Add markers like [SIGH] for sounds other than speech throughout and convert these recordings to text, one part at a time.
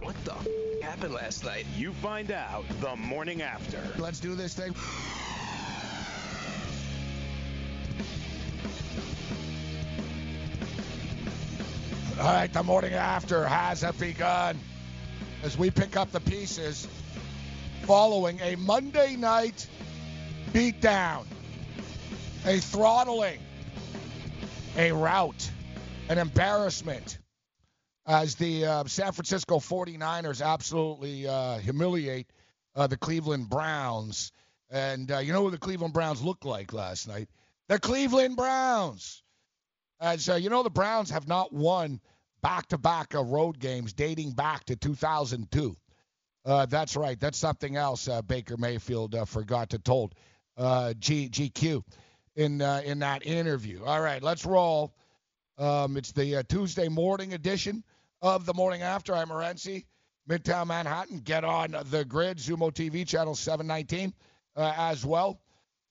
What the f- happened last night? You find out the morning after. Let's do this thing. All right, the morning after has begun as we pick up the pieces following a Monday night beatdown, a throttling, a rout, an embarrassment as the uh, San Francisco 49ers absolutely uh, humiliate uh, the Cleveland Browns. And uh, you know what the Cleveland Browns looked like last night? The Cleveland Browns. As uh, you know, the Browns have not won back-to-back uh, road games dating back to 2002. that's right. That's something else Baker Mayfield forgot to told G- GQ in in that interview. All right, let's roll. Um, it's the Tuesday morning edition of the morning after. I'm Morency, Midtown Manhattan. Get on the grid, Xumo TV, channel 719 uh, as well.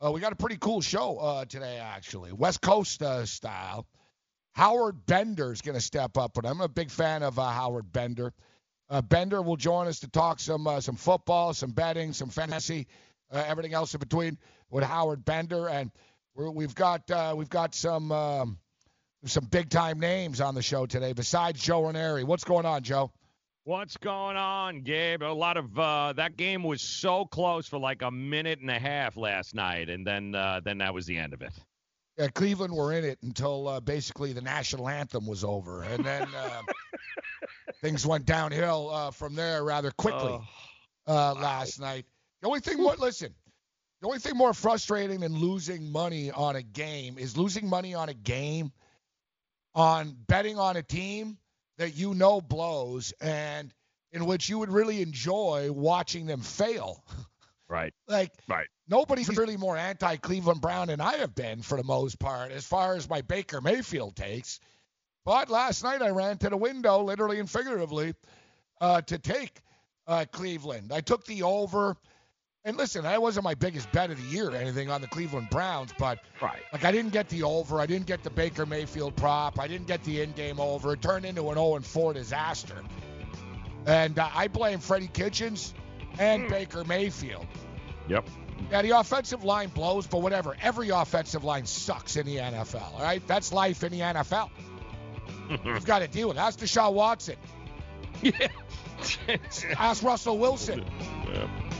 Uh, we got a pretty cool show uh, today, actually, West Coast uh, style. Howard Bender is going to step up, but I'm a big fan of uh, Howard Bender. Uh, Bender will join us to talk some some football, some betting, some fantasy, everything else in between with Howard Bender, and we have got we've got some. Um, some big time names on the show today besides Joe Ranieri. What's going on, Joe? What's going on, Gabe? A lot of uh, that game was so close for like a minute and a half last night, and then uh, then that was the end of it. Yeah, Cleveland were in it until uh, basically the national anthem was over, and then uh, [LAUGHS] things went downhill uh, from there rather quickly uh, last night. The only thing, more, listen, the only thing more frustrating than losing money on a game is losing money on a game on betting on a team that you know blows and in which you would really enjoy watching them fail. [LAUGHS] Right. like right. nobody's really more anti Cleveland Brown than I have been for the most part, as far as my Baker Mayfield takes. But last night I ran to the window, literally and figuratively, uh, to take uh, Cleveland. I took the over. And listen, that wasn't my biggest bet of the year or anything on the Cleveland Browns, but right. like I didn't get the over, I didn't get the Baker Mayfield prop, I didn't get the in-game over. It turned into an 0 4 disaster. And uh, I blame Freddie Kitchens and mm. Baker Mayfield. Yep. Yeah, the offensive line blows, but whatever. Every offensive line sucks in the NFL. All right, that's life in the NFL. [LAUGHS] You've got to deal with. It. Ask Deshaun Watson. [LAUGHS] Yeah. Ask Russell Wilson. Yeah.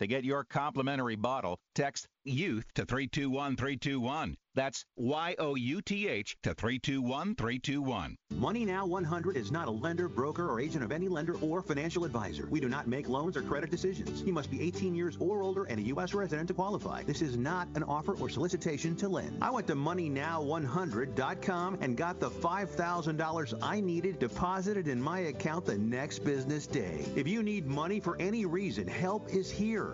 To get your complimentary bottle, text YOUTH to 321321. That's Y O U T H to 321321. Money Now 100 is not a lender, broker, or agent of any lender or financial advisor. We do not make loans or credit decisions. You must be 18 years or older and a U.S. resident to qualify. This is not an offer or solicitation to lend. I went to MoneyNow100.com and got the $5,000 I needed deposited in my account the next business day. If you need money for any reason, help is here.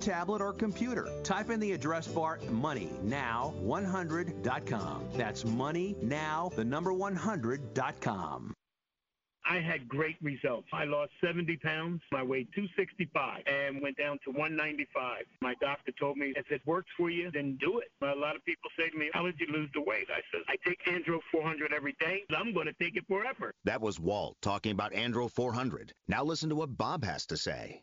tablet, or computer. Type in the address bar MoneyNow100.com. That's money now, the number 100.com. I had great results. I lost 70 pounds. I weighed 265 and went down to 195. My doctor told me, if it works for you, then do it. A lot of people say to me, how did you lose the weight? I said, I take Andro 400 every day. I'm going to take it forever. That was Walt talking about Andro 400. Now listen to what Bob has to say.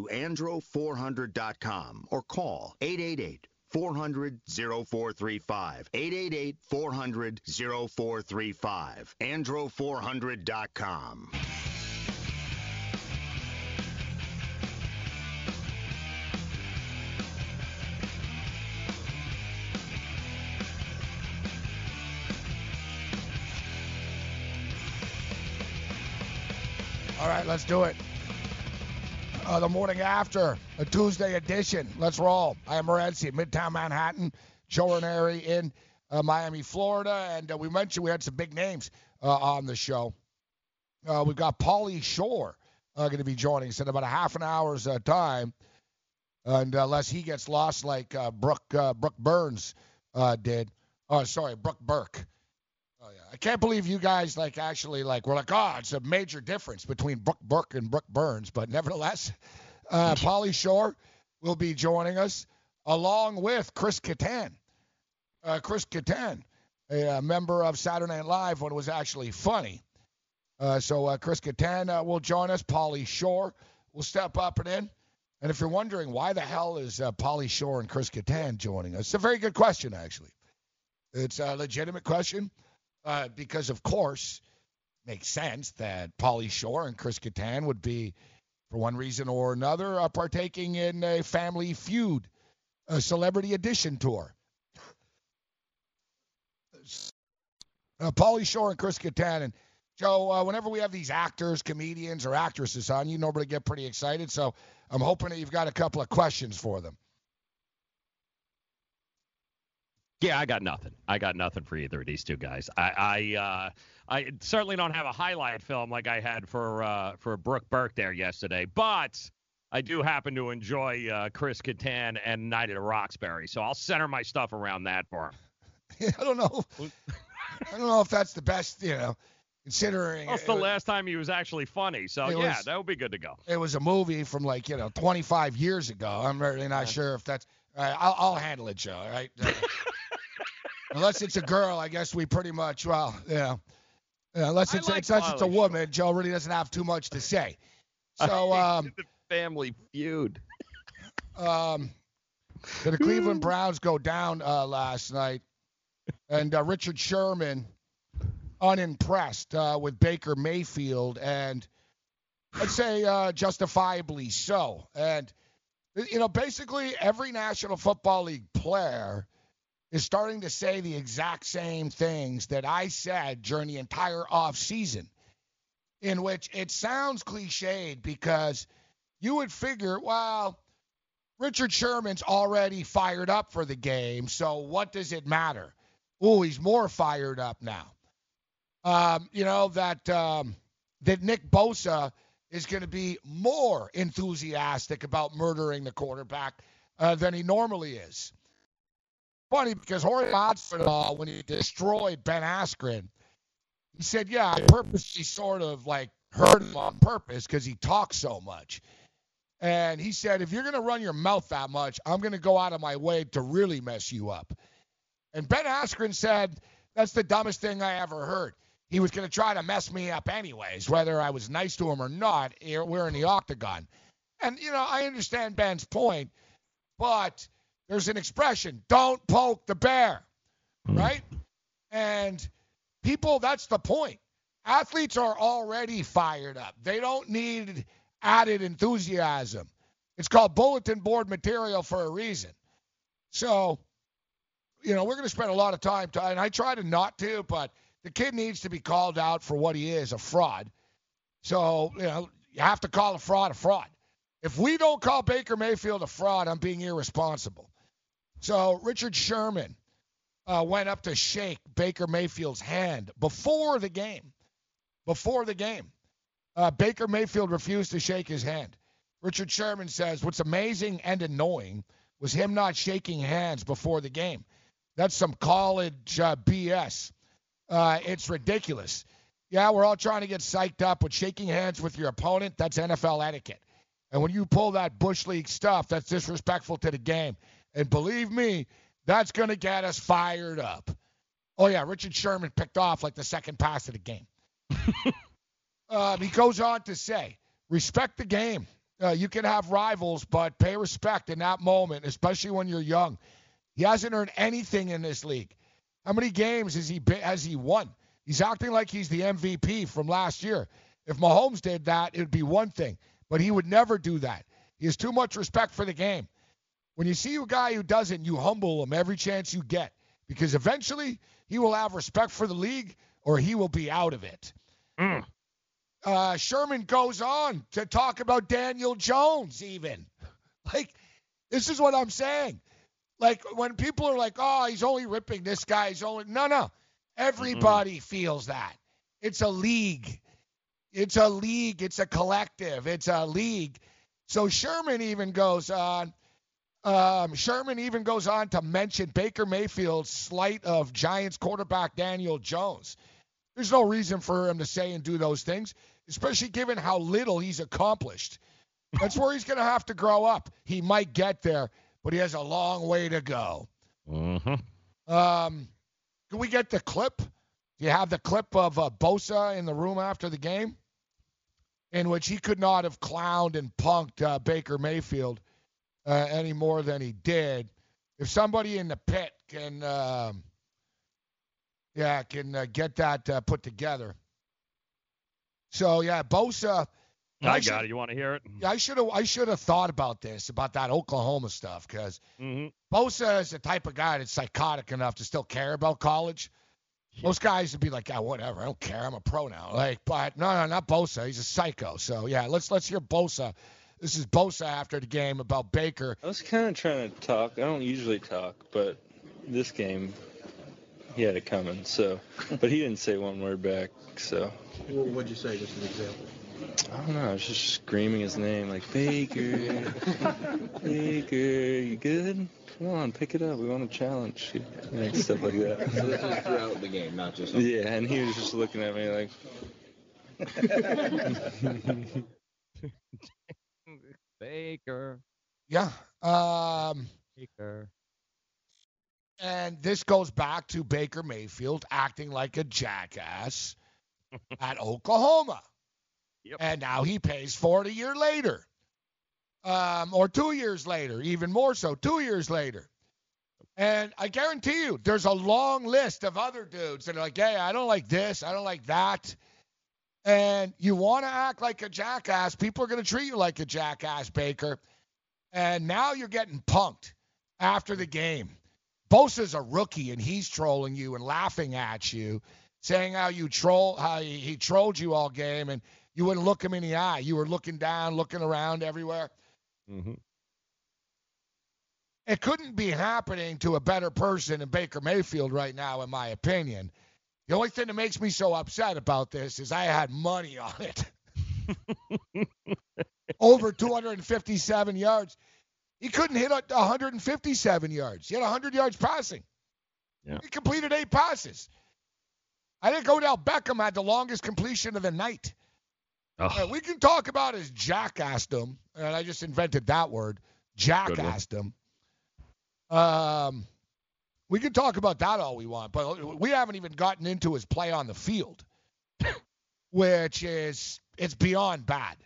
andro400.com or call 888 400 0435. 888 400 0435. Andro400.com. All right, let's do it. Uh, the morning after, a Tuesday edition. Let's roll. I am Morency, Midtown Manhattan. Joe Ranieri in uh, Miami, Florida. And uh, we mentioned we had some big names uh, on the show. Uh, we've got Pauly Shore uh, going to be joining us in about a half an hour's time. And unless he gets lost like Brooke, Brooke Burns did. Oh, sorry, Brooke Burke. I can't believe you guys like actually like we're like, oh, it's a major difference between Brooke Burke and Brooke Burns, but nevertheless, uh, [LAUGHS] Pauly Shore will be joining us along with Chris Kattan. Uh, Chris Kattan, a, a, member of Saturday Night Live when it was actually funny. Uh, so uh, Chris Kattan uh, will join us. Pauly Shore will step up and in. And if you're wondering why the hell is uh, Pauly Shore and Chris Kattan joining us, it's a very good question actually. It's a legitimate question uh, because of course makes sense that Pauly Shore and Chris Kattan would be, for one reason or another, uh, partaking in a Family Feud, a Celebrity Edition tour. Uh, Pauly Shore and Chris Kattan and Joe. Uh, whenever we have these actors, comedians, or actresses on, you normally get pretty excited. So I'm hoping that you've got a couple of questions for them. Yeah, I got nothing. I got nothing for either of these two guys. I I, uh, I certainly don't have a highlight film like I had for uh, for Brooke Burke there yesterday, but I do happen to enjoy uh, Chris Kattan and Night at Roxbury, so I'll center my stuff around that for him. [LAUGHS] I don't know. I don't know if that's the best, you know, considering. That's the last time he was actually funny, so yeah, was, that would be good to go. It was a movie from like you know 25 years ago. I'm really not sure if that's. All right, I'll, I'll handle it, Joe. All right. [LAUGHS] unless it's a girl, I guess we pretty much well, you know, unless it's like unless it's a woman, Joe really doesn't have too much to say. So um, the family feud. um, the [LAUGHS] Cleveland Browns go down uh, last night, and uh, Richard Sherman unimpressed uh, with Baker Mayfield, and I'd say uh, justifiably so. And you know, basically every National Football League player is starting to say the exact same things that I said during the entire off season, in which it sounds cliched because you would figure, well, Richard Sherman's already fired up for the game, so what does it matter? Oh, he's more fired up now. Um, you know that um, that Nick Bosa is going to be more enthusiastic about murdering the quarterback uh, than he normally is funny because Jorge Masvidal, when he destroyed Ben Askren, he said, "Yeah, I purposely sort of like hurt him on purpose because he talks so much." And he said, "If you're to run your mouth that much, I'm to go out of my way to really mess you up." And Ben Askren said, "That's the dumbest thing I ever heard." He was going to try to mess me up anyways, whether I was nice to him or not. Eh, We're in the octagon. And, you know, I understand Ben's point, but there's an expression, don't poke the bear, hmm. right? And people, that's the point. Athletes are already fired up. They don't need added enthusiasm. It's called bulletin board material for a reason. So, you know, we're going to spend a lot of time, and I try to not to, but the kid needs to be called out for what he is a fraud. So, you know, you have to call a fraud a fraud. If we don't call Baker Mayfield a fraud, I'm being irresponsible. So Richard Sherman uh, went up to shake Baker Mayfield's hand before the game. Before the game. Uh, Baker Mayfield refused to shake his hand. Richard Sherman says what's amazing and annoying was him not shaking hands before the game. That's some college uh, BS. Uh, it's ridiculous. Yeah, we're all trying to get psyched up, but shaking hands with your opponent, that's NFL etiquette. And when you pull that Bush League stuff, that's disrespectful to the game. And believe me, that's going to get us fired up. Oh, yeah, Richard Sherman picked off like the second pass of the game. [LAUGHS] um, he goes on to say, respect the game. Uh, you can have rivals, but pay respect in that moment, especially when you're young. He hasn't earned anything in this league. How many games has he been, has he won? He's acting like he's the MVP from last year. If Mahomes did that, it would be one thing, but he would never do that. He has too much respect for the game. When you see a guy who doesn't, you humble him every chance you get because eventually he will have respect for the league or he will be out of it. Mm. Uh, Sherman goes on to talk about Daniel Jones, even. [LAUGHS] Like, this is what I'm saying. Like, when people are like, oh, he's only ripping this guy, he's only. No, no. Everybody mm-hmm. feels that. It's a league. It's a league. It's a collective. It's a league. So Sherman even goes on. Um, Sherman even goes on to mention Baker Mayfield's slight of Giants quarterback Daniel Jones. There's no reason for him to say and do those things, especially given how little he's accomplished. That's where he's going to have to grow up. He might get there, but he has a long way to go. Mm-hmm. Um, can we get the clip? Do you have the clip of uh, Bosa in the room after the game, in which he could not have clowned and punked uh, Baker Mayfield uh, any more than he did? If somebody in the pit can, um, yeah, can uh, get that uh, put together. So yeah, Bosa. I, I got it. You want to hear it? Yeah, I should have. I should have thought about this about that Oklahoma stuff because mm-hmm. Bosa is the type of guy that's psychotic enough to still care about college. Yeah. Most guys would be like, yeah, whatever, I don't care, I'm a pro now. Like, but no, no, not Bosa. He's a psycho. So yeah, let's let's hear Bosa. This is Bosa after the game about Baker. I was kind of trying to talk. I don't usually talk, but this game, he had it coming. So, [LAUGHS] but he didn't say one word back. So. Well, what'd you say? Just an example. I don't know. I was just screaming his name like Baker, [LAUGHS] Baker, you good? Come on, pick it up. We want a challenge. Like, stuff like that. So this is throughout the game, not just. Yeah, and he was just looking at me like. [LAUGHS] Baker. Yeah. Um. Baker. And this goes back to Baker Mayfield acting like a jackass [LAUGHS] at Oklahoma. Yep. And now he pays for it a year later. Um, or two years later, even more so, two years later. And I guarantee you, there's a long list of other dudes that are like, hey, I don't like this, I don't like that. And you want to act like a jackass, people are going to treat you like a jackass, Baker. And now you're getting punked after the game. Bosa's a rookie and he's trolling you and laughing at you, saying how you troll, how he, he trolled you all game. And you wouldn't look him in the eye. You were looking down, looking around everywhere. Mm-hmm. It couldn't be happening to a better person than Baker Mayfield right now, in my opinion. The only thing that makes me so upset about this is I had money [LAUGHS] on it. Over 257 yards. He couldn't hit 157 yards. He had 100 yards passing. Yeah. He completed eight passes. I think Odell Beckham had the longest completion of the night. Oh. we can talk about his jackassdom, and I just invented that word, jackassdom. Um, we can talk about that all we want, but we haven't even gotten into his play on the field, [LAUGHS] which is it's beyond bad.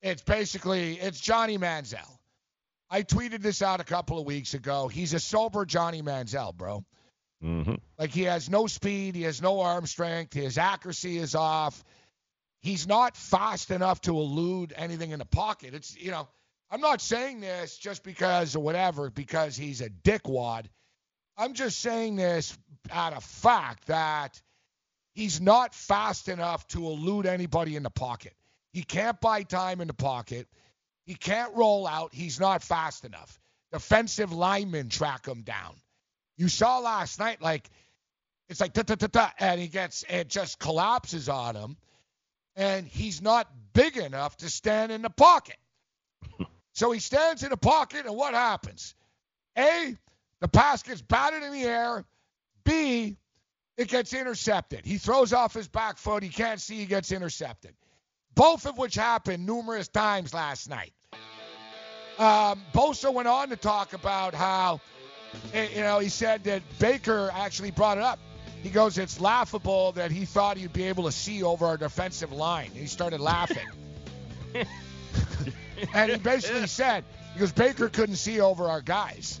It's basically it's Johnny Manziel. I tweeted this out a couple of weeks ago. He's a sober Johnny Manziel, bro. Mm-hmm. Like he has no speed, he has no arm strength, his accuracy is off he's not fast enough to elude anything in the pocket. It's you know, I'm not saying this just because or whatever, because he's a dickwad. I'm just saying this out of fact that he's not fast enough to elude anybody in the pocket. He can't buy time in the pocket. He can't roll out. He's not fast enough. Defensive linemen track him down. You saw last night, like it's like ta ta ta ta, and he gets it just collapses on him, and he's not big enough to stand in the pocket. [LAUGHS] so he stands in the pocket, and what happens? A, the pass gets batted in the air. B, it gets intercepted. He throws off his back foot. He can't see. He gets intercepted. Both of which happened numerous times last night. Um, Bosa went on to talk about how, eh, you know, he said that Baker actually brought it up. He goes, it's laughable that he thought he'd be able to see over our defensive line. He started laughing. [LAUGHS] and he basically said, he goes, Baker couldn't see over our guys.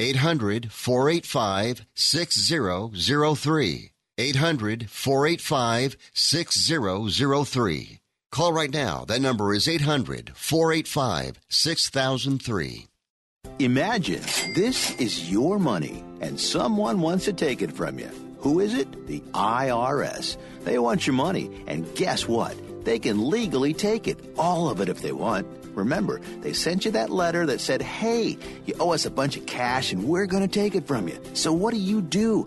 800 485 6003. 800 485 6003. Call right now. That number is 800 485 6003. Imagine this is your money and someone wants to take it from you. Who is it? The IRS. They want your money, and guess what? They can legally take it, all of it if they want. Remember, they sent you that letter that said, hey, you owe us a bunch of cash and we're going to take it from you. So what do you do?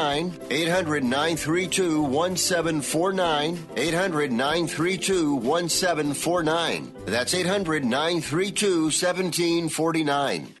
800 932 1749. 800 932 1749. That's 800 932 1749.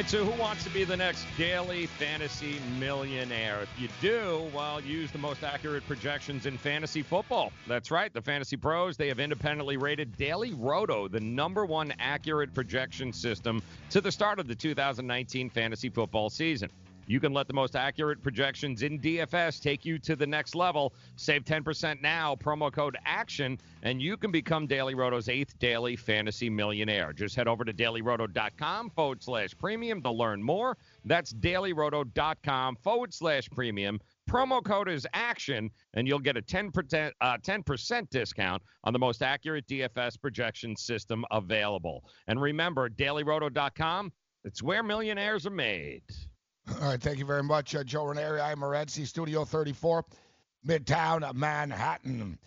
Right, so who wants to be the next daily fantasy millionaire? If you do, well, use the most accurate projections in fantasy football. That's right, the Fantasy Pros, they have independently rated Daily Roto the number one accurate projection system to the start of the 2019 fantasy football season. You can let the most accurate projections in DFS take you to the next level. Save 10% now, promo code ACTION, and you can become Daily Roto's eighth daily fantasy millionaire. Just head over to dailyroto.com forward slash premium to learn more. That's dailyroto.com forward slash premium. Promo code is ACTION, and you'll get a 10%, uh, 10% discount on the most accurate DFS projection system available. And remember, dailyroto.com It's where millionaires are made. All right, thank you very much, uh, Joe Ranieri. I'm Morency, Studio 34, Midtown Manhattan.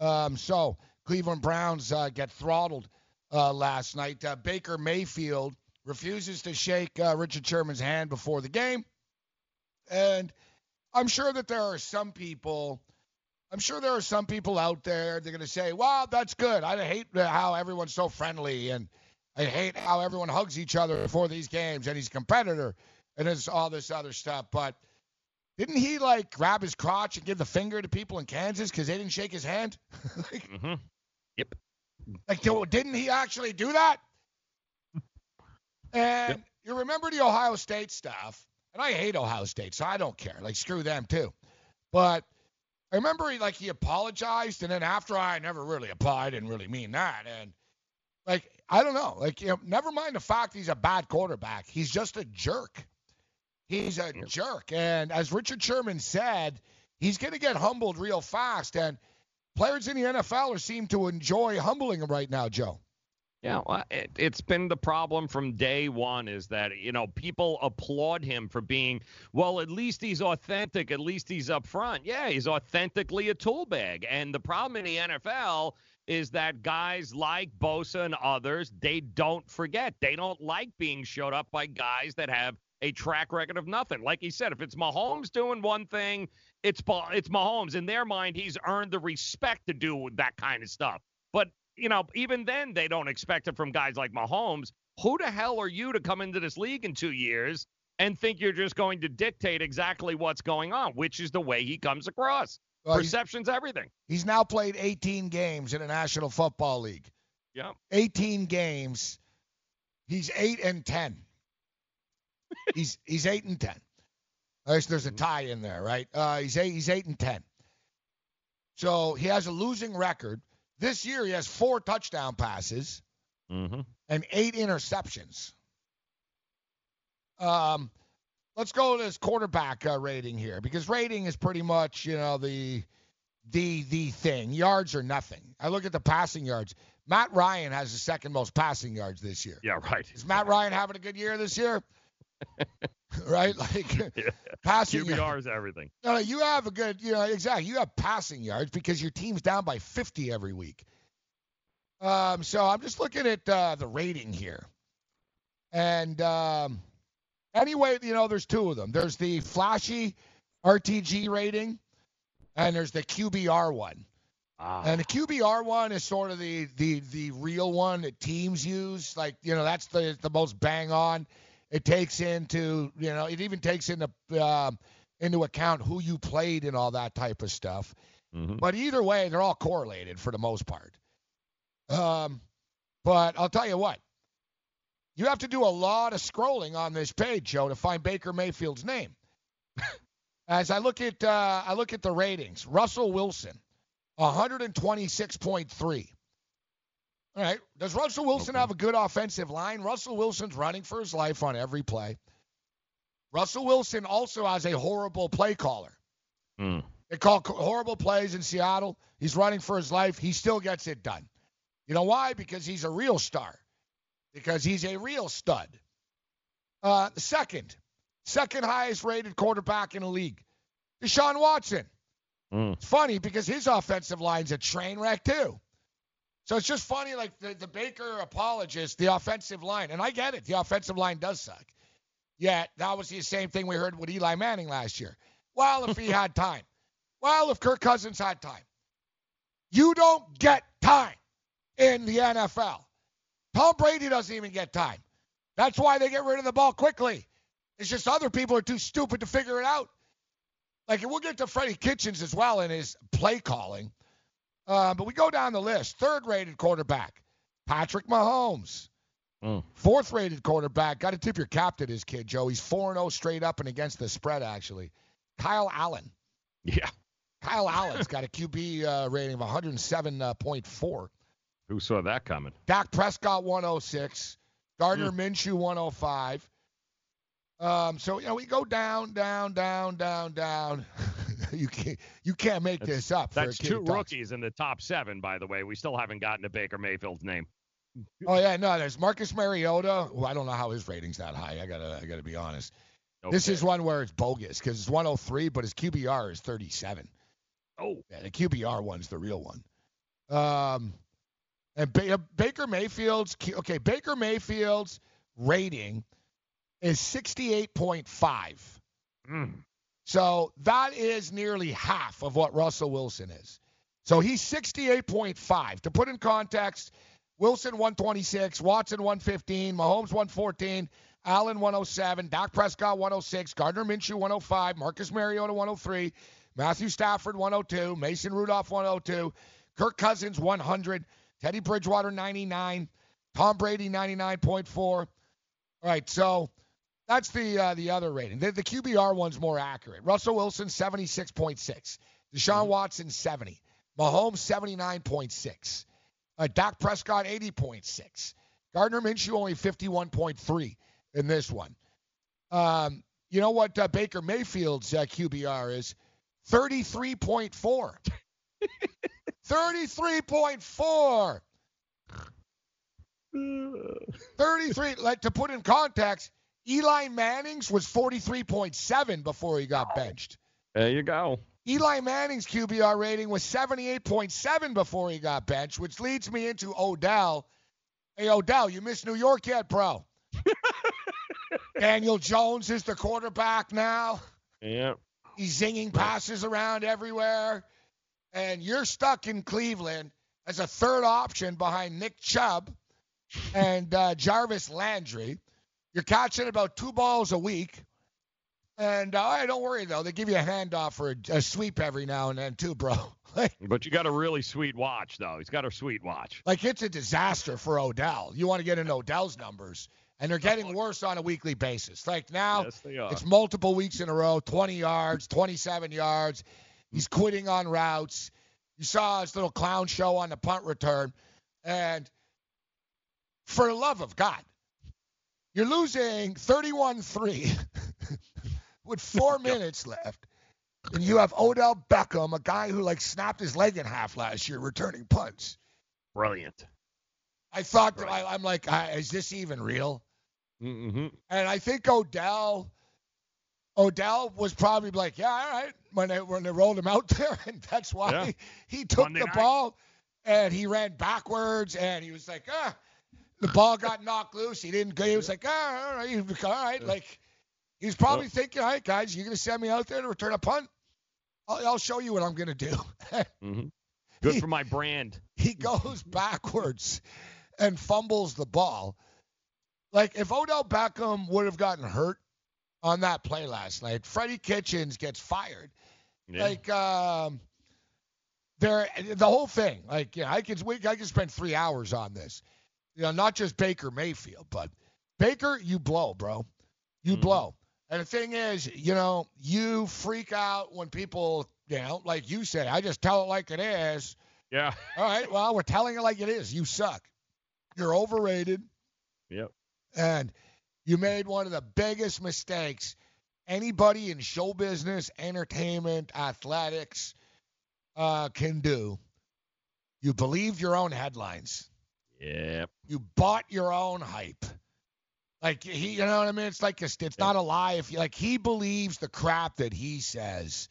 Um, so, Cleveland Browns uh, get throttled uh, last night. Uh, Baker Mayfield refuses to shake uh, Richard Sherman's hand before the game. And I'm sure that there are some people, I'm sure there are some people out there, they're going to say, wow, that's good. I hate how everyone's so friendly and I hate how everyone hugs each other before these games and he's a competitor and it's all this other stuff. But didn't he like grab his crotch and give the finger to people in Kansas because they didn't shake his hand? [LAUGHS] like, mm-hmm. Yep. Like, didn't he actually do that? And yep. you remember the Ohio State stuff, and I hate Ohio State, so I don't care. Like, screw them too. But I remember he like he apologized, and then after I never really applied, I didn't really mean that. And like, I don't know. Like, you know, never mind the fact he's a bad quarterback. He's just a jerk. He's a jerk. And as Richard Sherman said, he's going to get humbled real fast. And players in the NFL are seem to enjoy humbling him right now, Joe. Yeah, well, it, it's been the problem from day one is that, you know, people applaud him for being, well, at least he's authentic. At least he's up front. Yeah, he's authentically a tool bag. And the problem in the NFL is that guys like Bosa and others, they don't forget. They don't like being showed up by guys that have a track record of nothing. Like he said, if it's Mahomes doing one thing, it's it's Mahomes. In their mind, he's earned the respect to do that kind of stuff. But you know, even then, they don't expect it from guys like Mahomes. Who the hell are you to come into this league in two years and think you're just going to dictate exactly what's going on, which is the way he comes across? Well, Perception's he's, everything. He's now played 18 games in the National Football League. Yeah. 18 games. He's 8 and 10. He's he's 8 and 10. There's, there's a tie in there, right? Uh, he's eight. He's eight and ten. So he has a losing record. This year he has four touchdown passes mm-hmm. and eight interceptions. Um, let's go to his quarterback uh, rating here because rating is pretty much you know the the the thing. Yards are nothing. I look at the passing yards. Matt Ryan has the second most passing yards this year. Yeah, right. Is Matt Ryan having a good year this year? Right? Like [LAUGHS] yeah. passing QBR is everything. No, no, you have a good, you know, exactly. You have passing yards because your team's down by 50 every week. Um, so I'm just looking at uh, the rating here, and um, anyway, you know, there's two of them. There's the flashy RTG rating, and there's the QBR one. Ah. And the QBR one is sort of the the the real one that teams use. Like you know, that's the the most bang on. It takes into you know it even takes into uh, into account who you played and all that type of stuff. Mm-hmm. But either way, they're all correlated for the most part. Um, but I'll tell you what, you have to do a lot of scrolling on this page, Joe, to find Baker Mayfield's name. [LAUGHS] As I look at uh, I look at the ratings, Russell Wilson, 126.3. All right. Does Russell Wilson okay. have a good offensive line? Russell Wilson's running for his life on every play. Russell Wilson also has a horrible play caller. Mm. They call horrible plays in Seattle. He's running for his life. He still gets it done. You know why? Because he's a real star. Because he's a real stud. Uh, second, second highest rated quarterback in the league, Deshaun Watson. Mm. It's funny because his offensive line's a train wreck too. So it's just funny, like the, the Baker apologist, the offensive line, and I get it, the offensive line does suck. Yet that was the same thing we heard with Eli Manning last year. Well, if he [LAUGHS] had time. Well, if Kirk Cousins had time. You don't get time in the NFL. Tom Brady doesn't even get time. That's why they get rid of the ball quickly. It's just other people are too stupid to figure it out. Like, we'll get to Freddie Kitchens as well in his play calling. Uh, but we go down the list. Third rated quarterback, Patrick Mahomes. Mm. Fourth rated quarterback, got to tip your cap to this kid, Joe. He's 4 0 straight up and against the spread, actually. Kyle Allen. Yeah. Kyle [LAUGHS] Allen's got a QB uh, rating of 107.4. Who saw that coming? Dak Prescott 106. Gardner Mm. Minshew 105. Um, so you know we go down, down, down, down, down. [LAUGHS] [LAUGHS] you can't you can't make That's- this up. That's two rookies in the top seven, by the way. We still haven't gotten to Baker Mayfield's name. Oh yeah, no, there's Marcus Mariota. Who I don't know how his rating's that high. I gotta, I gotta be honest. This is one where it's bogus because it's 103, but his QBR is 37. Oh, yeah, the QBR one's the real one. Um, and ba- uh, Baker Mayfield's okay, Baker Mayfield's rating is 68.5. Mm. So that is nearly half of what Russell Wilson is. So he's 68.5. To put in context, Wilson 126, Watson 115, Mahomes 114, Allen 107, Dak Prescott 106, Gardner Minshew 105, Marcus Mariota 103, Matthew Stafford 102, Mason Rudolph 102, Kirk Cousins 100, Teddy Bridgewater 99, Tom Brady 99.4. All right, so that's the uh, the other rating. The, the QBR one's more accurate. Russell Wilson 76.6, Deshaun Watson 70, Mahomes 79.6, uh, Dak Prescott 80.6, Gardner Minshew only 51.3 in this one. Um, you know what uh, Baker Mayfield's uh, QBR is? 33.4. 33.4. [LAUGHS] 33. Like to put in context, Eli Manning's was 43.7 before he got benched. There you go. Eli Manning's QBR rating was 78.7 before he got benched, which leads me into Odell. Hey, Odell, you missed New York yet, bro? [LAUGHS] Daniel Jones is the quarterback now. Yeah. He's zinging passes around everywhere. And you're stuck in Cleveland as a third option behind Nick Chubb and uh, Jarvis Landry. You're catching about two balls a week. And uh, hey, don't worry, though. They give you a handoff for a, a sweep every now and then, too, bro. [LAUGHS] like, But you got a really sweet watch, though. He's got a sweet watch. like, it's a disaster for Odell. You want to get into Odell's numbers. And they're getting worse on a weekly basis. Like now, Yes, it's multiple weeks in a row 20 yards, 27 yards. He's quitting on routes. You saw his little clown show on the punt return. And for the love of God, you're losing 31 3 [LAUGHS] with four [LAUGHS] minutes left. And you have Odell Beckham, a guy who like snapped his leg in half last year returning punts. Brilliant. I thought that I, I'm like, uh, is this even real? Mm-hmm. And I think Odell, Odell was probably like, yeah, all right, when they when they rolled him out [LAUGHS] there, and that's why Yeah. he, he took Monday the night. ball and he ran backwards and he was like, ah, the ball got knocked loose. He didn't go. He was like, ah, all right, he all right, like he was probably thinking, all right, guys, you're gonna send me out there to return a punt. I'll, I'll show you what I'm gonna do. [LAUGHS] Mm-hmm. Good for my brand. he goes backwards and fumbles the ball. Like if Odell Beckham would have gotten hurt on that play last night, Freddie Kitchens gets fired. Yeah. Like um there the whole thing, like yeah, I could we I could spend three hours on this. You know, not just Baker Mayfield, but Baker, you blow, bro. You blow. And the thing is, you know, you freak out when people, you know, like you said, I just tell it like it is. Yeah. All right, well, we're telling it like it is. You suck. You're overrated, Yep. and you made one of the biggest mistakes anybody in show business, entertainment, athletics uh, can do. You believe your own headlines. Yep. You bought your own hype. Like he, you know what I mean? It's like it's, it's not a lie. If you like, he believes the crap that he says,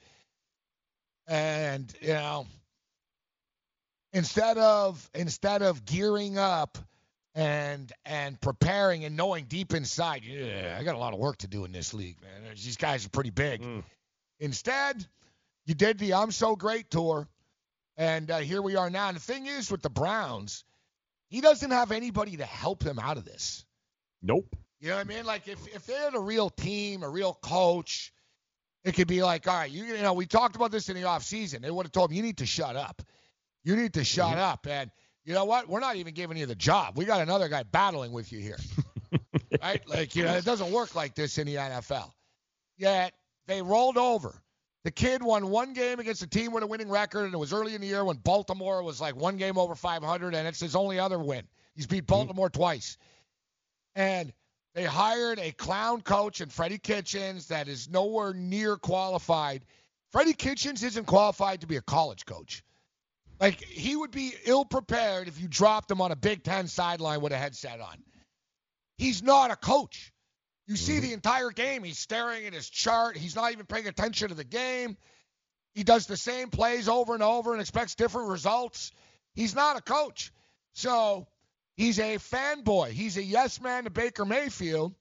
and you know, instead of instead of gearing up and and preparing and knowing deep inside, yeah, I got a lot of work to do in this league, man. These guys are pretty big. Instead, you did the I'm so great tour, and uh, here we are now. And the thing is, with the Browns, he doesn't have anybody to help him out of this. Nope. You know what I mean? Like if if they had a real team, a real coach, it could be like, all right, you, you know, we talked about this in the off season. They would have told him you need to shut up. You need to shut mm-hmm. up. And you know what? We're not even giving you the job. We got another guy battling with you here. [LAUGHS] right? Like, you know, it doesn't work like this in the NFL. Yet they rolled over. The kid won one game against a team with a winning record, and it was early in the year when Baltimore was like one game over 500, and it's his only other win. He's beat mm-hmm. Baltimore twice. And they hired a clown coach in Freddie Kitchens that is nowhere near qualified. Freddie Kitchens isn't qualified to be a college coach. Like he would be ill prepared if you dropped him on a Big Ten sideline with a headset on. He's not a coach. You see the entire game, he's staring at his chart. He's not even paying attention to the game. He does the same plays over and over and expects different results. He's not a coach. So he's a fanboy. He's a yes man to Baker Mayfield.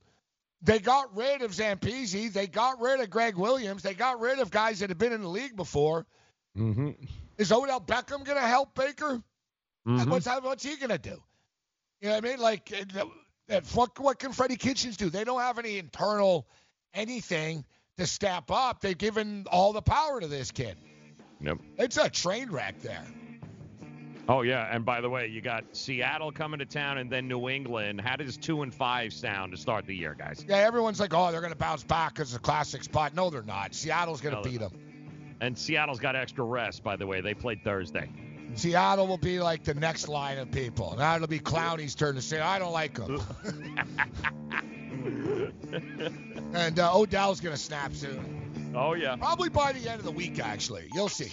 They got rid of Zampese. They got rid of Gregg Williams. They got rid of guys that have been in the league before. Mm-hmm. Is Odell Beckham going to help Baker? Mhm. What's what's he going to do? You know what I mean? Like, uh, uh, what can Freddie Kitchens do? They don't have any internal anything to step up. They've given all the power to this kid. Nope. It's a train wreck there. Oh yeah, and by the way, you got Seattle coming to town and then New England. How does two and five sound to start the year, guys? Yeah, everyone's like, oh, they're going to bounce back because it's a classic spot. No, they're not. Seattle's going to No, beat them. And Seattle's got extra rest, by the way. They played Thursday. Seattle will be like the next line of people. Now it'll be Clowney's turn to say, I don't like them. [LAUGHS] and uh, Odell's going to snap soon. Oh yeah. Probably by the end of the week, actually. You'll see.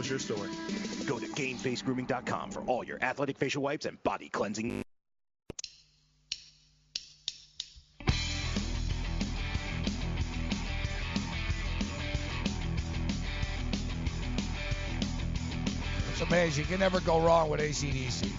What's your story? Go to GameFaceGrooming.com for all your athletic facial wipes and body cleansing. It's amazing. You can never go wrong with ACDC.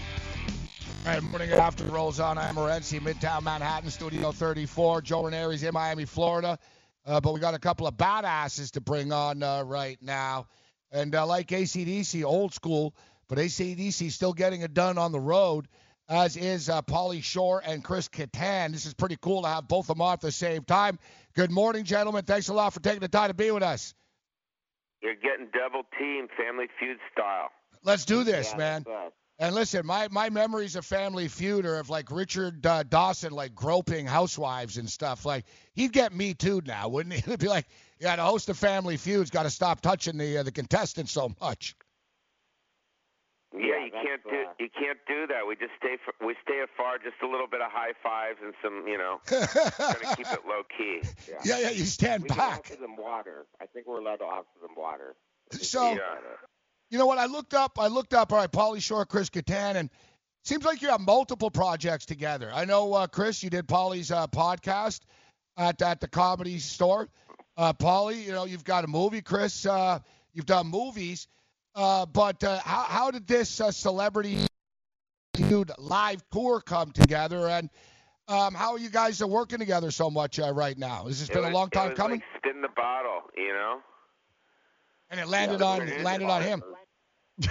All right, morning after rolls on. I'm Morency, Midtown Manhattan, Studio 34. Joe Ranieri's in Miami, Florida. Uh, but we got a couple of badasses to bring on uh, right now. And uh, like ACDC, old school, but ACDC still getting it done on the road, as is uh, Pauly Shore and Chris Kattan. This is pretty cool to have both of them on at the same time. Good morning, gentlemen. Thanks a lot for taking the time to be with us. You're getting double team, Family Feud style. Let's do this, Yeah, man. And listen, my my memories of Family Feud are of like Richard uh, Dawson like groping housewives and stuff. Like he'd get me too now, wouldn't he? [LAUGHS] He'd be like, yeah, the host of Family Feud's got to stop touching the uh, the contestants so much. Yeah, you can't do you can't do that. We just stay f we stay afar, just a little bit of high fives and some, you know, [LAUGHS] trying to keep it low key. Yeah, yeah, you stand we back. can offer them water. I think we're allowed to offer them water. So, you know what? I looked up. I looked up. All right, Pauly Shore, Chris Kattan, and seems like you have multiple projects together. I know, uh, Chris, you did Pauly's uh, podcast at at the Comedy Store. Uh, Pauly, you know, you've got a movie. Chris, uh, you've done movies. Uh, but uh, how how did this uh, celebrity feud live tour come together, and um, how are you guys uh, working together so much uh, right now? Has this It been a was- long it time coming? Like spin the bottle, you know. and it landed Yeah, on it landed on him. [LAUGHS]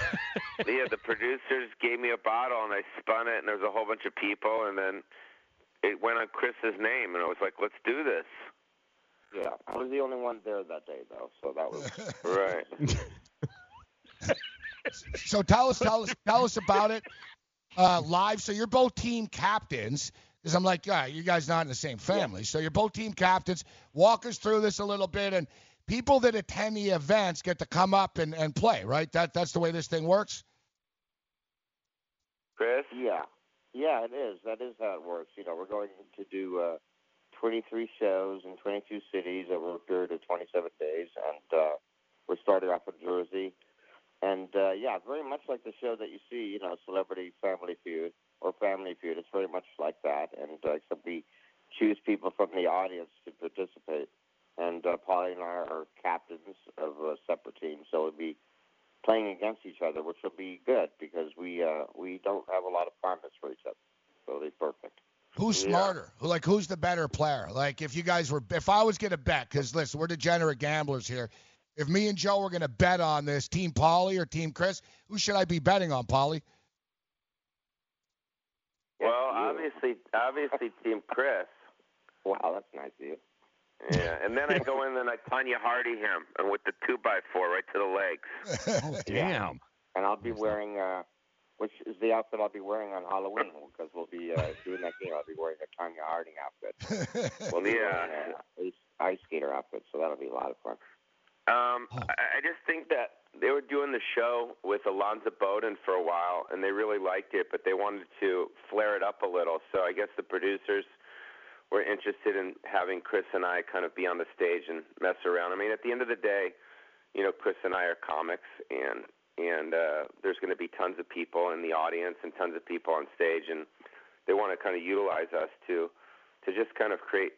yeah, the producers gave me a bottle and I spun it, and there was a whole bunch of people, and then it went on Chris's name, and I was like, let's do this. Yeah, I was the only one there that day though, so that was [LAUGHS] Right. So tell us, tell us, tell us about it uh, live. So you're both team captains, because I'm like, yeah, you guys not in the same family. So you're both team captains. Walk us through this a little bit, and people that attend the events get to come up and, and play, right? That that's the way this thing works. Chris? Yeah, yeah, it is. That is how it works. You know, we're going to do uh, 23 shows in 22 cities over a period of 27 days, and uh, we're starting off in Jersey. And uh, yeah, very much like the show that you see, you know, Celebrity Family Feud or Family Feud. It's very much like that, and uh, except we choose people from the audience to participate. And uh, Pauly and I are captains of a separate teams, so we'll be playing against each other, which will be good because we uh, we don't have a lot of fondness for each other, so it'll be perfect. Who's smarter? Who like who's the better player? Like if you guys were, if I was gonna bet, because listen, we're degenerate gamblers here. If me and Joe were gonna bet on this, Team Pauly or Team Chris, who should I be betting on, Pauly? Well, obviously, obviously, Team Chris. Wow, that's nice of you. Yeah, and then I go in and I Tonya Hardy him, and with the two by four right to the legs. [LAUGHS] Yeah. And I'll be wearing, uh, which is the outfit I'll be wearing on Halloween because we'll be uh, doing that game. I'll be wearing a Tonya Harding outfit. [LAUGHS] we'll be Yeah. wearing a ice, ice skater outfit, so that'll be a lot of fun. Um, I, I just think that they were doing the show with Alonzo Bowden for a while, and they really liked it, but they wanted to flare it up a little. So I guess the producers were interested in having Chris and I kind of be on the stage and mess around. I mean, at the end of the day, you know, Chris and I are comics, and and uh, there's going to be tons of people in the audience and tons of people on stage, and they want to kind of utilize us to to just kind of create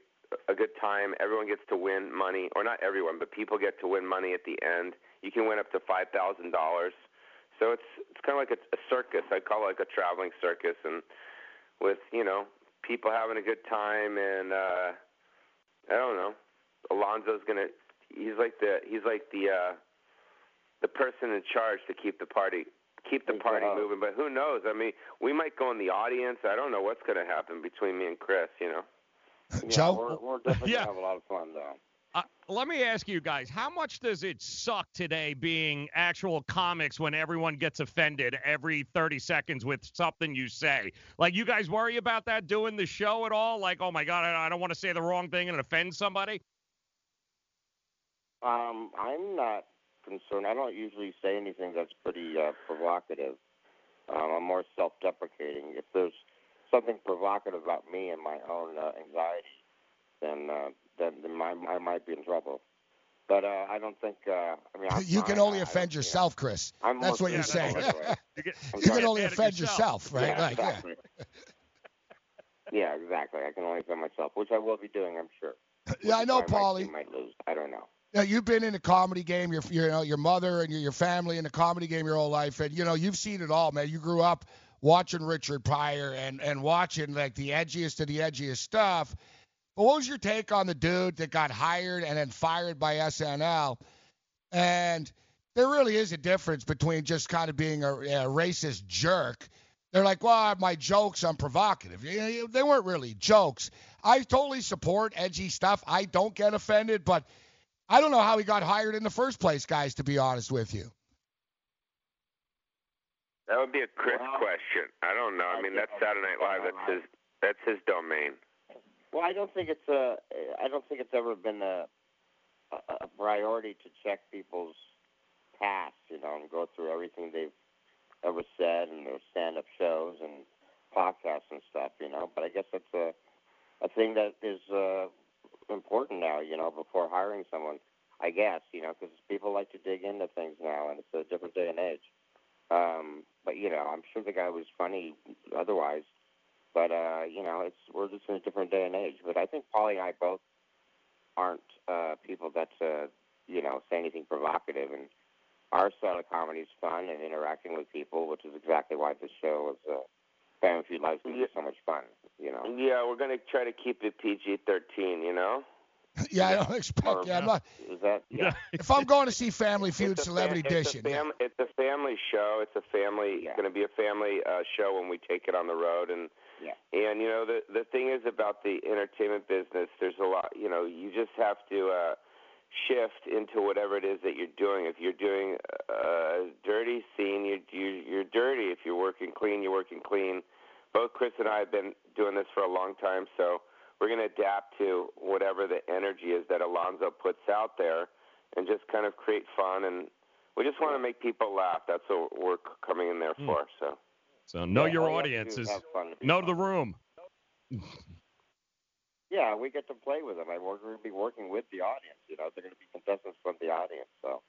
a good time. Everyone gets to win money, or not everyone, but people get to win money at the end. You can win up to five thousand dollars. So it's it's kind of like a, a circus. I call it like a traveling circus, and with you know people having a good time, and uh, I don't know. Alonzo's gonna. He's like the he's like the uh, the person in charge to keep the party keep the party moving. But who knows? I mean, we might go in the audience. I don't know what's gonna happen between me and Chris. You know. [LAUGHS] Joe? We're, we're definitely Yeah. gonna have a lot of fun though. Uh, let me ask you guys, how much does it suck today being actual comics when everyone gets offended every 30 seconds with something you say? Like, you guys worry about that doing the show at all? Like, oh my God, I I don't want to say the wrong thing and offend somebody? Um, I'm not concerned. I don't usually say anything that's pretty uh, provocative. Um, I'm more self-deprecating. If there's something provocative about me and my own uh, anxiety, then uh, then, then my, I might be in trouble. But uh, I don't think. Uh, I mean, I'm you can fine. only I- offend yourself, Chris. I'm That's more what you're saying. critical. [LAUGHS] You, get, You can only offend yourself. yourself, right? Yeah, Like, exactly. yeah, exactly. I can only offend myself, which I will be doing, I'm sure. [LAUGHS] Yeah, I know, Which is why my Pauly. team might lose. I don't know. Now, you've been in the comedy game. Your, you know, your mother and your, your family in the comedy game your whole life, and you know you've seen it all, man. You grew up watching Richard Pryor and and watching like the edgiest of the edgiest stuff. But what was your take on the dude that got hired and then fired by SNL? And there really is a difference between just kind of being a, a racist jerk. They're like, well, my jokes, I'm provocative. You know, They weren't really jokes. I totally support edgy stuff. I don't get offended, but I don't know how he got hired in the first place, guys, to be honest with you. That would be a Chris question. I don't know. I mean, that's Saturday Night Live. That's his. That's his domain. Well, I don't think it's a. I don't think it's ever been a a, a priority to check people's past, you know, and go through everything they've ever said and their stand-up shows and podcasts and stuff, you know. But I guess that's a a thing that is uh, important now, you know, before hiring someone. I guess, you know, because people like to dig into things now, and it's a different day and age. Um, but you know, I'm sure the guy was funny otherwise. But uh, you know, it's we're just in a different day and age. But I think Pauly and I both aren't uh, people that uh, you know say anything provocative, and our style of comedy is fun and interacting with people, which is exactly why this show is uh, Family Feud Live is so much fun. You know. Yeah, we're gonna try to keep it PG-13. You know. [LAUGHS] Yeah, I don't expect. Yeah, I'm not. Is that? [LAUGHS] Yeah. If I'm going to see Family Feud, It's Celebrity fam- it's Edition, A fam- It's a family show. It's a family. It's Going to be a family uh, show when we take it on the road, and Yeah. and you know the the thing is about the entertainment business. There's a lot. You know, you just have to uh, shift into whatever it is that you're doing. If you're doing a dirty scene, you you you're dirty. If you're working clean, you're working clean. Both Chris and I have been doing this for a long time, so we're going to adapt to whatever the energy is that Alonzo puts out there, and just kind of create fun. And we just want to make people laugh. That's what we're coming in there for. So. So know Yeah, your all you have to audience is is have fun know the room. [LAUGHS] Yeah, we get to play with them. I we're going to be working with the audience. You know, they're going to be contestants from the audience, so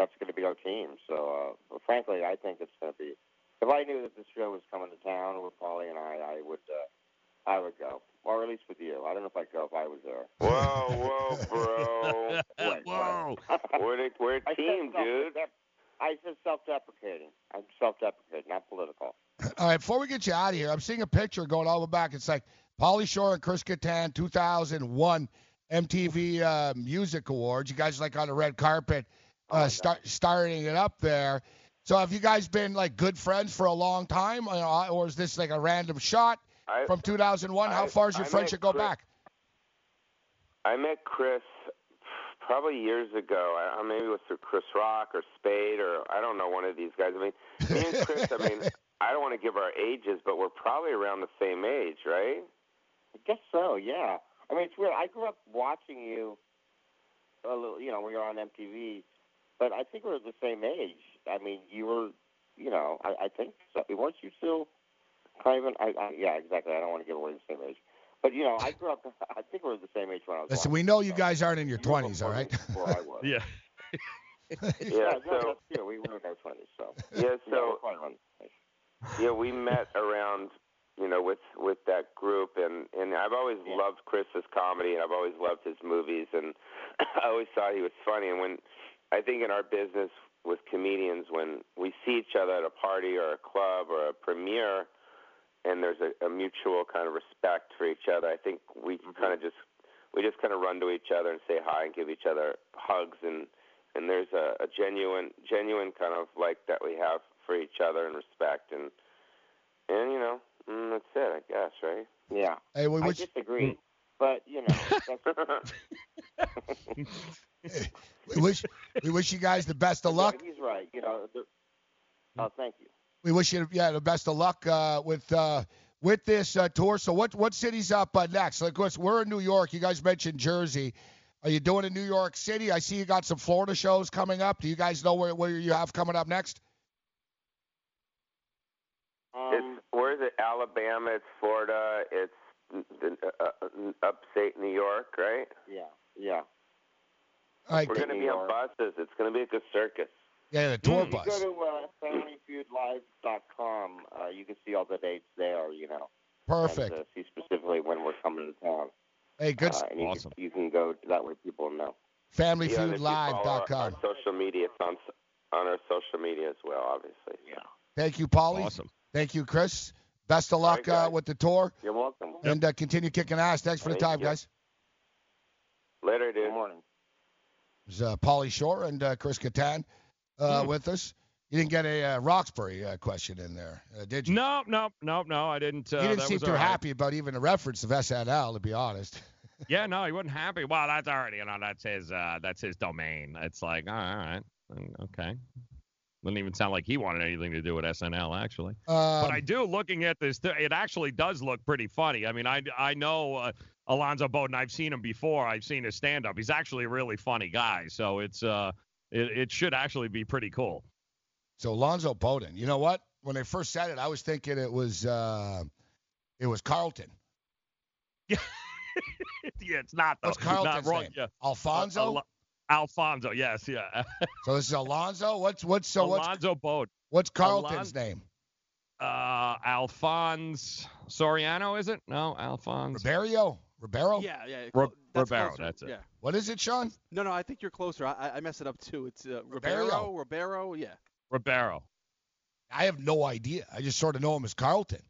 that's going to be our team. So, uh, frankly, I think it's going to be. If I knew that this show was coming to town with Pauly and I, I would, uh, I would go, or at least with you. I don't know if I'd go if I was there. Whoa, whoa, bro. [LAUGHS] What? Whoa. We're, the, we're a I said team, self- dude. I said self-deprecating. I'm self-deprecating, not political. [LAUGHS] All right, before we get you out of here, I'm seeing a picture going all the way back. It's like Pauly Shore and Chris Kattan, 2001 MTV uh, Music Awards. You guys like on the red carpet, uh, start starting it up there. So have you guys been like good friends for a long time, or, or is this like a random shot I- from 2001? How far does your I met friendship go Chris- back? I met Chris probably years ago. I, I maybe it was through Chris Rock or Spade or I don't know one of these guys. I mean, me and Chris. I mean, [LAUGHS] I don't want to give our ages, but we're probably around the same age, right? I guess so. Yeah. I mean, it's weird. I grew up watching you. A little, you know, when you were on MTV, but I think we're the same age. I mean, you were, you know, I, I think so. Weren't you still kind of? An, I, I, yeah, exactly. I don't want to give away the same age, but you know, I grew up. [LAUGHS] I think we were the same age when I was. Listen, watching we know you guys aren't in your 20s, all right? before I was. [LAUGHS] [LAUGHS] Yeah. Yeah. no, So that's true. We were in our twenties, so. yeah. Yeah, So quite around the same age. yeah, we met around you know with with that group and and I've always loved Chris's comedy and I've always loved his movies and [CLEARS THROAT] I always thought he was funny and when I think in our business with comedians when we see each other at a party or a club or a premiere and there's a, a mutual kind of respect for each other I think we kind of just we just kind of run to each other and say hi and give each other hugs and and there's a, a genuine genuine kind of like that we have for each other and respect and and you know mm, that's it I guess right? Yeah. Hey, we I wish- disagree, but you know, that's, [LAUGHS] [LAUGHS] [LAUGHS] [LAUGHS] we wish we wish you guys the best of luck. he's right. You know. The, oh, thank you. We wish you yeah the best of luck uh, with uh, with this uh, tour. So what what city's up uh, next? Like, of course, we're in New York. You guys mentioned Jersey. Are you doing in New York City? I see you got some Florida shows coming up. Do you guys know where, where you have coming up next? it's where is it Alabama it's Florida it's uh, uh, upstate New York right Yeah. Yeah. All right, we're going to be on buses it's going to be like a circus Yeah, the tour If bus. you go to uh, FamilyFeudLive.com, uh, you can see all the dates there. You know. Perfect. And, uh, see specifically when we're coming to town. Hey, good. Uh, and you Can, you can go that way. People know. Yeah, and if you follow our, FamilyFeudLive.com. our social media it's on on our social media as well obviously yeah Thank you, Pauly. Awesome. Thank you, Chris. Best of luck uh, with the tour, You're welcome. and uh, continue kicking ass. Thanks for the time, you. guys. later dude Good morning. Was uh, Pauly Shore and uh, Chris Kattan uh, Hmm. with us. You didn't get a uh, Roxbury uh, question in there, uh, did you? No, no, no, no. I didn't. Uh, he didn't seem too right. happy about even the reference of SNL, to be honest. [LAUGHS] Yeah, no, he wasn't happy. Well, that's already, you know, that's his, uh, that's his domain. It's like, all right, mm, okay. Didn't even sound like he wanted anything to do with SNL, actually. Um, but I do, looking at this, th- it actually does look pretty funny. I mean, I, I know uh, Alonzo Bowden. I've seen him before. I've seen his stand up. He's actually a really funny guy. So it's uh, it, it should actually be pretty cool. So Lonzo Bowden. You know what? When they first said it, I was thinking it was uh, it was Carlton. yeah, [LAUGHS] yeah, it's not though. What's Carlton's not wrong. name? Yeah. Alfonso. Al- Alfonso, yes, yeah. [LAUGHS] so this is Alonzo. What's what's so what's Alonzo Bowden. what's Carlton's Alon- name? Uh, Alphonse Soriano, is it? No, Alphonse. Ribeiro. Ribeiro. Yeah, yeah. Ro- that's Ribeiro, closer. that's it. Yeah. What is it, Sean? No, no, I think you're closer. I, I- I mess it up too. It's uh, Ribeiro. Ribeiro, Ribeiro, yeah. Ribeiro. I have no idea. I just sort of know him as Carlton.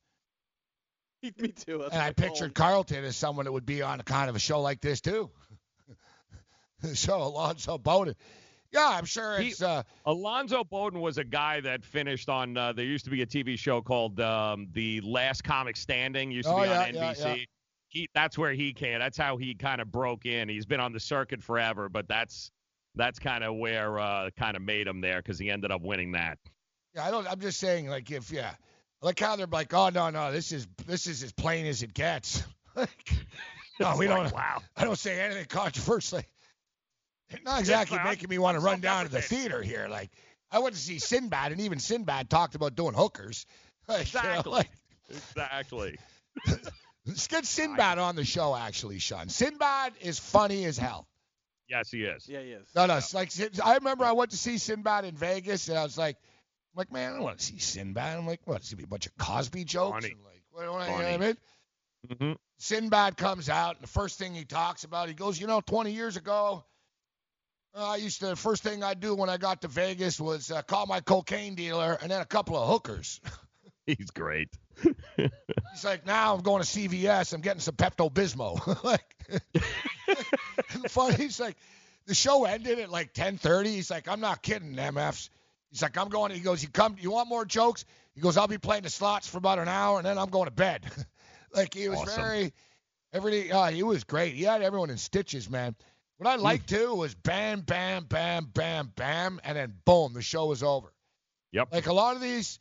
[LAUGHS] Me too. That's and I I pictured Carlton as someone that would be on a kind of a show like this too. [LAUGHS] so Alonzo Bowden. Yeah, I'm sure He- it's uh Alonzo Bowden was a guy that finished on. Uh, there used to be a TV show called um, The Last Comic Standing. Used to Oh, be on yeah, NBC. yeah. He, that's where he came. That's how he kind of broke in. He's been on the circuit forever, but that's that's kind of where uh, kind of made him there because he ended up winning that. yeah, I don't I'm just saying like if yeah. Like how they're like, oh no, no, this is this is as plain as it gets. [LAUGHS] Like, no, we It's don't [LAUGHS] wow. I don't say anything controversial. Not exactly I'm- making me want to run down to the theater here. Like I went to see Sinbad, and even Sinbad talked about doing hookers. [LAUGHS] Like, you know, Exactly. like, Exactly. Let's get Sinbad on the show, actually, Sean. Sinbad is funny as hell. Yes, he is. Yeah, he is. No, no. It's like I remember I went to see Sinbad in Vegas, and I was like, I'm like, man, I don't want to see Sinbad. I'm like, what? It's gonna be a bunch of Cosby jokes. Funny. And like, what, what, you know what I Funny. mean? Mm-hmm. Sinbad comes out, and the first thing he talks about, he goes, you know, 20 years ago, uh, I used to, the first thing I'd do when I got to Vegas was uh, call my cocaine dealer and then a couple of hookers. [LAUGHS] He's great. He's like, now I'm going to CVS. I'm getting some Pepto Bismol. [LAUGHS] like, [LAUGHS] funny. He's like, the show ended at like 10:30. He's like, I'm not kidding, MFs. He's like, I'm going. He goes, you come. You want more jokes? He goes, I'll be playing the slots for about an hour and then I'm going to bed. [LAUGHS] like he was Awesome. very, everything. Uh, he was great. He had everyone in stitches, man. What I liked too was bam, bam, bam, bam, bam, and then boom, the show was over. Yep. Like a lot of these,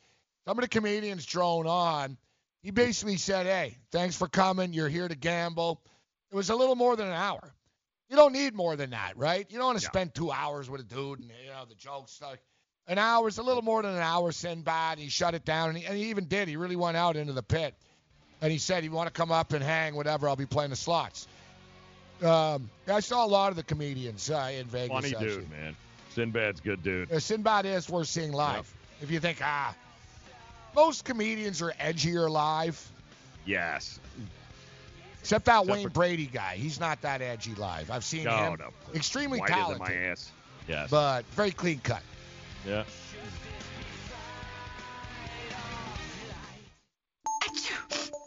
some of the comedians drone on. He basically said, "Hey, thanks for coming. You're here to gamble." It was a little more than an hour. You don't need more than that, right? You don't want to Yeah. spend two hours with a dude and you know the jokes. Like an hour is a little more than an hour. Sinbad. He shut it down, and he, and he even did. He really went out into the pit, and he said, "You want to come up and hang, whatever? I'll be playing the slots." Um, I saw a lot of the comedians uh, in Vegas. Funny actually. dude, man. Sinbad's good dude. Uh, Sinbad is worth seeing live. If you think, ah, most comedians are edgier live, Yes. except that Except Wayne for- Brady guy. He's not that edgy live. I've seen No, him. no. Extremely Whiter than talented, my ass. Yes. but very clean cut. yeah.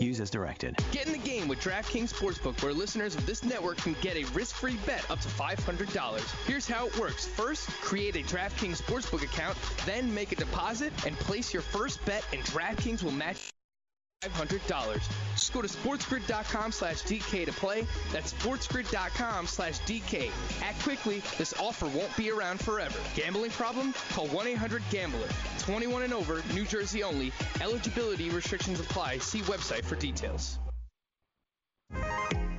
Use as directed. Get in the game with DraftKings Sportsbook, where listeners of this network can get a risk-free bet up to $500. Here's how it works. First, create a DraftKings Sportsbook account, then make a deposit and place your first bet, and DraftKings will match $500. Just go to sportsgrid.com slash DK to play. That's sportsgrid.com slash DK. Act quickly. This offer won't be around forever. Gambling problem? Call 1-800-GAMBLER. 21 and over, New Jersey only. Eligibility restrictions apply. See website for details.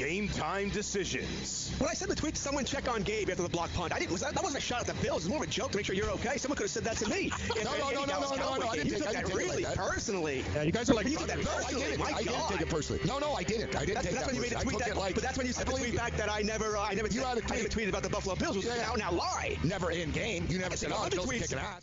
Game time decisions. When I sent the tweet to someone, check on Gabe after the block punt. I didn't. Was that, that wasn't a shot at the Bills. It was more of a joke to make sure you're okay. Someone could have said that to me. [LAUGHS] No, no, no, no, no, no, no, I didn't You take- took I that didn't really like that. personally. Yeah, you guys are like, you took that No, I didn't. My I didn't God. take it personally. No, no, I didn't. I didn't That's, take that's that when you made a tweet that. like- but that's when you sent the tweet you. back that I never, uh, I never, You said, had a I never tweeted about the Buffalo Bills. Was Yeah. now, now lie. Never in game. You never said, said, oh, tweets- kicking ass.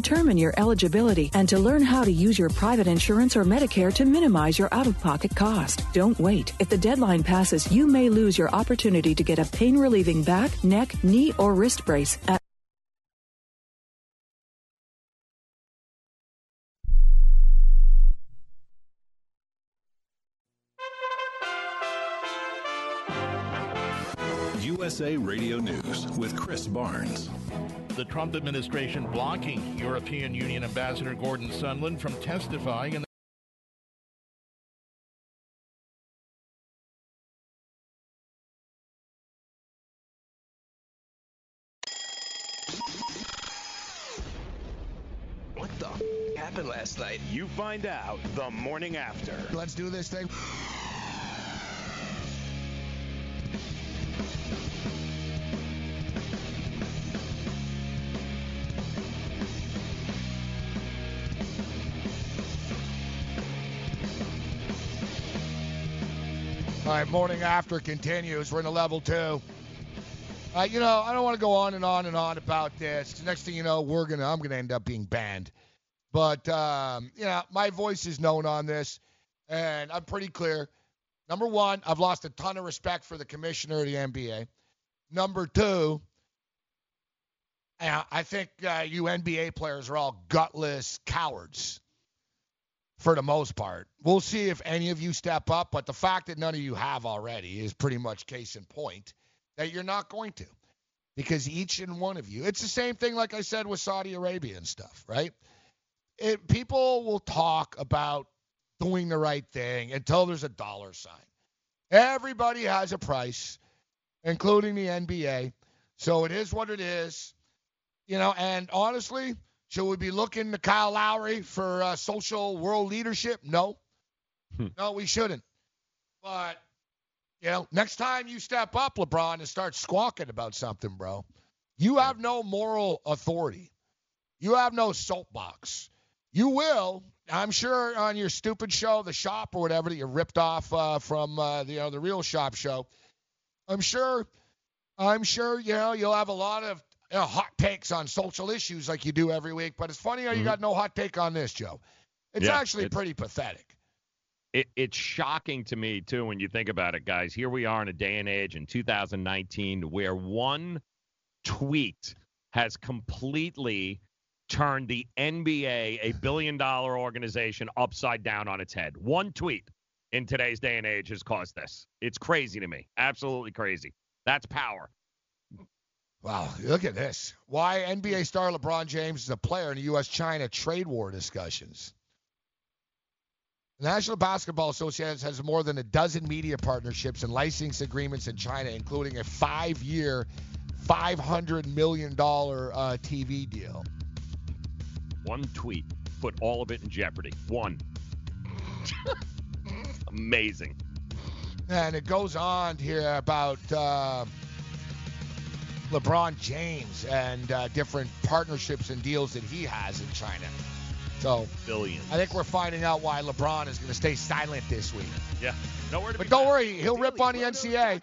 determine your eligibility and to learn how to use your private insurance or Medicare to minimize your out of pocket cost. Don't wait. If the deadline passes, you may lose your opportunity to get a pain relieving back, neck, knee, or wrist brace at USA Radio News with Chris Barnes. The Trump administration blocking European Union Ambassador Gordon Sondland from testifying in What the f- happened last night? You find out the morning after. Let's do this thing. All right, morning after continues. We're in a level two. Uh, you know, I don't want to go on and on and on about this. Next thing you know, we're gonna, I'm gonna end up being banned. But um, you know, my voice is known on this, and I'm pretty clear. Number one, I've lost a ton of respect for the commissioner of the NBA. Number two, I think uh, you NBA players are all gutless cowards for the most part. We'll see if any of you step up, but the fact that none of you have already is pretty much case in point that you're not going to. Because each and one of you, it's the same thing like I said with Saudi Arabia and stuff, right? It, people will talk about doing the right thing until there's a dollar sign. Everybody has a price, including the NBA. So it is what it is. You know, and honestly, should we be looking to Kyle Lowry for uh, social world leadership? No. no, we shouldn't. But you know, next time you step up, LeBron, and start squawking about something, bro, you have no moral authority. You have no soapbox. You will, I'm sure, on your stupid show, The Shop or whatever that you ripped off uh, from uh, the you know, the Real Shop show. I'm sure, I'm sure, you know, you'll have a lot of you know, hot takes on social issues like you do every week. But it's funny how you mm-hmm. got no hot take on this, Joe. It's yeah, actually it's, pretty pathetic it, it's shocking to me too when you think about it, guys. Here we are in a day and age in 2019 where one tweet has completely turned the NBA, a billion dollar organization, upside down on its head. One tweet in today's day and age has caused this. It's crazy to me. Absolutely crazy. That's power. Wow, look at this. Why NBA star LeBron James is a player in the U.S. China trade war discussions. The National Basketball Association has more than a dozen media partnerships and licensing agreements in China, including a five year, $500 million uh, TV deal. One tweet put all of it in jeopardy. One. [LAUGHS] Amazing. And it goes on here about uh, LeBron James and uh, different partnerships and deals that he has in China. So billions. I think we're finding out why LeBron is going to stay silent this week. Yeah, nowhere to But don't worry, he'll rip on the NCAA.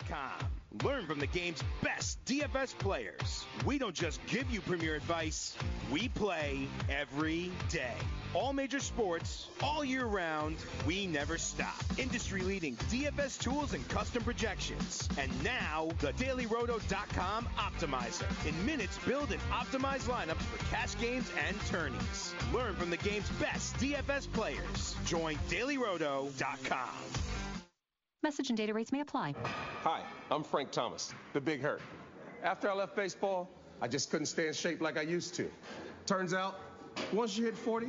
Learn from the game's best DFS players. We don't just give you premier advice, we play every day. All major sports, all year round, we never stop. Industry leading DFS tools and custom projections. And now, the dailyroto.com optimizer. In minutes, build and optimize lineups for cash games and tourneys. Learn from the game's best DFS players. Join dailyroto.com. Message and data rates may apply. Hi, I'm Frank Thomas, the big hurt. After I left baseball, I just couldn't stay in shape like I used to. Turns out, once you hit 40,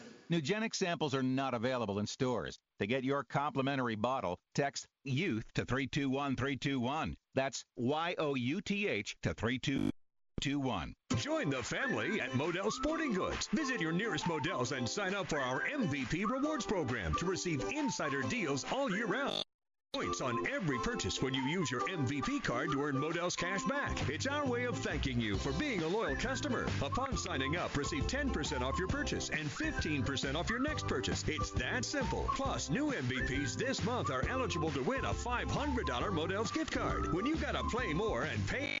Nugenix samples are not available in stores. To get your complimentary bottle, text YOUTH to 321321. That's Y O U T H to 3221. Join the family at Modell Sporting Goods. Visit your nearest Modells and sign up for our MVP Rewards program to receive insider deals all year round points on every purchase when you use your MVP card to earn Modell's cash back. It's our way of thanking you for being a loyal customer. Upon signing up, receive 10% off your purchase and 15% off your next purchase. It's that simple. Plus, new MVPs this month are eligible to win a $500 Modell's gift card. When you gotta play more and pay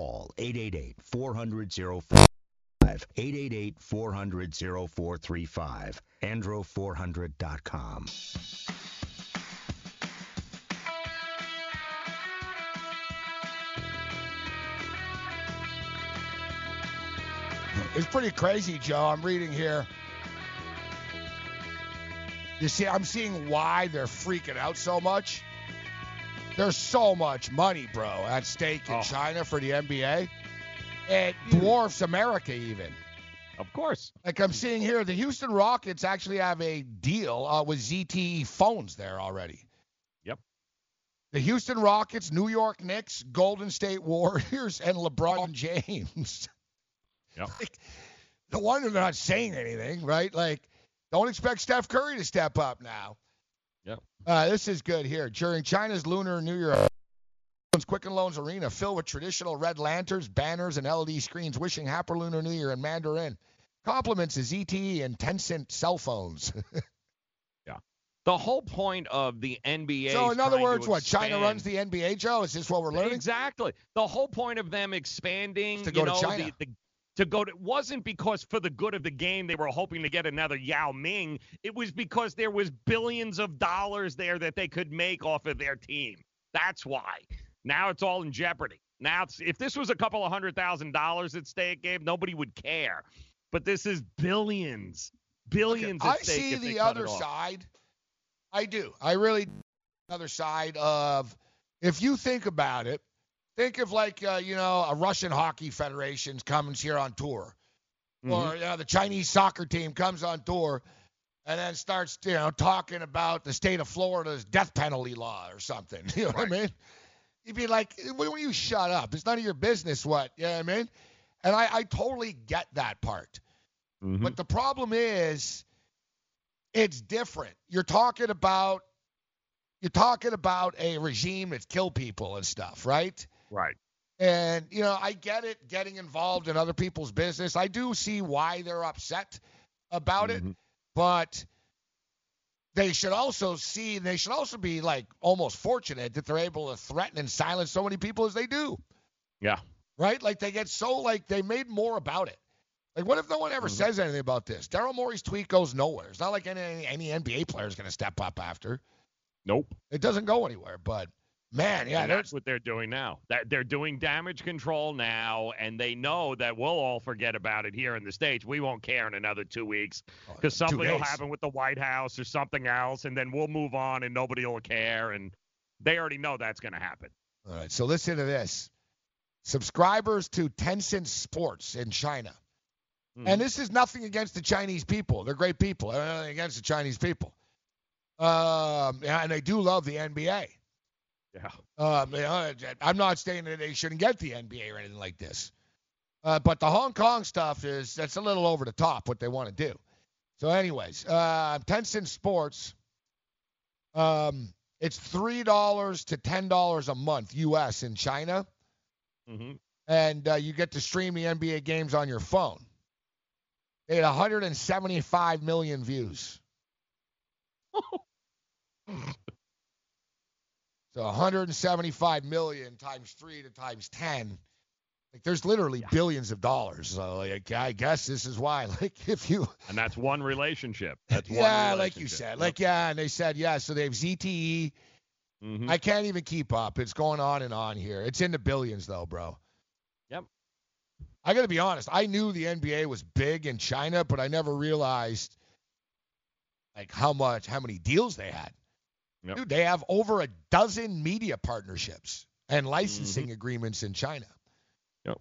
888 400 888 400 0435. Andro400.com. It's pretty crazy, Joe. I'm reading here. You see, I'm seeing why they're freaking out so much. There's so much money, bro, at stake in Oh. China for the NBA. It dwarfs America even. Of course. Like I'm seeing here, the Houston Rockets actually have a deal uh, with ZTE phones there already. Yep. The Houston Rockets, New York Knicks, Golden State Warriors, and LeBron James. [LAUGHS] Yep. Like, no wonder they're not saying anything, right? Like, don't expect Steph Curry to step up now. Yep. Uh, this is good here. During China's Lunar New Year, Quicken Loans Arena filled with traditional red lanterns, banners, and LED screens wishing Happy Lunar New Year in Mandarin. Compliments to ZTE and Tencent cell phones. [LAUGHS] Yeah. The whole point of the NBA. so, in other words, what? China runs the NBA, Joe? Is this what we're learning? Exactly. The whole point of them expanding to go you to know, China. The, the, to go to it wasn't because for the good of the game they were hoping to get another Yao Ming. It was because there was billions of dollars there that they could make off of their team. That's why. Now it's all in jeopardy. Now, it's, if this was a couple of hundred thousand dollars at stake, Gabe, nobody would care. But this is billions, billions I at stake. see the other side. I do. I really other side of if you think about it, think of like uh, you know a Russian hockey federation comes here on tour, Mm-hmm. or you know the Chinese soccer team comes on tour, and then starts you know talking about the state of Florida's death penalty law or something. [LAUGHS] You know what I mean? You'd be like, "Why don't you shut up? It's none of your business." What? You know what I mean? And I, I totally get that part. Mm-hmm. But the problem is, it's different. You're talking about you're talking about a regime that's killed people and stuff, right? Right. And you know, I get it, getting involved in other people's business. I do see why they're upset about it, mm-hmm. but they should also see. They should also be like almost fortunate that they're able to threaten and silence so many people as they do, Yeah. right? Like they get so like they made more about it. Like, what if no one ever mm-hmm. says anything about this? Daryl Morey's tweet goes nowhere. It's not like any any NBA player is going to step up after. Nope. It doesn't go anywhere. But man, yeah, that's what they're doing now. That they're doing damage control now, and they know that we'll all forget about it here in the states. We won't care in another two weeks because Oh, something will happen with the White House or something else, and then we'll move on, and nobody will care. And they already know that's going to happen. All right, so listen to this. Subscribers to Tencent Sports in China. Mm-hmm. And this is nothing against the Chinese people. They're great people. Nothing against the Chinese people. Um, and they do love the NBA. Yeah. Um, you know, I'm not saying that they shouldn't get the NBA or anything like this. Uh, but the Hong Kong stuff is that's a little over the top what they want to do. So, anyways, uh, Tencent Sports, um, it's three dollars to ten dollars a month U.S. in China, Mm-hmm. and uh, you get to stream the NBA games on your phone. They had 175 million views. [LAUGHS] so 175 million times three to times 10. Like there's literally billions of dollars. So like, I guess this is why. [LAUGHS] Like if you And that's one relationship. [LAUGHS] That's one yeah, like you relationship. said. Yep. Like yeah, and they said yeah. So they have ZTE. Mhm. I can't even keep up. It's going on and on here. It's in the billions though, bro. Yep. I got to be honest. I knew the NBA was big in China, but I never realized like how much, how many deals they had. Yep. Dude, they have over a dozen media partnerships and licensing Mm-hmm. agreements in China. Yep.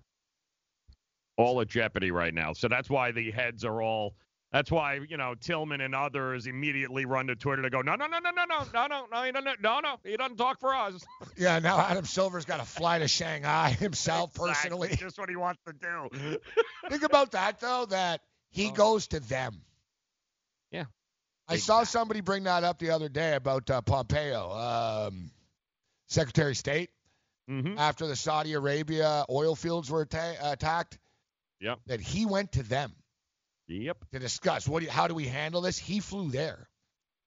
All at jeopardy right now. So that's why the heads are all That's why you know Tillman and others immediately run to Twitter to go, no, no, no, no, no, no, no, no, no, he doesn't, no, no, he doesn't talk for us. [LAUGHS] Yeah, now Adam Silver's got to fly to Shanghai himself Exactly, personally. just what he wants to do. [LAUGHS] Think about that though, that he goes to them. Yeah. I saw somebody bring that up the other day about uh, Pompeo, um, Secretary of State, Mm-hmm. after the Saudi Arabia oil fields were atta- attacked, Yep. that he went to them Yep. to discuss what do you, how do we handle this. He flew there.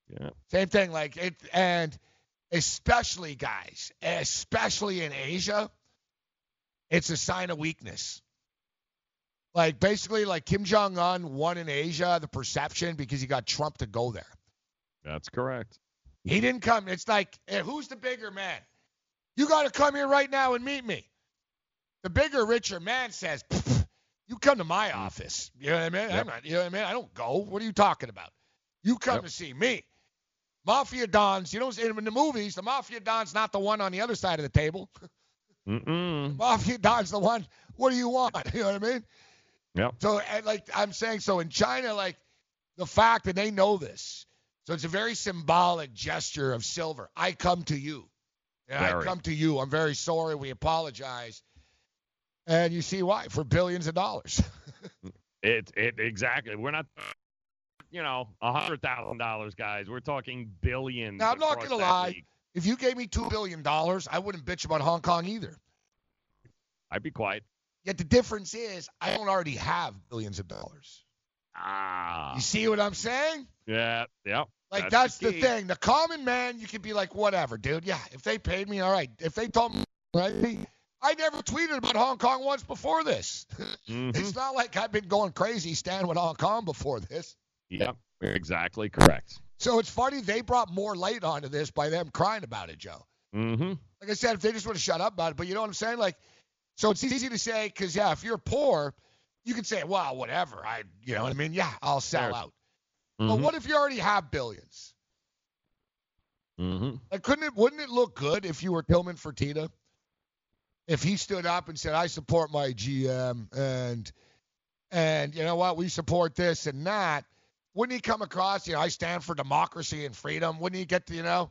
Yeah. Same thing, like it, and especially guys, especially in Asia, it's a sign of weakness. Like basically, like Kim Jong Un won in Asia, the perception because he got Trump to go there. That's correct. He didn't come. It's like, who's the bigger man? You got to come here right now and meet me. The bigger, richer man says, "You come to my mm. office." You know what I mean? I'm not. You know what I mean? I don't go. What are you talking about? You come Yep. to see me. Mafia Dons. You see in the movies. The Mafia Don's not the one on the other side of the table. [LAUGHS] Mm-mm. Mafia Don's the one. What do you want? [LAUGHS] You know what I mean? Yep. So, and like I'm saying, so in China, like the fact that they know this, so it's a very symbolic gesture of silver. I come to you. Yeah, I come to you. I'm very sorry. We apologize. And you see why for billions of dollars. [LAUGHS] It it exactly. We're not, you know, a hundred thousand dollars, guys. We're talking billions. now I'm not gonna lie. league. If you gave me two billion dollars, I wouldn't bitch about Hong Kong either. I'd be quiet. Yet the difference is I don't already have billions of dollars. Ah. You see what I'm saying? Yeah. Yep. Like that's, the, key. thing. The common man, you could be like, whatever, dude. Yeah, if they paid me, all right. If they told me, right? I never tweeted about Hong Kong once before this. [LAUGHS] Mhm. It's not like I've been going crazy standing with Hong Kong before this. Yep. Exactly correct. So it's funny they brought more light onto this by them crying about it, Joe. Mm-hmm. Like I said, if they just want to shut up about it, but you know what I'm saying? Like, so it's easy to say because yeah, if you're poor, you can say, well, whatever. I, you know what I mean? Yeah, I'll sell Sure. out. But Mhm. what if you already have billions? Mm-hmm. Like, couldn't it? Wouldn't it look good if you were Tillman Fertitta? If he stood up and said, "I support my GM," and and you know what, we support this and that. Wouldn't he come across? You know, I stand for democracy and freedom. Wouldn't he get? To you know,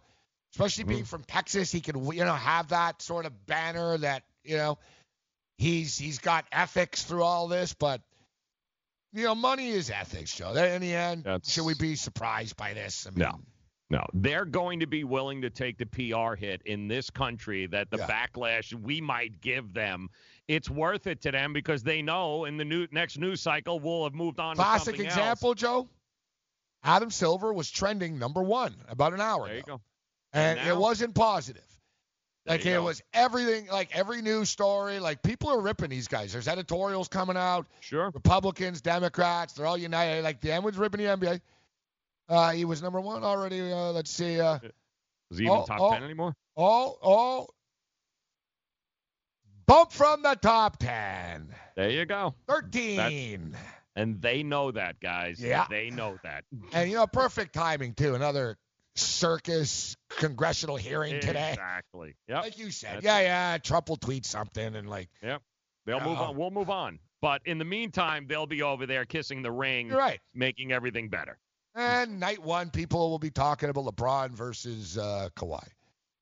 especially being from Texas, he could you know have that sort of banner that you know he's he's got ethics through all this, but. You know, money is ethics, Joe. In the end, should we be surprised by this? I mean, No. No, they're going to be willing to take the PR hit in this country that the Yeah. backlash we might give them, it's worth it to them because they know in the new next news cycle we'll have moved on Classic example, Joe. Adam Silver was trending number one about an hour. There ago, you go. and And it wasn't positive. Like it go. was everything, like every news story. Like people are ripping these guys. There's editorials coming out. Sure. Republicans, Democrats, they're all united. Like the was ripping the NBA. Uh, he was number one already. Uh, let's see. Uh, Is he even Oh, top oh. ten anymore? all, all bump from the top ten. There you go. Thirteen. And they know that, guys. Yeah. They know that. And you know, perfect timing too. Another circus congressional hearing today. Exactly. Yeah. Like you said, That's yeah, it. yeah. Trump will tweet something and like, Yeah. They'll move on. We'll move on. But in the meantime, they'll be over there kissing the ring, you're right. making everything better. And night one, people will be talking about LeBron versus uh, Kawhi.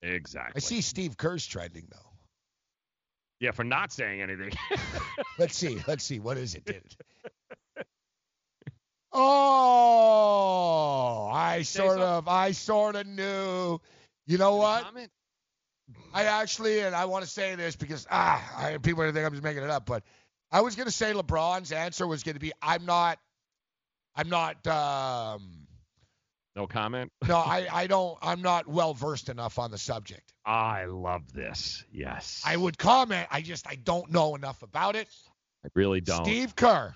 Exactly. I see Steve Kerr's trending though. Yeah, for not saying anything. [LAUGHS] Let's see. Let's see. What is it? Did it? Oh, I sort of, I sort of knew. You know what? Comment? I actually, and I want to say this because ah, I, people are think I'm just making it up, but I was gonna say LeBron's answer was gonna be, I'm not, I'm not, um, No comment. [LAUGHS] no, I, I don't, I'm not well versed enough on the subject. I love this. Yes. I would comment, I just, I don't know enough about it. I really don't. Steve Kerr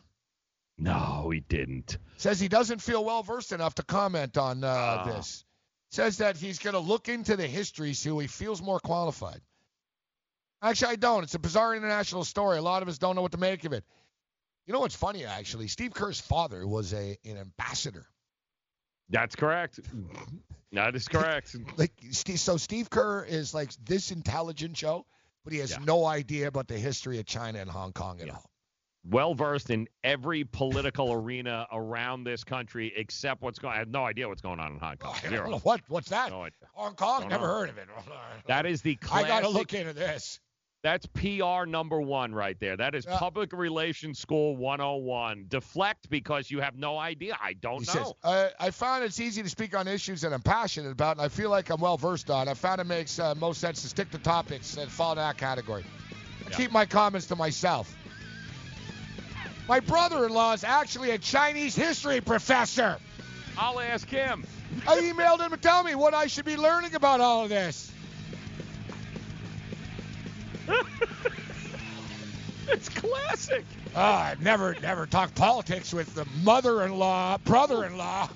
No, he didn't. says he doesn't feel well versed enough to comment on uh, Ah. this. Says that he's going to look into the history so he feels more qualified. Actually, I don't. It's a bizarre international story. A lot of us don't know what to make of it. You know what's funny, actually? Steve Kerr's father was a an ambassador. That's correct. That is correct. [LAUGHS] Like, so Steve Kerr is like this intelligent Joe, but he has Yeah. no idea about the history of China and Hong Kong at all. Well versed in every political arena around this country except what's going. I have no idea what's going on in Hong Kong. Zero. What? What's that? No. Hong Kong? Don't Never know. heard of it. [LAUGHS] That is the Classic, I got to look into this. That's PR number one right there. That is Yeah. public relations school 101. Deflect because you have no idea. I don't He know. says, uh, I found it's easy to speak on issues that I'm passionate about, and I feel like I'm well versed on. I found it makes uh, most sense to stick to topics that fall in that category. I Yeah. keep my comments to myself. My brother-in-law is actually a Chinese history professor. I'll ask him. I emailed him to tell me what I should be learning about all of this. [LAUGHS] It's classic. Oh, I've never, never talked politics with the mother-in-law, brother-in-law.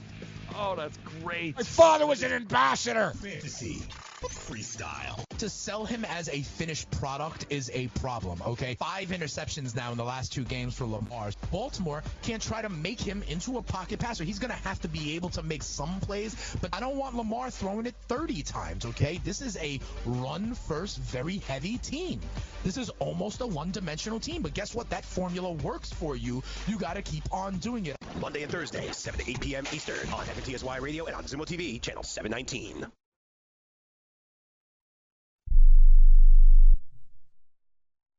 Oh, that's great. My father was an ambassador. Fantasy. Freestyle. To sell him as a finished product is a problem, okay? Five interceptions now in the last two games for Lamar. Baltimore can't try to make him into a pocket passer. He's going to have to be able to make some plays, but I don't want Lamar throwing it 30 times, okay? This is a run first, very heavy team. This is almost a one dimensional team, but guess what? That formula works for you. You got to keep on doing it. Monday and Thursday, 7 to 8 p.m. Eastern on FNTSY Radio and on Zumo TV, channel 719.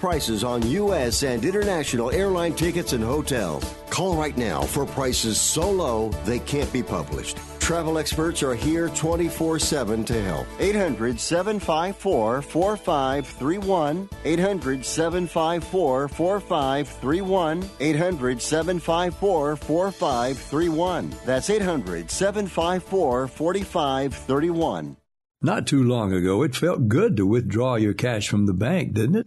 prices on U.S. and international airline tickets and hotels. Call right now for prices so low they can't be published. Travel experts are here 24 7 to help. 800 754 4531. 800 754 4531. 800 754 4531. That's 800 754 4531. Not too long ago, it felt good to withdraw your cash from the bank, didn't it?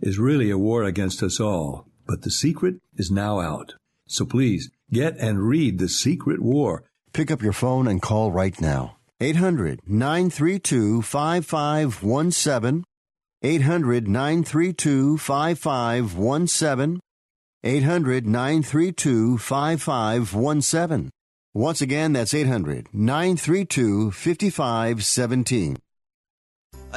is really a war against us all. But the secret is now out. So please get and read The Secret War. Pick up your phone and call right now. 800 932 5517. 800 932 5517. 800 932 5517. Once again, that's 800 932 5517.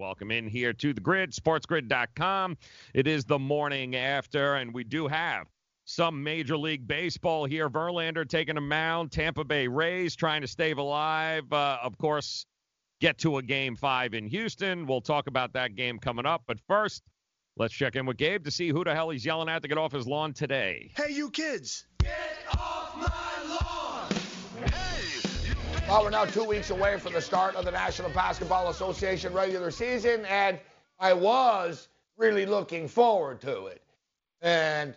Welcome in here to the grid, sportsgrid.com. It is the morning after, and we do have some Major League Baseball here. Verlander taking a mound, Tampa Bay Rays trying to stay alive. Uh, of course, get to a game five in Houston. We'll talk about that game coming up. But first, Let's check in with Gabe to see who the hell he's yelling at to get off his lawn today. Hey, you kids! Well, we're now two weeks away from the start of the National Basketball Association regular season, and I was really looking forward to it. And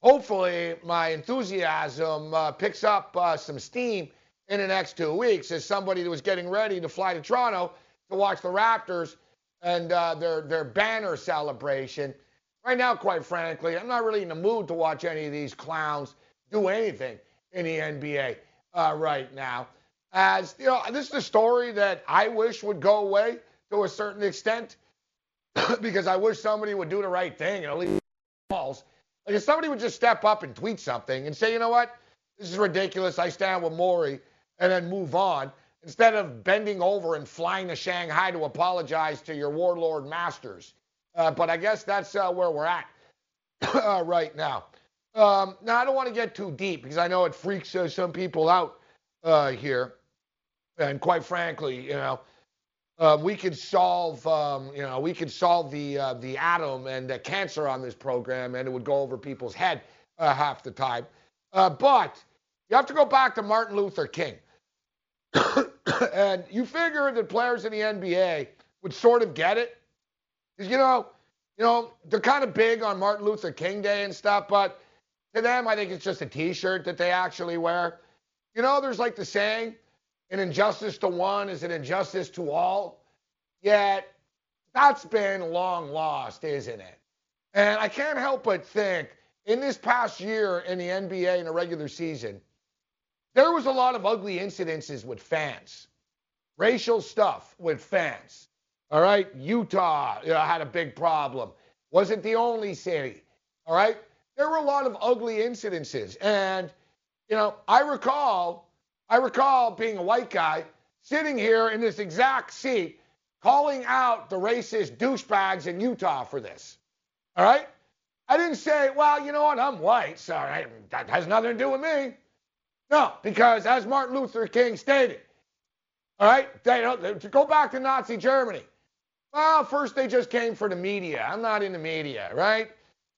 hopefully, my enthusiasm uh, picks up uh, some steam in the next two weeks as somebody that was getting ready to fly to Toronto to watch the Raptors and uh, their their banner celebration. Right now, quite frankly, I'm not really in the mood to watch any of these clowns do anything in the NBA uh, right now. As you know, this is a story that I wish would go away to a certain extent [COUGHS] because I wish somebody would do the right thing and at least balls. Like if somebody would just step up and tweet something and say, you know what, this is ridiculous. I stand with Morey, and then move on instead of bending over and flying to Shanghai to apologize to your warlord masters. Uh, but I guess that's uh, where we're at [COUGHS] uh, right now. Um, now, I don't want to get too deep because I know it freaks uh, some people out uh, here. And quite frankly, you know, uh, we could solve, um, you know, we could solve the the atom and the cancer on this program, and it would go over people's head half the time. but you have to go back to Martin Luther King. [COUGHS] and you figure that players in the NBA would sort of get it. You know, you know, they're kind of big on Martin Luther King Day and stuff, but to them, I think it's just a t-shirt that they actually wear. You know, there's like the saying, an injustice to one is an injustice to all. Yet that's been long lost, isn't it? And I can't help but think in this past year in the NBA in the regular season, there was a lot of ugly incidences with fans, racial stuff with fans. All right, Utah you know, had a big problem. Wasn't the only city. All right, there were a lot of ugly incidences, and you know, I recall, I recall being a white guy sitting here in this exact seat, calling out the racist douchebags in Utah for this. All right, I didn't say, well, you know what, I'm white, so that has nothing to do with me. No, because as Martin Luther King stated, all right, they to go back to Nazi Germany. Well, first they just came for the media. I'm not in the media, right?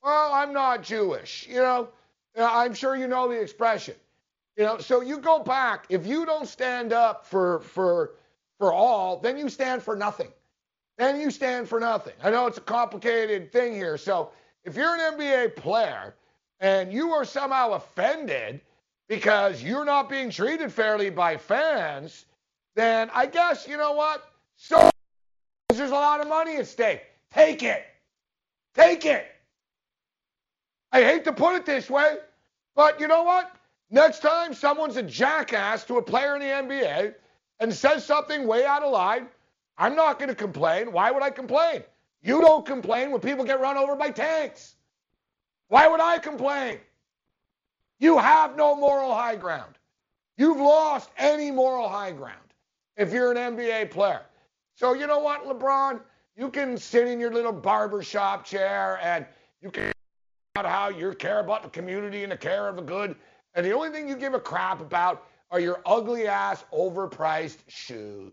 Well, I'm not Jewish. You know, I'm sure you know the expression. You know, so you go back. If you don't stand up for for for all, then you stand for nothing. Then you stand for nothing. I know it's a complicated thing here. So if you're an NBA player and you are somehow offended because you're not being treated fairly by fans, then I guess, you know what? So there's a lot of money at stake. Take it. Take it. I hate to put it this way, but you know what? Next time someone's a jackass to a player in the NBA and says something way out of line, I'm not going to complain. Why would I complain? You don't complain when people get run over by tanks. Why would I complain? You have no moral high ground. You've lost any moral high ground if you're an NBA player. So you know what, LeBron? You can sit in your little barbershop chair and you can about how you care about the community and the care of the good. And the only thing you give a crap about are your ugly ass overpriced shoes.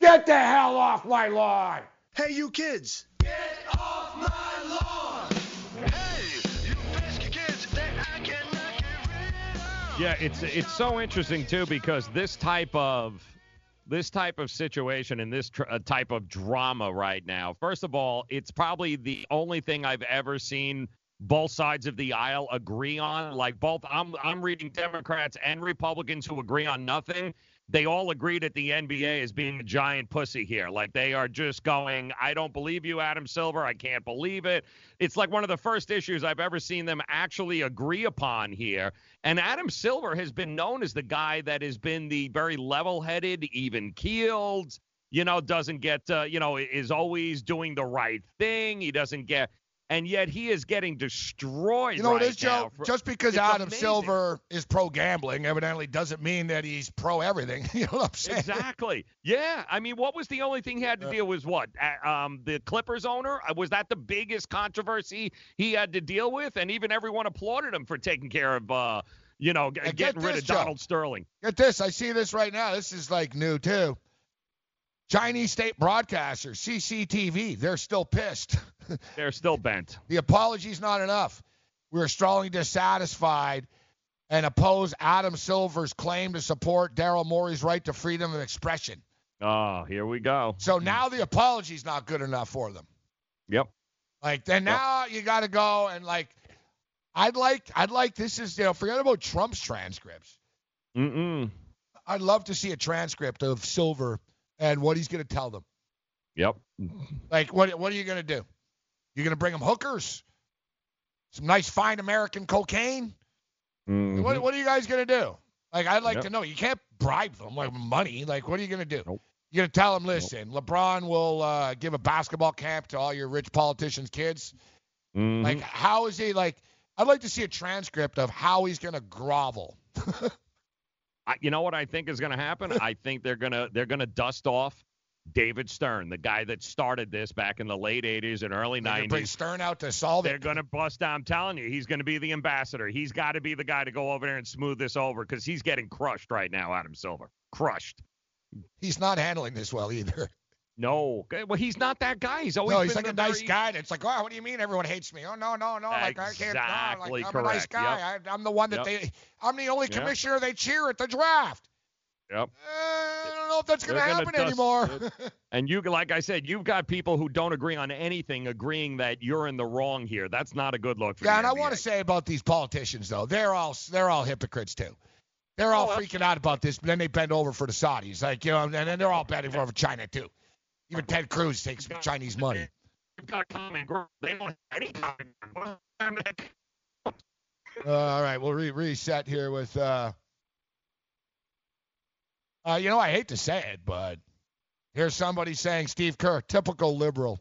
Get the hell off my lawn! Hey, you kids! Get off my lawn! Yeah, it's it's so interesting too because this type of this type of situation and this tr- uh, type of drama right now. First of all, it's probably the only thing I've ever seen both sides of the aisle agree on. Like both, I'm I'm reading Democrats and Republicans who agree on nothing. They all agree that the NBA is being a giant pussy here. Like they are just going, I don't believe you, Adam Silver. I can't believe it. It's like one of the first issues I've ever seen them actually agree upon here. And Adam Silver has been known as the guy that has been the very level-headed, even keeled. You know, doesn't get, uh, you know, is always doing the right thing. He doesn't get and yet he is getting destroyed. You know right what is, Joe? For, Just because Adam amazing. Silver is pro gambling, evidently doesn't mean that he's pro everything. [LAUGHS] you know what I'm saying? Exactly. Yeah. I mean, what was the only thing he had to deal with? Was what? Um, the Clippers owner Uh, was that the biggest controversy he had to deal with? And even everyone applauded him for taking care of, uh, you know, And getting get rid this, of Joe. Donald Sterling. Get this. I see this right now. This is like new too. Chinese state broadcaster, CCTV, they're still pissed. [LAUGHS] They're still bent. the apology's not enough. We're strongly dissatisfied and oppose Adam Silver's claim to support Daryl Morey's right to freedom of expression. Oh, here we go. So now the apology's not good enough for them. Yep. Like then now you got to go and like I'd like I'd like this is you know forget about Trump's transcripts. Mm-mm. I'd love to see a transcript of Silver and what he's going to tell them. Yep. Like what what are you going to do? You're going to bring them hookers? Some nice fine American cocaine? Mhm. What what are you guys going to do? Like I'd like Yep. to know. You can't bribe them like money. Like what are you going to do? You're going to tell them, listen, LeBron will uh, give a basketball camp to all your rich politicians' kids. Mhm. Like, how is he like? I'd like to see a transcript of how he's gonna grovel. [LAUGHS] I, you know what I think is going to happen? I think they're gonna they're gonna dust off David Stern, the guy that started this back in the late '80s and early They're gonna bring Stern out to solve They're it. going to bust down. I'm telling you, he's going to be the ambassador. He's got to be the guy to go over there and smooth this over because he's getting crushed right now, Adam Silver. Crushed. He's not handling this well either. [LAUGHS] No, well, he's not that guy. He's always no, he's like a the nice very- guy. It's like, oh, what do you mean everyone hates me? Oh no, no, no. Like I can't. No, like, I'm a nice correct. guy. I, I'm the one that Yep. they. I'm the only Yep. commissioner they cheer at the draft. Yep. Uh, I don't know if that's gonna They're gonna happen dust anymore. [LAUGHS] And you, like I said, you've got people who don't agree on anything agreeing that you're in the wrong here. That's not a good look for Yeah, and I want to say about these politicians though, they're all they're all hypocrites too. They're all Oh, freaking out about this, but then they bend over for the Saudis, like you know, and then they're all bending over for China too. Even Ted Cruz takes Chinese money. You've got common ground. They don't have any common ground. Uh, all right, we'll re- reset here with. Uh, uh, you know, I hate to say it, but here's somebody saying Steve Kerr, typical liberal.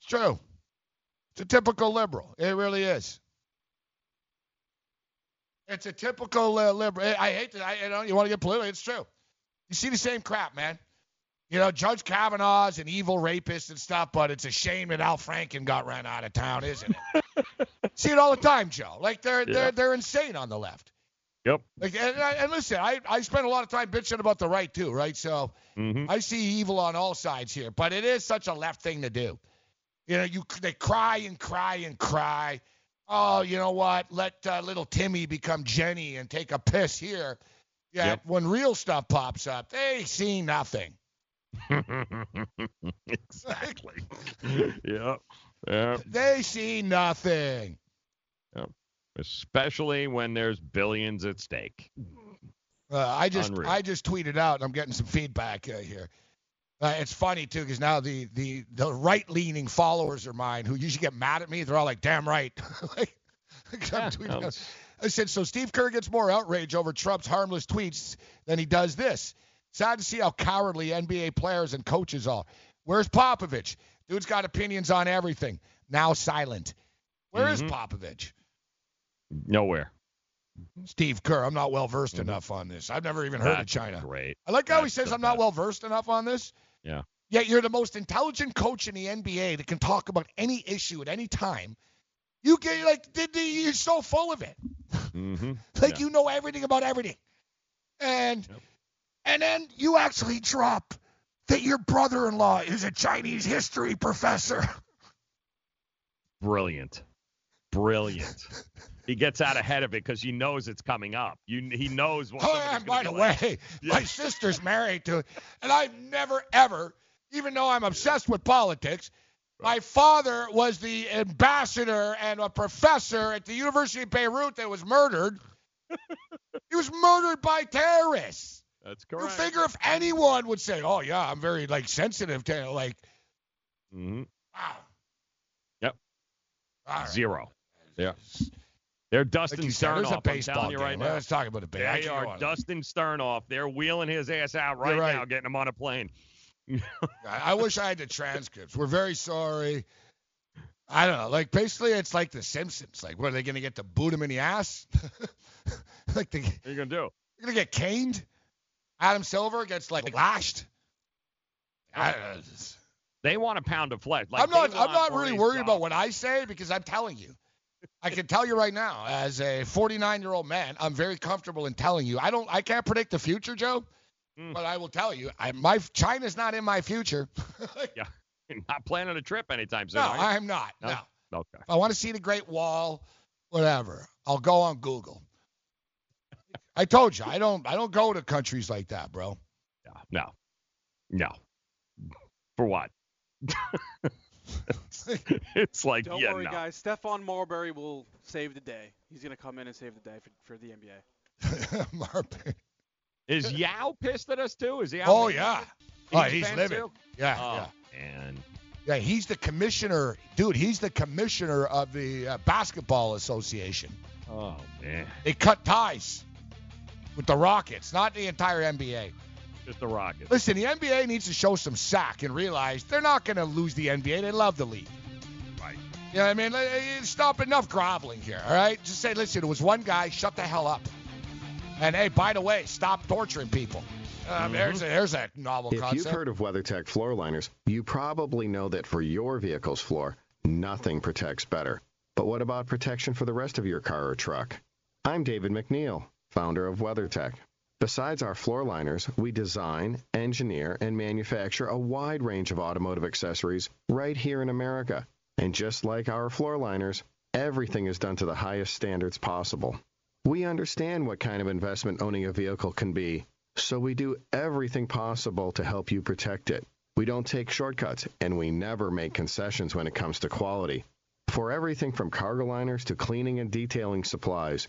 It's true. It's a typical liberal. It really is. It's a typical uh, liberal. I hate to. I, you know, you want to get political. It's true. You see the same crap, man. You know, Judge Kavanaugh's an evil rapist and stuff, but it's a shame that Al Franken got run out of town, isn't it? [LAUGHS] see it all the time, Joe. Like they're Yeah. they're they're insane on the left. Yep. Like and, and listen, I I spend a lot of time bitching about the right too, right? So Mm-hmm. I see evil on all sides here, but it is such a left thing to do. You know, you they cry and cry and cry. Oh, you know what? Let uh, little Timmy become Jenny and take a piss here. Yeah, Yep. when real stuff pops up, they see nothing. Exactly. yep. Yep. They see nothing. Yep. Especially when there's billions at stake. Uh, I just Unreal. I just tweeted out, and I'm getting some feedback uh, here. Uh, it's funny too, because now the the the right leaning followers of mine who usually get mad at me, they're all like, "Damn right." [LAUGHS] like, I'm tweeting no. out. I said, so Steve Kerr gets more outrage over Trump's harmless tweets than he does this. Sad to see how cowardly NBA players and coaches are. Where's Popovich? Dude's got opinions on everything. Now silent. Where is Mhm. Popovich? Nowhere. Steve Kerr. I'm not well versed enough on this. I've never even heard of China. Great. I like how he says I'm not well versed enough on this. Yeah. Yet you're the most intelligent coach in the NBA that can talk about any issue at any time. You get like you're so full of it. Mm-hmm. [LAUGHS] Like you know everything about everything. And and then you actually drop that your brother-in-law is a Chinese history professor. Brilliant. Brilliant. he gets out ahead of it because he knows it's coming up. You, he knows what. Oh, and by the like. way, my sister's married to, and I've never ever, even though I'm obsessed with politics, my father was the ambassador and a professor at the University of Beirut that was murdered. [LAUGHS] he was murdered by terrorists. That's correct. You figure if anyone would say, "Oh yeah, I'm very like sensitive to like," mm-hmm. wow, Yep. right. Zero. Yeah. They're dusting Like said, Stern a off. I'm telling you right now. Let's talk about the base. They are on. dusting Stern off. They're wheeling his ass out right, right. now, getting him on a plane. [LAUGHS] I, wish I had the transcripts. We're very sorry. I don't know. Like basically, it's like The Simpsons. Like, what are they gonna get to boot him in the ass? [LAUGHS] like they, What are you gonna do? they're gonna get caned. Adam Silver gets like lashed. I don't know. It's- They want a pound of flesh. Like I'm not. I'm not really worried Jones. about what I say because I'm telling you. I can tell you right now, as a 49 year old man, I'm very comfortable in telling you. I don't. I can't predict the future, Joe. Hmm. But I will tell you, I, my China's not in my future. [LAUGHS] yeah. You're not planning a trip anytime soon. No. I am not. No. Okay. If I want to see the Great Wall, whatever, I'll go on Google. I told you, I don't I don't go to countries like that, bro. Yeah, No. No. For what? [LAUGHS] it's like Don't yeah, worry, no. guys. Stephon Marbury will save the day. He's going to come in and save the day for, for the NBA. [LAUGHS] Marbury. Is Yao pissed at us too? Is he? out Oh in yeah. He's oh, he's fan, living. too? Yeah, Oh, yeah. And Yeah, he's the commissioner, dude. He's the commissioner of the uh, basketball association. oh man, They cut ties with the Rockets, not the entire NBA. just the Rockets. Listen, the NBA needs to show some sack and realize they're not going to lose the NBA. They love the league. Right. You know what I mean? Eh, Stop enough groveling here, all right? Just say, listen, it was one guy. Shut the hell up. And hey, by the way, stop torturing people. Um, There's a, there's a novel If concept. you've heard of WeatherTech floor liners, you probably know that for your vehicle's floor, nothing protects better. But what about protection for the rest of your car or truck? I'm David McNeil, founder of WeatherTech. Besides our floor liners, we design, engineer, and manufacture a wide range of automotive accessories right here in America. And just like our floor liners, everything is done to the highest standards possible. We understand what kind of investment owning a vehicle can be, so we do everything possible to help you protect it. We don't take shortcuts, and we never make concessions when it comes to quality. For everything from cargo liners to cleaning and detailing supplies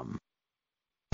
um,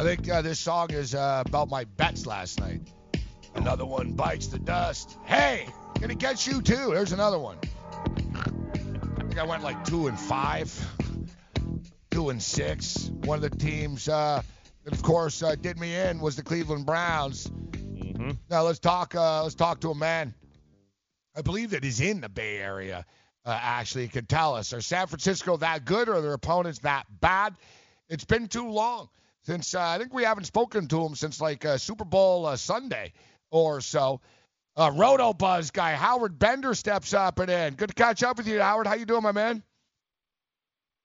I think uh, this song is uh, about my bets last night. Another one bites the dust. Hey, gonna get you too. There's another one. I think I went like two and five, two and six. One of the teams uh, that, of course, uh, did me in was the Cleveland Browns. Mm-hmm. Now let's talk. Uh, let's talk to a man. I believe that is in the Bay Area. Uh, actually, could tell us: Are San Francisco that good, or are their opponents that bad? It's been too long since uh, I think we haven't spoken to him since like uh, Super Bowl uh, Sunday or so. Uh, Roto Buzz guy Howard Bender steps up and in. Good to catch up with you, Howard. How you doing, my man?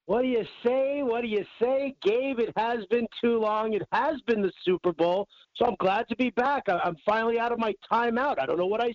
What do you say? What do you say, Gabe? It has been too long. It has been the Super Bowl, so I'm glad to be back. I- I'm finally out of my timeout. I don't know what I.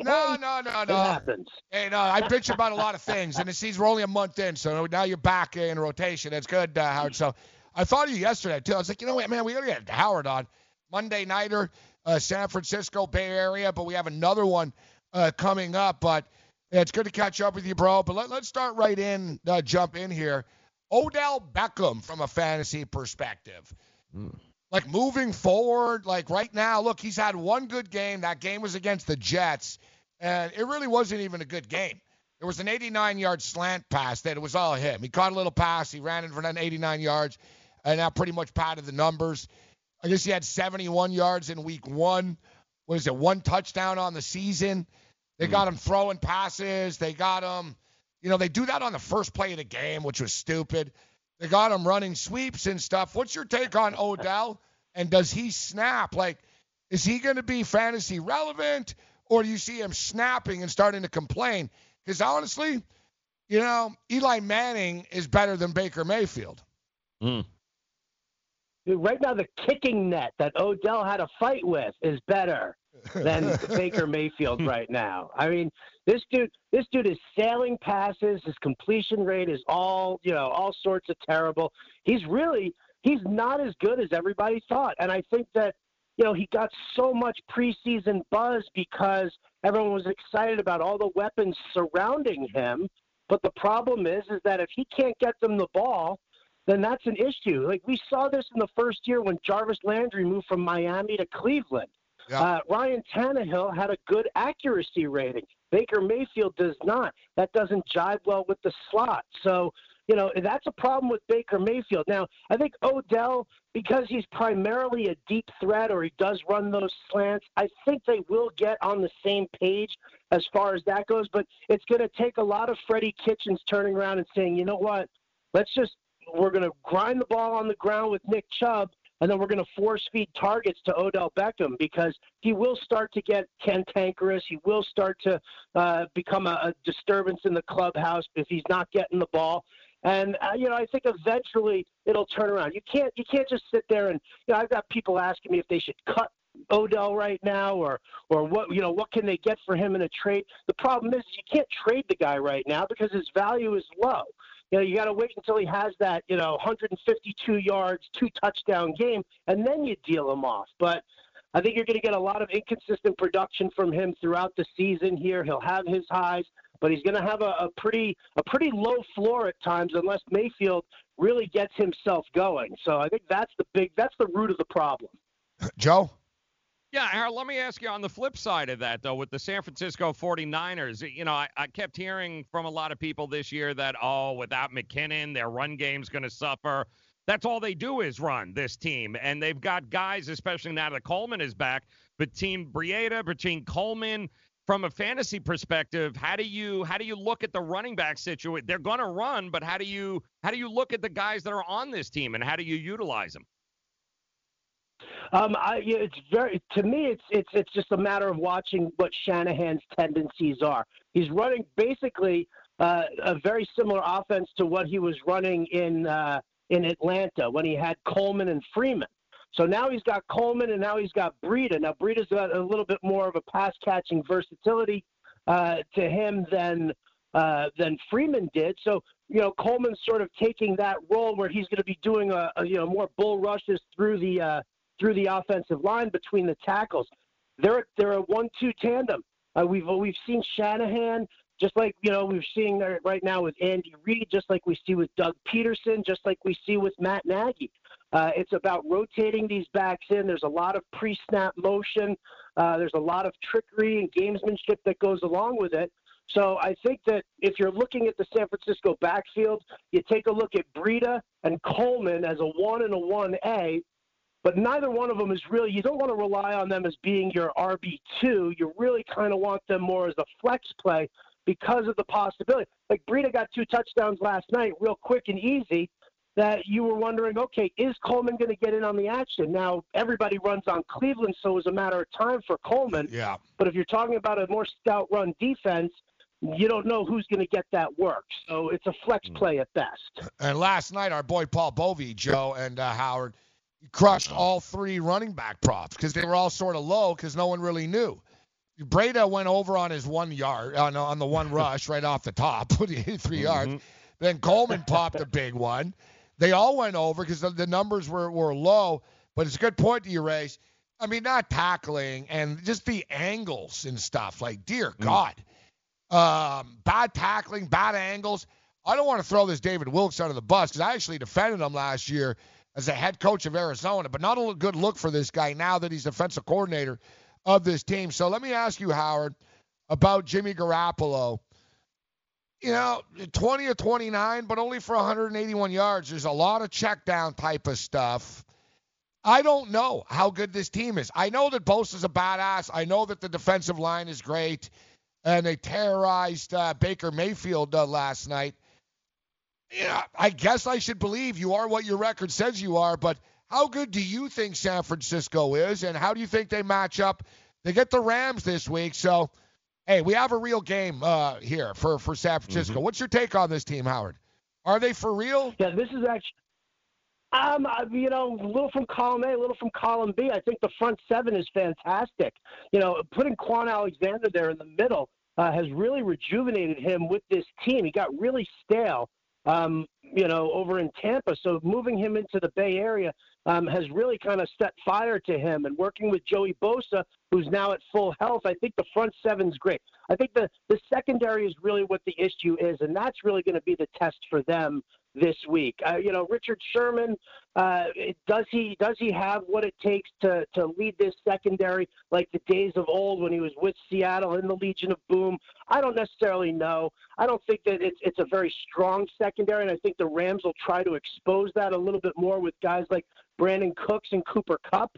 No, no, no, no. It happens. Hey, no, I bitch about a lot of things, and the season's we're only a month in, so now you're back in rotation. That's good, uh, Howard. So I thought of you yesterday too. I was like, you know what, man, we gotta get Howard on Monday nighter, uh, San Francisco Bay Area, but we have another one uh, coming up. But yeah, it's good to catch up with you, bro. But let, let's start right in, uh, jump in here. Odell Beckham from a fantasy perspective. Like moving forward, like right now, look, he's had one good game. That game was against the Jets, and it really wasn't even a good game. There was an 89 yard slant pass that it was all him. He caught a little pass, he ran in for an 89 yards, and that pretty much padded the numbers. I guess he had 71 yards in week one. What is it? One touchdown on the season. They hmm. got him throwing passes. They got him, you know, they do that on the first play of the game, which was stupid. They got him running sweeps and stuff. What's your take on Odell? And does he snap? Like, is he going to be fantasy relevant, or do you see him snapping and starting to complain? Because honestly, you know, Eli Manning is better than Baker Mayfield. Dude, right now, the kicking net that Odell had a fight with is better than [LAUGHS] Baker Mayfield right now. I mean, this dude, this dude is sailing passes. His completion rate is all, you know, all sorts of terrible. He's really, he's not as good as everybody thought. And I think that, you know, he got so much preseason buzz because everyone was excited about all the weapons surrounding him. But the problem is, is that if he can't get them the ball, then that's an issue. Like we saw this in the first year when Jarvis Landry moved from Miami to Cleveland. Uh, Ryan Tannehill had a good accuracy rating. Baker Mayfield does not. That doesn't jive well with the slot. So, you know, that's a problem with Baker Mayfield. Now, I think Odell, because he's primarily a deep threat or he does run those slants, I think they will get on the same page as far as that goes. But it's going to take a lot of Freddie Kitchens turning around and saying, you know what, let's just we're going to grind the ball on the ground with Nick Chubb, and then we're going to force feed targets to Odell Beckham because he will start to get cantankerous. He will start to uh, become a, a disturbance in the clubhouse if he's not getting the ball. And uh, you know, I think eventually it'll turn around. You can't you can't just sit there and you know, I've got people asking me if they should cut Odell right now or or what you know what can they get for him in a trade. The problem is you can't trade the guy right now because his value is low. You know, you got to wait until he has that, you know, 152 yards, two touchdown game, and then you deal him off. But I think you're going to get a lot of inconsistent production from him throughout the season. Here, he'll have his highs, but he's going to have a, a pretty a pretty low floor at times unless Mayfield really gets himself going. So I think that's the big that's the root of the problem. Joe. Yeah, Harold, let me ask you on the flip side of that, though, with the San Francisco 49ers, you know, I, I kept hearing from a lot of people this year that, oh, without McKinnon, their run game's going to suffer. That's all they do is run, this team. And they've got guys, especially now that Coleman is back, between Breida, between Coleman, from a fantasy perspective, how do you how do you look at the running back situation? They're going to run, but how do you how do you look at the guys that are on this team and how do you utilize them? Um, I, yeah, it's very to me. It's it's it's just a matter of watching what Shanahan's tendencies are. He's running basically uh, a very similar offense to what he was running in uh, in Atlanta when he had Coleman and Freeman. So now he's got Coleman and now he's got Breida. Now Breida's got a little bit more of a pass catching versatility uh, to him than uh, than Freeman did. So you know Coleman's sort of taking that role where he's going to be doing a, a you know more bull rushes through the uh, through the offensive line between the tackles. They're they're a one-two tandem. Uh, we've we've seen Shanahan just like you know we're seeing right now with Andy Reid, just like we see with Doug Pederson, just like we see with Matt Nagy. Uh, it's about rotating these backs in. There's a lot of pre-snap motion. Uh, there's a lot of trickery and gamesmanship that goes along with it. So I think that if you're looking at the San Francisco backfield, you take a look at Breida and Coleman as a one and a one A, but neither one of them is really. You don't want to rely on them as being your RB two. You really kind of want them more as a flex play because of the possibility. Like Breida got two touchdowns last night, real quick and easy. That you were wondering, okay, is Coleman going to get in on the action? Now everybody runs on Cleveland, so it was a matter of time for Coleman. Yeah. But if you're talking about a more stout run defense, you don't know who's going to get that work. So it's a flex play at best. And last night, our boy Paul Bovey, Joe and uh, Howard, crushed all three running back props because they were all sort of low because no one really knew. Breida went over on his one yard on, on the one [LAUGHS] rush right off the top, [LAUGHS] put 3 yards. Then Coleman popped a big one. They all went over because the, the numbers were, were low. But it's a good point to you, Race. I mean, not tackling and just the angles and stuff. Like, dear God, um, bad tackling, bad angles. I don't want to throw this David Wilks under the bus because I actually defended him last year as a head coach of Arizona, but not a good look for this guy now that he's defensive coordinator of this team. So let me ask you, Howard, about Jimmy Garoppolo. You know, 20 or 29, but only for 181 yards. There's a lot of check down type of stuff. I don't know how good this team is. I know that Bosa's a badass. I know that the defensive line is great, and they terrorized uh, Baker Mayfield uh, last night. Yeah, I guess I should believe you are what your record says you are, but how good do you think San Francisco is, and how do you think they match up? They get the Rams this week, so hey, we have a real game uh, here for for San Francisco. Mm-hmm. What's your take on this team, Howard? Are they for real? Yeah, this is actually. Um, uh, you know, a little from column A, a little from column B. I think the front seven is fantastic. You know, putting Kwon Alexander there in the middle uh, has really rejuvenated him with this team. He got really stale, um, you know, over in Tampa. So moving him into the Bay Area um, has really kind of set fire to him. And working with Joey Bosa, who's now at full health, I think the front seven's great. I think the, the secondary is really what the issue is, and that's really going to be the test for them this week. Uh, you know, Richard Sherman, uh, does he does he have what it takes to to lead this secondary like the days of old when he was with Seattle in the Legion of Boom? I don't necessarily know. I don't think that it's it's a very strong secondary, and I think the Rams will try to expose that a little bit more with guys like Brandin Cooks and Cooper Kupp.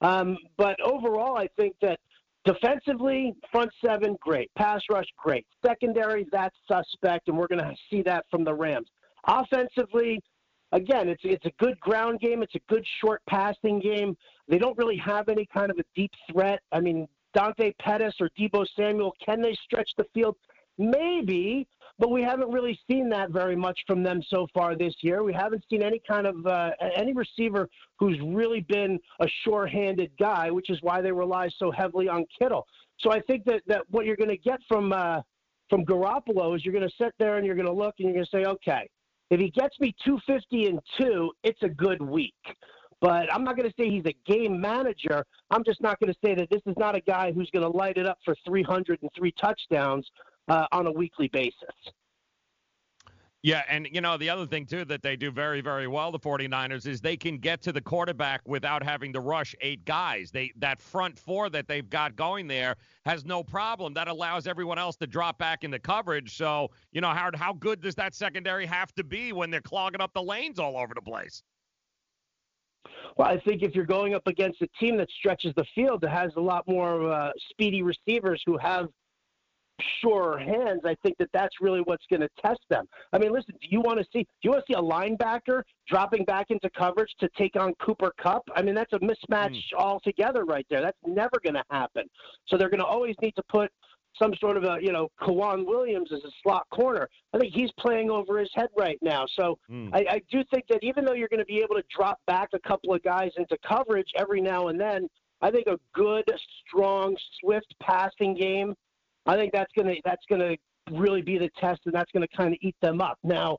Um, but overall, I think that defensively, front seven, great. Pass rush, great. Secondary, that's suspect, and we're going to see that from the Rams. Offensively, again, it's it's a good ground game. It's a good short passing game. They don't really have any kind of a deep threat. I mean, Dante Pettis or Deebo Samuel, can they stretch the field? Maybe, but we haven't really seen that very much from them so far this year. We haven't seen any kind of uh, any receiver who's really been a sure-handed guy, which is why they rely so heavily on Kittle. So I think that that what you're going to get from uh, from Garoppolo is you're going to sit there and you're going to look and you're going to say, okay, if he gets me 250 and two, it's a good week. But I'm not going to say he's a game manager. I'm just not going to say that this is not a guy who's going to light it up for 303 touchdowns uh, on a weekly basis. Yeah, and you know, the other thing too that they do very very well the 49ers is they can get to the quarterback without having to rush eight guys. They that front four that they've got going there has no problem. That allows everyone else to drop back into coverage. So, you know, Howard, how good does that secondary have to be when they're clogging up the lanes all over the place? Well, I think if you're going up against a team that stretches the field, that has a lot more uh, speedy receivers who have sure hands, I think that that's really what's going to test them. I mean, listen, do you want to see do you want to see a linebacker dropping back into coverage to take on Cooper Kupp? I mean, that's a mismatch mm. altogether right there. That's never going to happen. So they're going to always need to put some sort of a, you know, K'Waun Williams as a slot corner. I think he's playing over his head right now. So mm. I, I do think that even though you're going to be able to drop back a couple of guys into coverage every now and then, I think a good, strong, swift passing game I think that's gonna that's gonna really be the test, and that's gonna kind of eat them up. Now,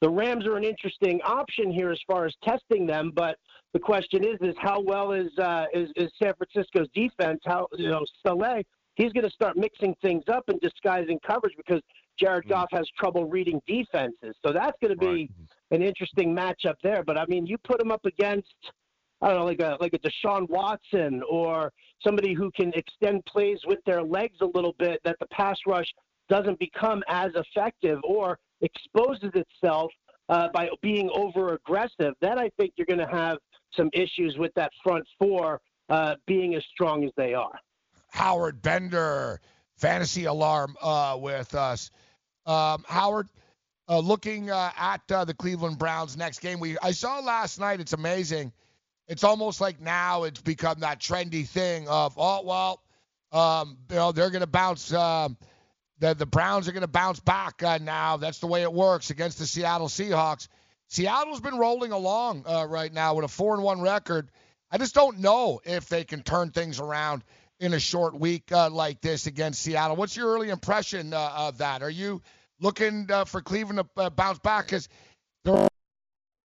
the Rams are an interesting option here as far as testing them, but the question is, is how well is uh, is, is San Francisco's defense? How you know Saleh? He's going to start mixing things up and disguising coverage because Jared mm. Goff has trouble reading defenses. So that's going to be right. an interesting matchup there. But I mean, you put him up against I don't know, like a like a Deshaun Watson or somebody who can extend plays with their legs a little bit, that the pass rush doesn't become as effective or exposes itself uh, by being over aggressive. Then I think you're going to have some issues with that front four uh, being as strong as they are. Howard Bender, fantasy alarm uh, with us. Um, Howard, uh, looking uh, at uh, the Cleveland Browns next game, we I saw last night. It's amazing it's almost like now it's become that trendy thing of, oh, well, um, you know, they're to bounce um, the the Browns are to bounce back uh, now. That's the way it works against the Seattle Seahawks. Seattle's been rolling along uh, right now with a four and one record. I just don't know if they can turn things around in a short week uh, like this against Seattle. What's your early impression uh, of that? Are you looking uh, for Cleveland to uh, bounce back? Because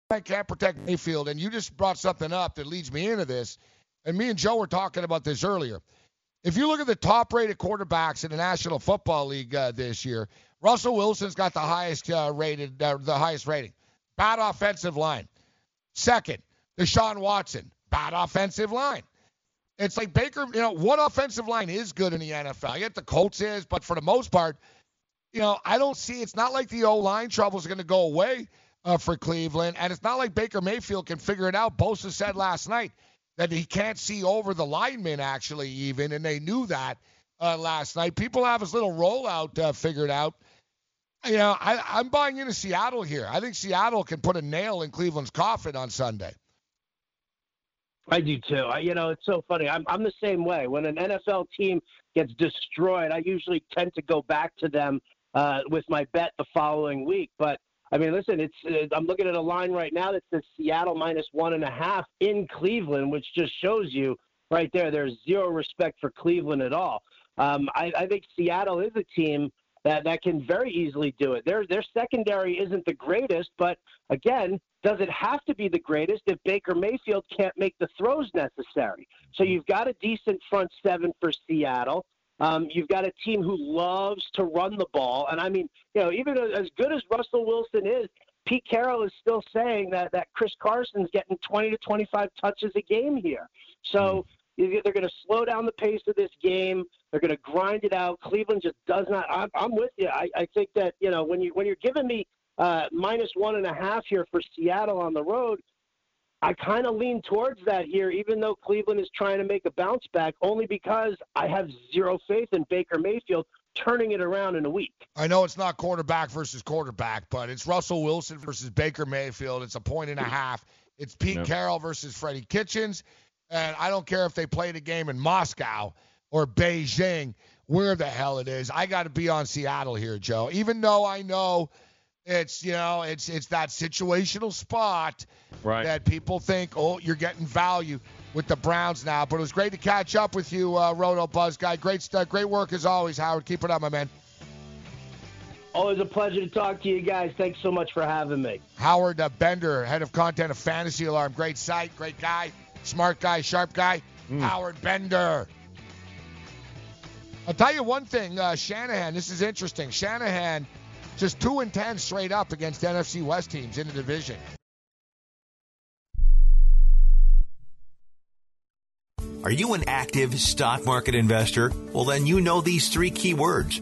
they can't protect Mayfield, and you just brought something up that leads me into this. And me and Joe were talking about this earlier. If you look at the top-rated quarterbacks in the National Football League uh, this year, Russell Wilson's got the highest uh, rated, uh, the highest rating. Bad offensive line. Second, Deshaun Watson, bad offensive line. It's like Baker, you know, what offensive line is good in the NFL. I get the Colts is, but for the most part, you know, I don't see. It's not like the O line troubles are going to go away uh, for Cleveland, and it's not like Baker Mayfield can figure it out. Bosa said last night that he can't see over the linemen, actually, even, and they knew that uh, last night. People have his little rollout uh, figured out. You know, I, I'm buying into Seattle here. I think Seattle can put a nail in Cleveland's coffin on Sunday. I do too. I, you know, it's so funny. I'm I'm the same way. When an NFL team gets destroyed, I usually tend to go back to them uh, with my bet the following week. But I mean, listen, it's uh, I'm looking at a line right now that says Seattle minus one and a half in Cleveland, which just shows you right there there's zero respect for Cleveland at all. Um, I, I think Seattle is a team that that can very easily do it. Their their secondary isn't the greatest, but again, does it have to be the greatest if Baker Mayfield can't make the throws necessary? So you've got a decent front seven for Seattle. Um, you've got a team who loves to run the ball, and I mean, you know, even as good as Russell Wilson is, Pete Carroll is still saying that that Chris Carson's getting 20 to 25 touches a game here. So they're going to slow down the pace of this game. They're going to grind it out. Cleveland just does not. I'm, I'm with you. I, I think that you know when you when you're giving me uh, minus one and a half here for Seattle on the road, I kind of lean towards that here, even though Cleveland is trying to make a bounce back, only because I have zero faith in Baker Mayfield turning it around in a week. I know it's not quarterback versus quarterback, but it's Russell Wilson versus Baker Mayfield. It's a point and a half. It's Pete Yep. Carroll versus Freddie Kitchens. And I don't care if they played a game in Moscow or Beijing, where the hell it is. I got to be on Seattle here, Joe. Even though I know it's, you know, it's it's that situational spot Right. that people think, oh, you're getting value with the Browns now. But it was great to catch up with you, uh, Roto Buzz guy. Great stuff. Great work as always, Howard. Keep it up, my man. Always a pleasure to talk to you guys. Thanks so much for having me. Howard uh, Bender, head of content of Fantasy Alarm. Great site, great guy, smart guy, sharp guy. Howard Bender. I'll tell you one thing, uh, Shanahan. This is interesting. Shanahan just two and ten straight up against NFC West teams in the division. Are you an active stock market investor? Well, then you know these three key words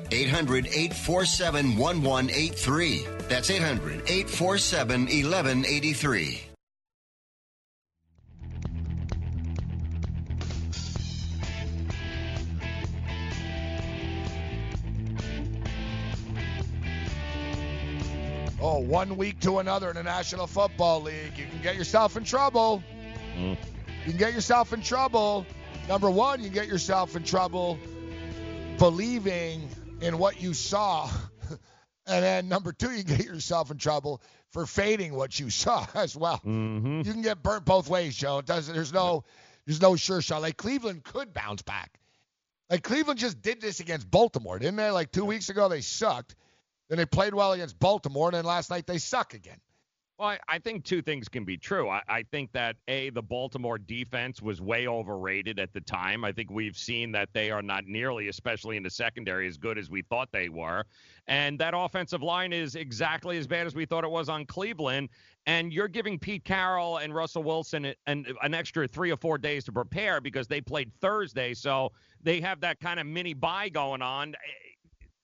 800 847 1183. That's 800 847 1183. Oh, one week to another in the National Football League. You can get yourself in trouble. Mm. You can get yourself in trouble. Number one, you get yourself in trouble believing in what you saw. [LAUGHS] and then number two, you get yourself in trouble for fading what you saw [LAUGHS] as well. Mm-hmm. You can get burnt both ways, Joe. It doesn't there's no there's no sure shot. Like Cleveland could bounce back. Like Cleveland just did this against Baltimore, didn't they? Like two weeks ago they sucked. Then they played well against Baltimore, and then last night they suck again. Well, I, think two things can be true. I, I think that a the Baltimore defense was way overrated at the time. I think we've seen that they are not nearly, especially in the secondary, as good as we thought they were. And that offensive line is exactly as bad as we thought it was on Cleveland. And you're giving Pete Carroll and Russell Wilson an, an extra three or four days to prepare because they played Thursday, so they have that kind of mini bye going on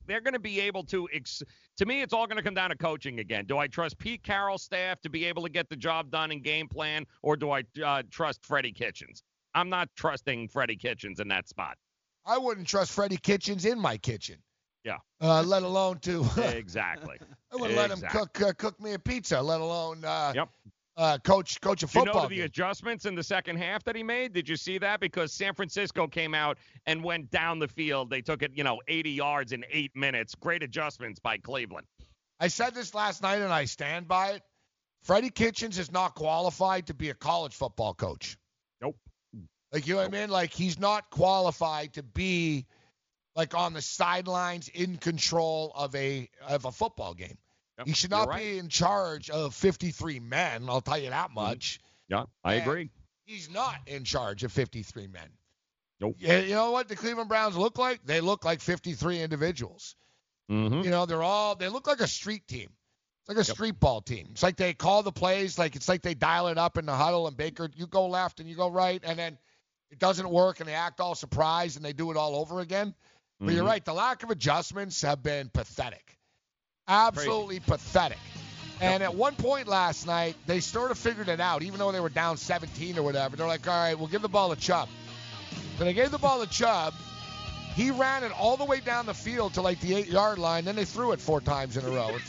they're going to be able to. Ex- to me, it's all going to come down to coaching again. Do I trust Pete Carroll's staff to be able to get the job done and game plan, or do I uh, trust Freddie Kitchens? I'm not trusting Freddie Kitchens in that spot. I wouldn't trust Freddie Kitchens in my kitchen. Yeah. Uh, let alone to. exactly. [LAUGHS] I wouldn't exactly. let him cook uh, cook me a pizza, let alone. Uh, yep. Uh, coach coach a Did you know the game. adjustments in the second half that he made? Did you see that? Because San Francisco came out and went down the field. They took it, you know, 80 yards in eight minutes. Great adjustments by Cleveland. I said this last night and I stand by it. Freddie Kitchens is not qualified to be a college football coach. Nope. Like you know what I mean? Like he's not qualified to be like on the sidelines in control of a of a football game. Yep, he should not right. be in charge of 53 men. I'll tell you that much. Yeah, I And agree. He's not in charge of 53 men. Nope. Yeah, you know what the Cleveland Browns look like? They look like 53 individuals. Mm-hmm. You know, they're all they look like a street team. It's like a street ball team. It's like they call the plays, like it's like they dial it up in the huddle, and Baker, you go left and you go right, and then it doesn't work, and they act all surprised, and they do it all over again. But you're Mhm. right, the lack of adjustments have been pathetic, absolutely pathetic. And at one point last night, they sort of figured it out, even though they were down 17 or whatever. They're like, all right, we'll give the ball to Chubb. So they gave the ball to Chubb. He ran it all the way down the field to like the eight yard line. Then they threw it four times in a row. [LAUGHS]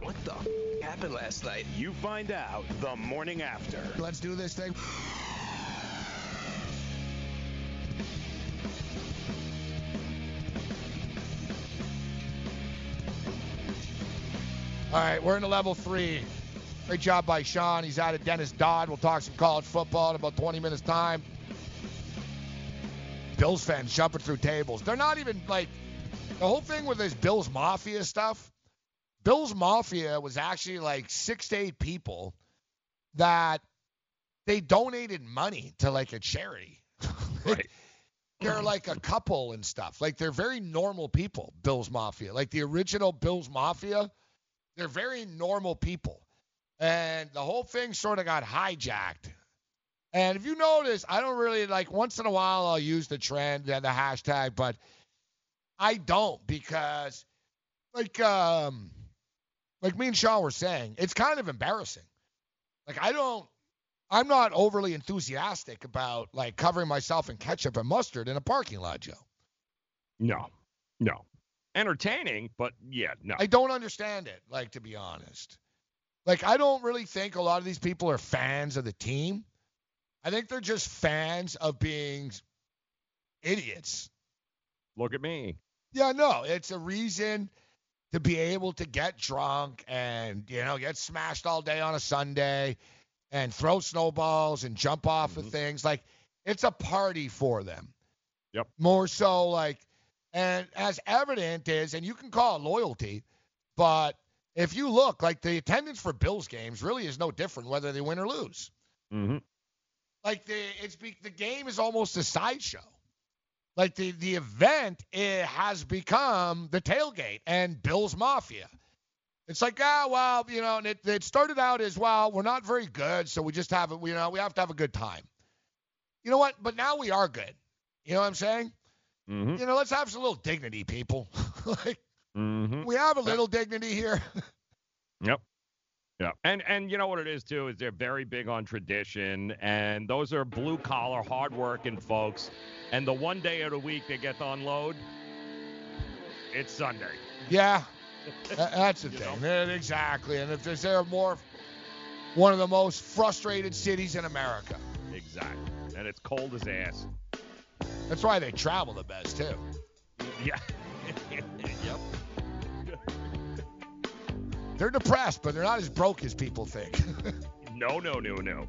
What the f- happened last night? You find out the morning after. Let's do this thing. All right, we're in the level three. Great job by Sean. He's out of Dennis Dodd. We'll talk some college football in about 20 minutes' time. Bills fans jumping through tables. They're not even like the whole thing with this Bills Mafia stuff. Bills Mafia was actually like six to eight people that they donated money to like a charity. [LAUGHS] Right. they're like a couple and stuff. Like they're very normal people, Bills Mafia. Like the original Bills Mafia They're very normal people. And the whole thing sort of got hijacked. And if you notice, I don't really like once in a while I'll use the trend and the hashtag, but I don't because like um like me and Sean were saying, it's kind of embarrassing. Like I don't I'm not overly enthusiastic about like covering myself in ketchup and mustard in a parking lot, Joe. No, no. Entertaining, but yeah, no. I don't understand it, like to be honest. Like I don't really think a lot of these people are fans of the team. I think they're just fans of being idiots. Look at me. Yeah, no, it's a reason to be able to get drunk and you know get smashed all day on a Sunday and throw snowballs and jump off Mm-hmm. of things. Like it's a party for them. Yep. More so like and as evident is and you can call it loyalty, but if you look like the attendance for Bills games really is no different whether they win or lose. Mm-hmm. Like the it's be, the game is almost a sideshow. Like the the event it has become the tailgate and Bills Mafia. It's like ah well you know and it it started out as well we're not very good so we just have it you know we have to have a good time. You know what? But now we are good. You know what I'm saying? Mm-hmm. You know let's have some little dignity, people. [LAUGHS] like Mm-hmm. we have a little dignity here. [LAUGHS] Yep. Yeah. And and you know what it is too is they're very big on tradition and those are blue collar hard working folks and the one day of the week they get to unload it's Sunday. Yeah, [LAUGHS] that's the thing. Yeah, Exactly. And if there's there more, one of the most frustrated cities in America. Exactly. And it's cold as ass. That's why they travel the best too. Yeah. [LAUGHS] yep. They're depressed, but they're not as broke as people think. [LAUGHS] No, no, no, no.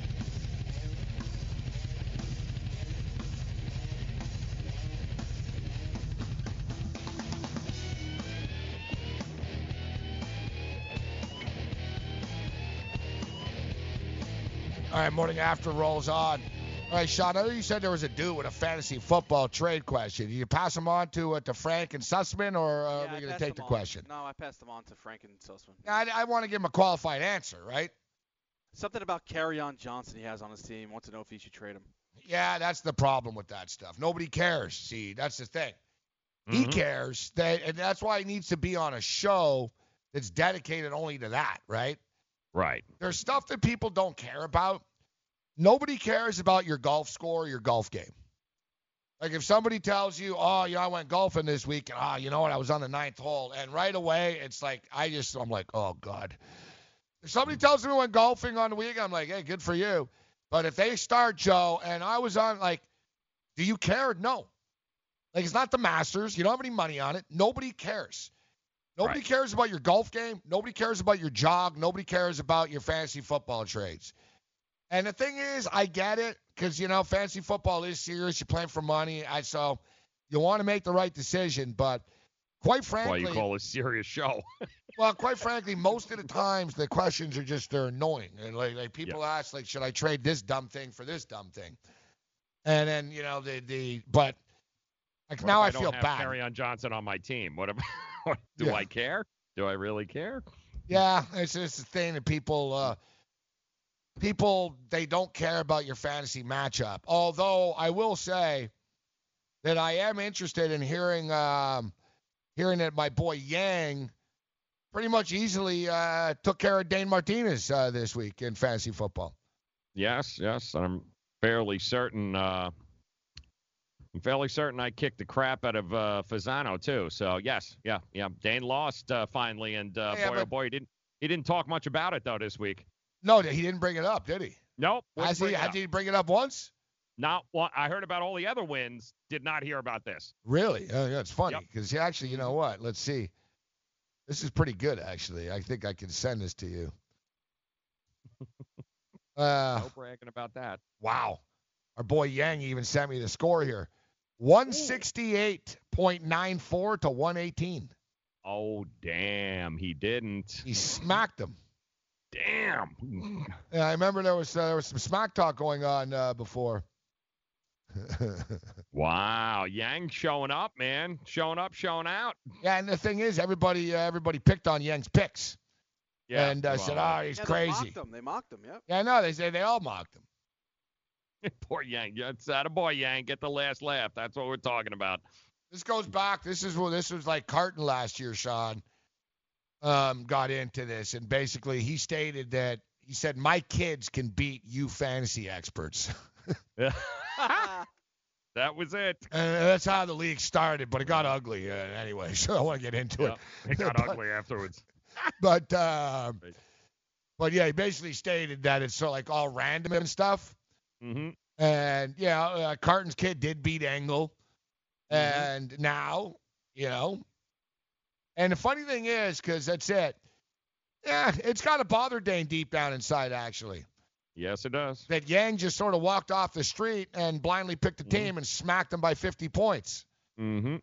All right, morning after rolls on. All right, Sean, I know you said there was a dude with a fantasy football trade question. Did you pass him on to uh, to Frank and Sussman, or uh, yeah, are we going to take the on. question? No, I passed them on to Frank and Sussman. I, I want to give him a qualified answer, right? Something about on Johnson he has on his team. Wants to know if he should trade him. Yeah, that's the problem with that stuff. Nobody cares. See, that's the thing. He Mhm. cares that, and that's why he needs to be on a show that's dedicated only to that, right? Right. There's stuff that people don't care about. Nobody cares about your golf score or your golf game. Like if somebody tells you, oh, you know, I went golfing this week, and oh, you know what, I was on the ninth hole, and right away it's like I just I'm like, oh god. If somebody mm. tells me I went golfing on the week, I'm like, hey, good for you. But if they start Joe and I was on like, do you care? No. Like it's not the Masters. You don't have any money on it. Nobody cares. Nobody cares about your golf game. Nobody cares about your jog. Nobody cares about your fantasy football trades. And the thing is, I get it because you know fantasy football is serious. You're playing for money. I so you want to make the right decision, but quite That's why you call a serious show. [LAUGHS] well, quite frankly, most of the times the questions are just they're annoying. And like, like people ask, like, should I trade this dumb thing for this dumb thing? And then you know the the but like What now I, I feel bad. Carry on Johnson on my team. What about? [LAUGHS] do Yeah. I care? Do I really care? Yeah, it's just the thing that people uh people they don't care about your fantasy matchup. Although I will say that I am interested in hearing um hearing that my boy Yang pretty much easily uh took care of Dane Martinez uh, this week in fantasy football. Yes, yes. I'm fairly certain. Uh, I'm fairly certain I kicked the crap out of uh, Fasano too. So yes, yeah, yeah. Dane lost uh, finally, and uh, Yeah, boy, oh boy, he didn't he didn't talk much about it though this week. No, he didn't bring it up, did he? Nope. Has he, has he bring it up once? Not one. I heard about all the other wins. Did not hear about this. Really? Oh, yeah, it's funny because actually, you know what? Let's see. This is pretty good, actually. I think I can send this to you. [LAUGHS] Uh, no bragging about that. wow. Our boy Yang even sent me the score here 168.94 to 118. Oh damn, he didn't. He smacked him. Damn. [LAUGHS] Yeah, I remember there was uh, there was some smack talk going on uh, before. [LAUGHS] Wow, Yang showing up, man. Showing up, showing out. yeah, and the thing is, everybody uh, everybody picked on Yang's picks. Yeah. And uh, said, well, oh, he's yeah, They crazy. mocked him. They mocked him. Yep. Yeah, no, they say they all mocked him. [LAUGHS] Poor Yang. That's that a boy, Yang. Get the last laugh. That's what we're talking about. This goes back. This is what this was like Carton last year. Sean um, got into this, and basically he stated that he said my kids can beat you fantasy experts, [LAUGHS] That was it. [LAUGHS] and that's how the league started. But it got ugly uh, anyway, [LAUGHS] so I don't want to get into Yeah, it. it got But- ugly afterwards. But um, but yeah, he basically stated that it's sort of like all random and stuff. Mm-hmm. And yeah, uh, Carton's kid did beat Engel, and now you know. And the funny thing is, because that's it. Yeah, it's got to bother Dane deep down inside, actually. Yes, it does. That Yang just sort of walked off the street and blindly picked a team and smacked them by 50 points. Mm-hmm.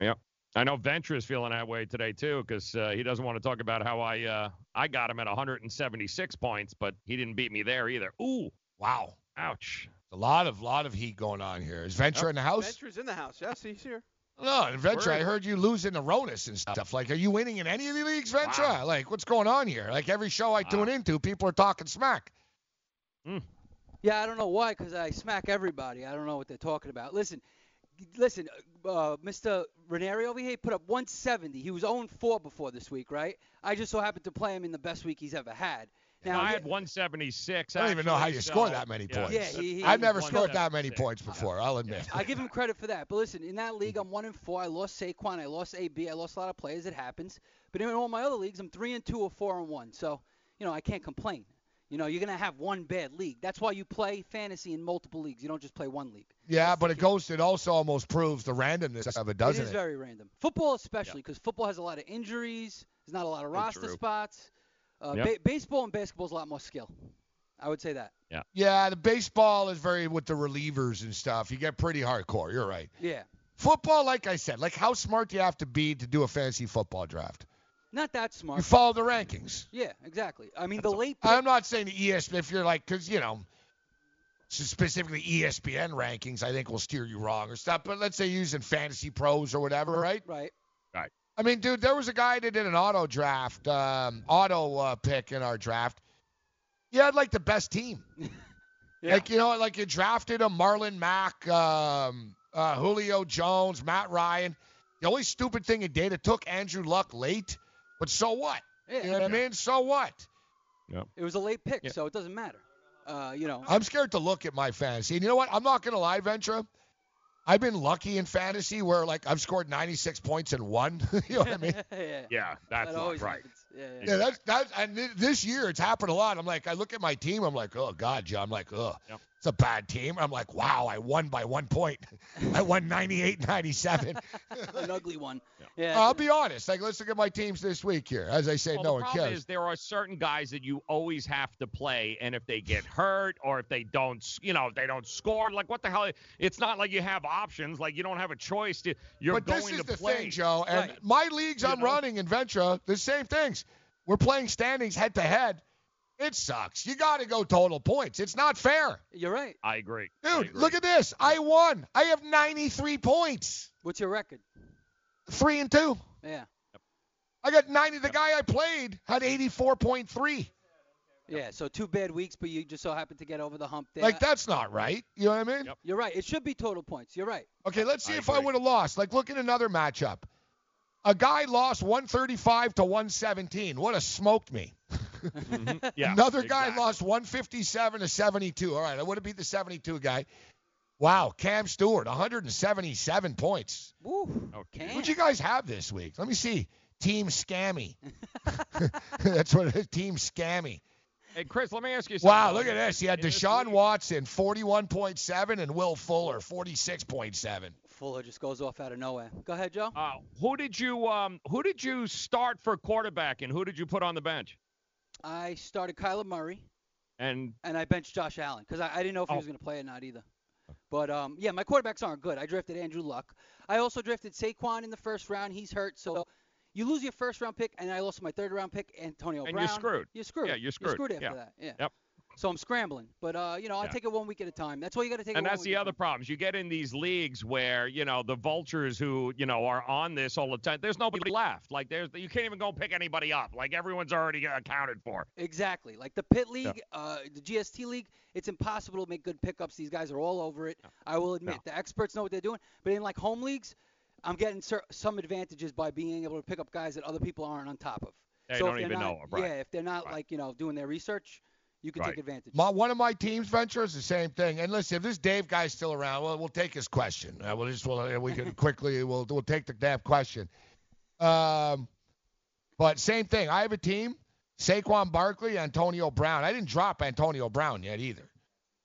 Yep. I know Venture is feeling that way today too, because uh, he doesn't want to talk about how I uh, I got him at 176 points, but he didn't beat me there either. Ooh, Wow, ouch. a lot of lot of heat going on here. Is Venture in the house? Venture's in the house. Yes, he's here. No, and Venture, I heard you losing to Ronus and stuff. Like, are you winning in any of the leagues, Venture? Like, what's going on here? Like, every show I tune into, people are talking smack. Yeah, I don't know why, because I smack everybody. I don't know what they're talking about. Listen, listen, uh, Mr. Ranieri over here put up 170. He was 0-4 before this week, right? I just so happened to play him in the best week he's ever had. Now, I had 176. I don't even know how you so- score that many yeah. points. Yeah, he- he- I've never scored that many points before. I'll admit. I give him credit for that. But listen, in that league, mm-hmm. I'm one and four. I lost Saquon. I lost AB. I lost a lot of players. It happens. But in all my other leagues, I'm three and two or four and one. So, you know, I can't complain. You know, you're gonna have one bad league. That's why you play fantasy in multiple leagues. You don't just play one league. Yeah, but it goes. It also almost proves the randomness of it, doesn't it is very random. Football, especially, because football has a lot of injuries. There's not a lot of roster true. spots. Uh, Yep. ba- baseball and basketball is a lot more skill. I would say that. Yeah. Yeah, the baseball is very with the relievers and stuff. You get pretty hardcore. You're right. Yeah. Football, like I said, like how smart do you have to be to do a fantasy football draft? Not that smart. You follow the rankings. Yeah, exactly. I mean, the late. I'm not saying the ESPN if you're like because you know specifically ESPN rankings, I think will steer you wrong or stuff. But let's say you're using Fantasy Pros or whatever, right? Right. Right. I mean, dude, there was a guy that did an auto draft, um, auto uh, pick in our draft. He had like the best team. [LAUGHS] Like you know, like you drafted a Marlon Mack, um, uh, Julio Jones, Matt Ryan. The only stupid thing he did, it took Andrew Luck late, but so what? Yeah. You know what I mean? So what? Yep. It was a late pick, so it doesn't matter. Uh, you know. I'm scared to look at my fantasy. And you know what? I'm not gonna lie, Ventura. I've been lucky in fantasy where like I've scored 96 points in one. [LAUGHS] you know what I mean? [LAUGHS] yeah. Yeah, that's That right. Yeah, yeah. Yeah, that's that's and thi- this year it's happened a lot. I'm like, I look at my team, I'm like, oh god, John. I'm like, oh, it's a bad team. I'm like, wow, I won by one point. [LAUGHS] I won 98, 97. [LAUGHS] An ugly one. Yeah. I'll be honest. Like, let's look at my teams this week here. As I say, Well, no the one problem cares. is there are certain guys that you always have to play, and if they get hurt or if they don't, you know, if they don't score, like what the hell? It's not like you have options. Like you don't have a choice. To, you're but going this is to the play. thing, Joe. And Right. my leagues You I'm know? running in Ventura, the same things. We're playing standings head to head. It sucks. You got to go total points. It's not fair. You're right. I agree. Dude, look at this. I won. I have 93 points. What's your record? Three and two. Yeah. I got 90. The guy I played had 84.3. Yeah. So two bad weeks, but you just so happened to get over the hump there. Like that's not right. You know what I mean? Yep. You're right. It should be total points. You're right. Okay, let's see if I would have lost. Like, look at another matchup. A guy lost 135 to 117. Would have smoked me. [LAUGHS] Mm-hmm. [LAUGHS] Yeah, Another guy exactly. lost 157 to 72. All right, I would have beat the 72 guy. Wow, Cam Stewart, 177 points. Woo. Okay. What'd you guys have this week? Let me see. Team Scammy. [LAUGHS] [LAUGHS] That's what it is. Team Scammy. Hey, Chris, let me ask you something. Wow, look at this. He had In Deshaun Watson, 41.7, and Will Fuller, 46.7. Fuller just goes off out of nowhere. Go ahead, Joe. Uh, who did you um who did you start for quarterback and who did you put on the bench? I started Kyler Murray And and I benched Josh Allen because I, I didn't know if he Oh. was going to play or not either. But um, yeah, my quarterbacks aren't good. I drafted Andrew Luck. I also drafted Saquon in the first round. He's hurt, so you lose your first round pick, and I lost my third round pick, Antonio And Brown. you're screwed. You're screwed. Yeah, you're screwed. after Yeah. that. Yeah. Yep. So I'm scrambling, but uh, you know, I Yeah. take it one week at a time. That's why you got to take and it one that's week the other problems. You get in these leagues where you know the vultures who you know are on this all the time. There's nobody left. Like there's you can't even go pick anybody up. Like everyone's already accounted for. Exactly. Like the pit league, uh, the GST league, it's impossible to make good pickups. These guys are all over it. I will admit, the experts know what they're doing. But in like home leagues, I'm getting some advantages by being able to pick up guys that other people aren't on top of. They so don't even not, know right. Yeah, if they're not like you know doing their research, you can Right. take advantage. My, one of my teams, ventures, the same thing. And listen, if this Dave guy's still around, well, we'll take his question. Uh, we'll just, we'll, uh, we can [LAUGHS] quickly, we'll, we'll take the damn question. Um, but same thing. I have a team: Saquon Barkley, Antonio Brown. I didn't drop Antonio Brown yet either.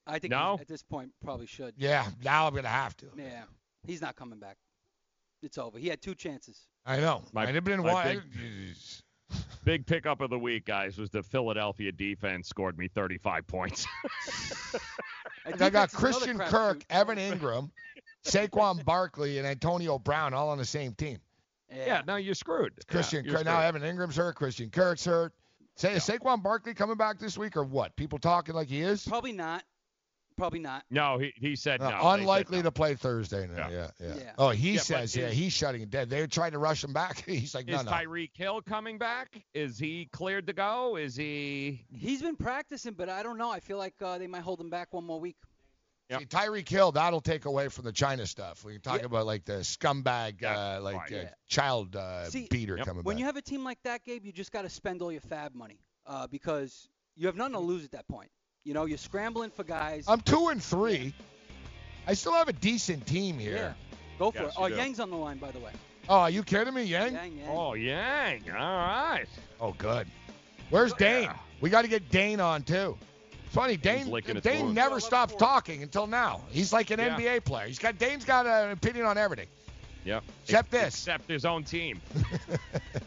I think No? he, at this point probably should. Yeah, now I'm gonna have to. Yeah, he's not coming back. It's over. He had two chances. I know. My- I didn't my want. big- Big pickup of the week, guys, was the Philadelphia defense scored me 35 points. [LAUGHS] I got Christian Kirk, Evan Engram, Saquon Barkley, and Antonio Brown all on the same team. yeah, now you're screwed. Christian yeah, you're Kirk. Now. Evan Engram's hurt. Christian Kirk's hurt. Say, is Saquon Barkley coming back this week or what? People talking like he is? Probably not. Probably not. No, he, he said Uh, no. They said unlikely no. to play Thursday. Now. Yeah. Yeah, Yeah. Oh, he Yeah, says, yeah, is- he's shutting it dead. They're trying to rush him back. [LAUGHS] he's like, no, Is no. Tyreek Hill coming back? Is he cleared to go? Is he? He's been practicing, but I don't know. I feel like uh, they might hold him back one more week. See, Tyreek Hill, that'll take away from the China stuff. We can talk about like the scumbag, uh, like right. uh, Yeah. child uh, See, beater coming back. when back. you have a team like that, Gabe, you just got to spend all your fab money uh, because You have nothing to lose at that point. You know, you're scrambling for guys. I'm two and three. I still have a decent team here. Yeah. Go for Yes, it. Oh, do. Yang's on the line, by the way. Oh, are you kidding me, Yang? Yang, Yang. Oh, Yang. All right. Oh, good. Where's oh, Dane? We got to get Dane on too. It's funny, Dane. Dane wounds. never stops talking until now. He's like an Yeah. NBA player. He's got Dane's got an opinion on everything. Yeah. Except this. Except his own team. [LAUGHS]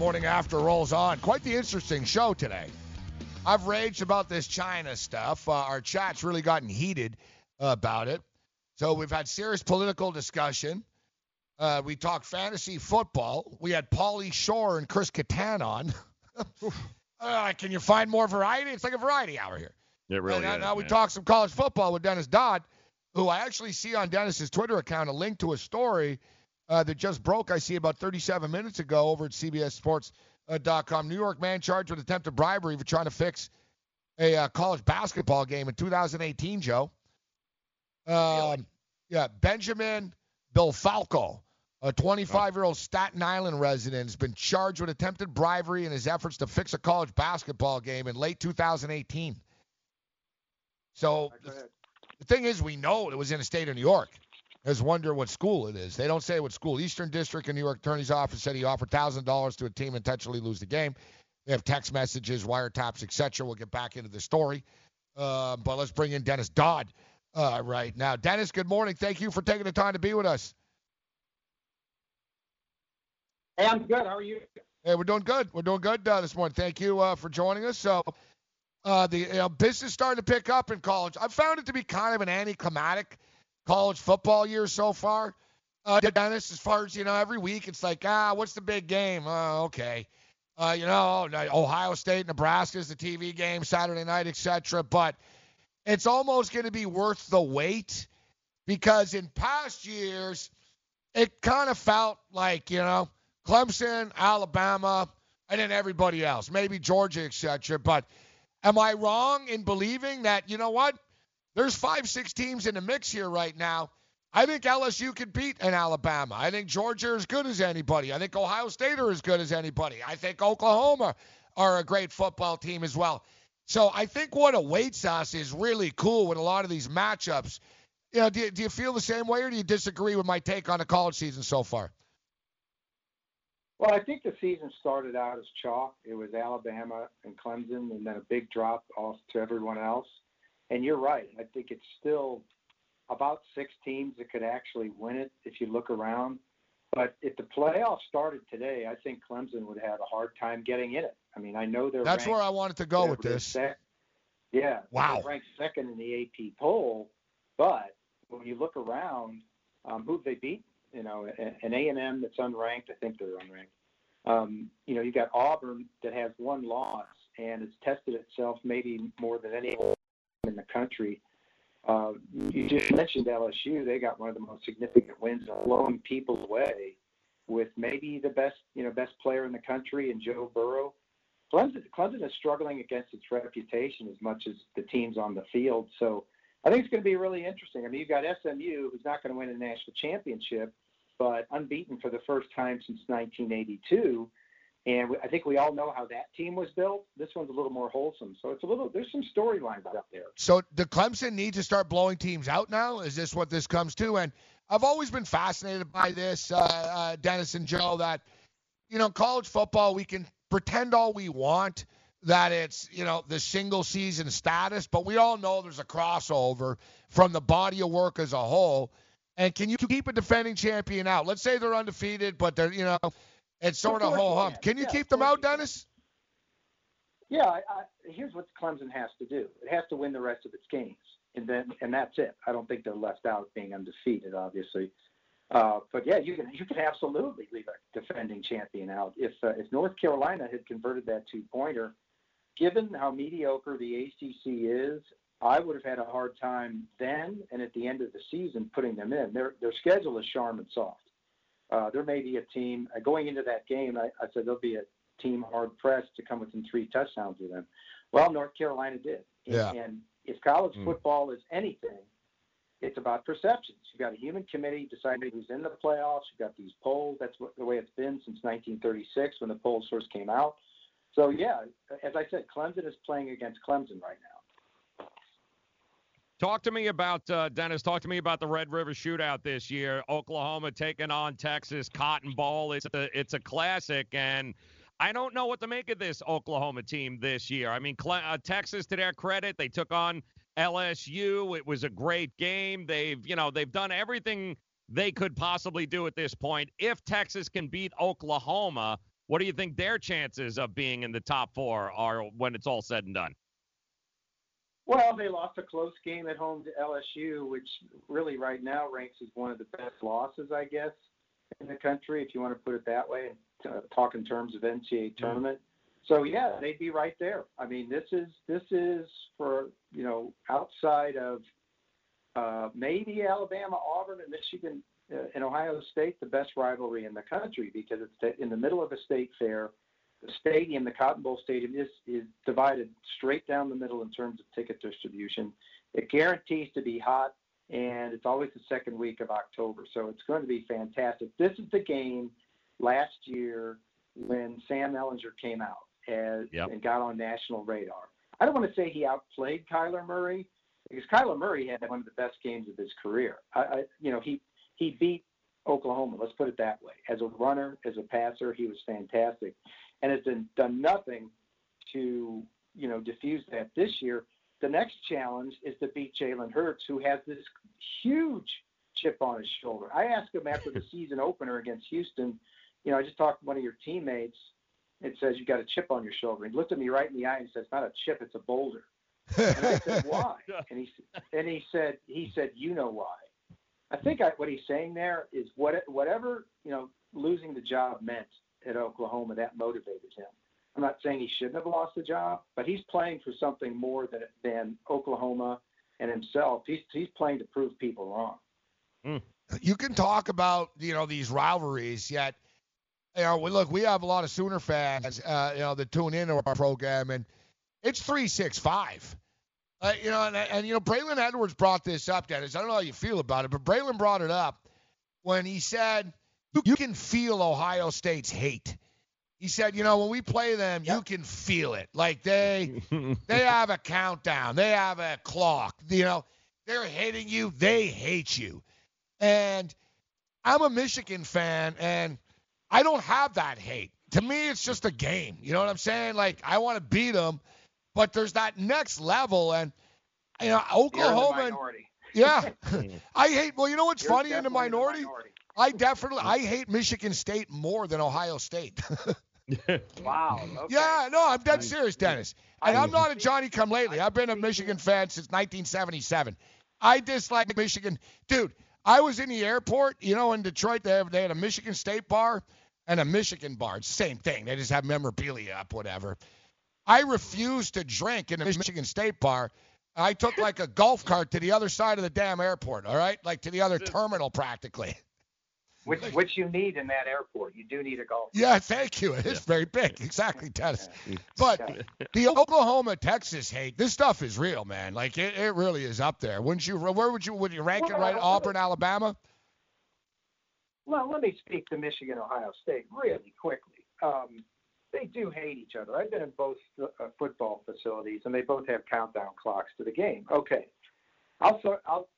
Morning after rolls on. Quite the interesting show today. I've raged about this China stuff. Uh, our chat's really gotten heated about it. So we've had serious political discussion. Uh, we talked fantasy football. We had Pauly Shore and Chris Kattan on. [LAUGHS] uh, can you find more variety? It's like a variety hour here. It really and now, is. now we man. talk some college football with Dennis Dodd, who I actually see on Dennis's Twitter account a link to a story uh, that just broke. I see about 37 minutes ago over at CBSSports.com. New York man charged with attempted bribery for trying to fix a uh, college basketball game in 2018. Joe. Um, yeah, Benjamin Bifalco, a 25-year-old Staten Island resident, has been charged with attempted bribery in his efforts to fix a college basketball game in late 2018. So the thing is, we know it was in the state of New York. I just wonder what school it is. They don't say what school. Eastern District and New York Attorney's Office said he offered thousand dollars to a team intentionally lose the game. They have text messages, wiretaps, etc. We'll get back into the story. Uh, but let's bring in Dennis Dodd uh, right now. Dennis, good morning. Thank you for taking the time to be with us. Hey, I'm good. How are you? Hey, we're doing good. We're doing good uh, this morning. Thank you uh, for joining us. So, uh, the you know, business starting to pick up in college. I've found it to be kind of an anticlimactic college football year so far. Uh, Dennis, as far as you know, every week it's like, ah, what's the big game? Uh, okay, uh, you know, Ohio State, Nebraska is the TV game Saturday night, etc. But it's almost going to be worth the wait because in past years it kind of felt like you know Clemson, Alabama, and then everybody else, maybe Georgia, etc. But am I wrong in believing that you know what? There's five, six teams in the mix here right now. I think LSU could beat an Alabama. I think Georgia is as good as anybody. I think Ohio State are as good as anybody. I think Oklahoma are a great football team as well. So I think what awaits us is really cool with a lot of these matchups. You know, do do you feel the same way, or do you disagree with my take on the college season so far? Well, I think the season started out as chalk. It was Alabama and Clemson, and then a big drop off to everyone else. And you're right. I think it's still about six teams that could actually win it if you look around. But if the playoffs started today, I think Clemson would have a hard time getting in it. I mean, I know they're that's ranked, where I wanted to go with this. Sec- yeah, wow, ranked second in the AP poll, but when you look around, um, who they beat? you know, an A and M that's unranked. I think they're unranked. Um, you know, you got Auburn that has one loss and has tested itself maybe more than anyone in the country. Uh, you just mentioned LSU; they got one of the most significant wins, blowing people away with maybe the best, you know, best player in the country in Joe Burrow. Clemson, Clemson is struggling against its reputation as much as the teams on the field. So I think it's going to be really interesting. I mean, you've got SMU, who's not going to win a national championship, but unbeaten for the first time since 1982. And I think we all know how that team was built. This one's a little more wholesome. So it's a little, there's some storylines out there. So the Clemson need to start blowing teams out now? Is this what this comes to? And I've always been fascinated by this, uh, uh, Dennis and Joe, that, you know, college football, we can pretend all we want that it's, you know, the single season status, but we all know there's a crossover from the body of work as a whole. And can you keep a defending champion out? Let's say they're undefeated, but they're, you know, it's sort of, whole hump. Can you yeah, keep them out, Dennis? Yeah, I, I, here's what Clemson has to do. It has to win the rest of its games, and then and that's it. I don't think they're left out being undefeated, obviously. Uh, but yeah, you can you can absolutely leave a defending champion out. If uh, if North Carolina had converted that two pointer, given how mediocre the ACC is, I would have had a hard time then and at the end of the season putting them in. Their their schedule is charm and soft. Uh, there may be a team uh, going into that game. I, I said there'll be a team hard pressed to come within three touchdowns of them. Well, North Carolina did. And, yeah. and if college Mm. football is anything, it's about perceptions. You've got a human committee deciding who's in the playoffs. You've got these polls. That's what, the way it's been since 1936 when the polls first came out. So yeah, as I said, Clemson is playing against Clemson right now. Talk to me about uh, Dennis. Talk to me about the Red River Shootout this year. Oklahoma taking on Texas Cotton Bowl. It's a it's a classic, and I don't know what to make of this Oklahoma team this year. I mean, uh, Texas, to their credit, they took on LSU. It was a great game. They've you know they've done everything they could possibly do at this point. If Texas can beat Oklahoma, what do you think their chances of being in the top four are when it's all said and done? Well, they lost a close game at home to LSU, which really right now ranks as one of the best losses, I guess, in the country, if you want to put it that way, and uh, talk in terms of NCAA tournament. So yeah, they'd be right there. I mean, this is this is for you know outside of uh, maybe Alabama, Auburn, and Michigan uh, and Ohio State, the best rivalry in the country because it's in the middle of a state fair. The stadium, the Cotton Bowl Stadium, is is divided straight down the middle in terms of ticket distribution. It guarantees to be hot, and it's always the second week of October, so it's going to be fantastic. This is the game last year when Sam Ehlinger came out as, Yep. and got on national radar. I don't want to say he outplayed Kyler Murray because Kyler Murray had one of the best games of his career. I, I you know, he he beat Oklahoma. Let's put it that way. As a runner, as a passer, he was fantastic. And has done, done nothing to you know diffuse that this year. The next challenge is to beat Jalen Hurts, who has this huge chip on his shoulder. I asked him after the [LAUGHS] season opener against Houston, you know, I just talked to one of your teammates. It says you've got a chip on your shoulder. He looked at me right in the eye and said, "It's "Not a chip, it's a boulder." and I said, [LAUGHS] "Why?" And he and he said, "He said, you know why." I think I, what he's saying there is what whatever you know losing the job meant at Oklahoma that motivated him. I'm not saying he shouldn't have lost the job, but he's playing for something more than than Oklahoma and himself. He's he's playing to prove people wrong. Mm. You can talk about you know these rivalries, yet you know we look we have a lot of Sooner fans uh, you know that tune into our program, and it's three six five. Uh, you know, and, and you know Braylon Edwards brought this up, Dennis. I don't know how you feel about it, but Braylon brought it up when he said you can feel Ohio State's hate. He said, you know, when we play them, yep. you can feel it. Like they [LAUGHS] they have a countdown, they have a clock. You know, they're hating you, they hate you. And I'm a Michigan fan, and I don't have that hate. To me, it's just a game. You know what I'm saying? Like I want to beat them, but there's that next level, and you know, Oklahoma. Yeah, [LAUGHS] [LAUGHS] I hate. Well, you know what's You're funny in the minority? minority? I definitely I hate Michigan State more than Ohio State. [LAUGHS] wow. Okay. Yeah, no, I'm dead serious, Dennis. And I'm not a Johnny come lately. I've been a Michigan fan since 1977. I dislike Michigan. Dude, I was in the airport, you know, in Detroit. They, have, they had a Michigan State bar and a Michigan bar. It's the same thing. They just have memorabilia up, whatever. I refused to drink in a Michigan State bar. I took like a golf cart to the other side of the damn airport, all right? Like to the other terminal practically. [LAUGHS] Which which you need in that airport. You do need a golf. Yeah, thank you. It is very big. Exactly, Dennis. But the Oklahoma Texas hate, this stuff is real, man. Like it, it really is up there. Wouldn't you? Where would you? Would you rank it right? Auburn, Alabama. Well, let me speak to Michigan, Ohio State really quickly. Um, they do hate each other. I've been in both uh, football facilities, and they both have countdown clocks to the game. Okay, I'll I'll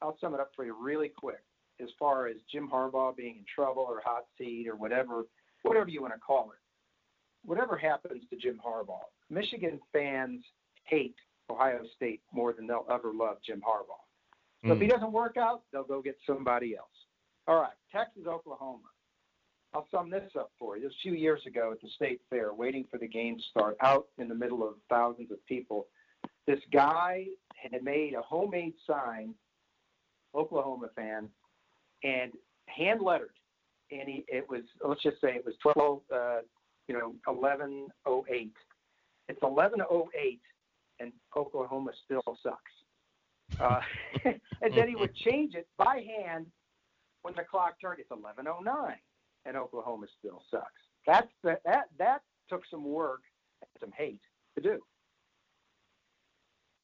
I'll sum it up for you really quick as far as Jim Harbaugh being in trouble or hot seat or whatever, whatever you want to call it. Whatever happens to Jim Harbaugh, Michigan fans hate Ohio State more than they'll ever love Jim Harbaugh. So mm. if he hmm. doesn't work out, they'll go get somebody else. All right, Texas, Oklahoma. I'll sum this up for you. A few years ago at the state fair, waiting for the game to start, out in the middle of thousands of people, this guy had made a homemade sign, Oklahoma fan, and hand lettered. And he, it was, let's just say it was 12, uh, you know, 1108. It's 1108, and Oklahoma still sucks. Uh, [LAUGHS] and then he would change it by hand when the clock turned. It's 1109, and Oklahoma still sucks. That's the, that that took some work and some hate to do.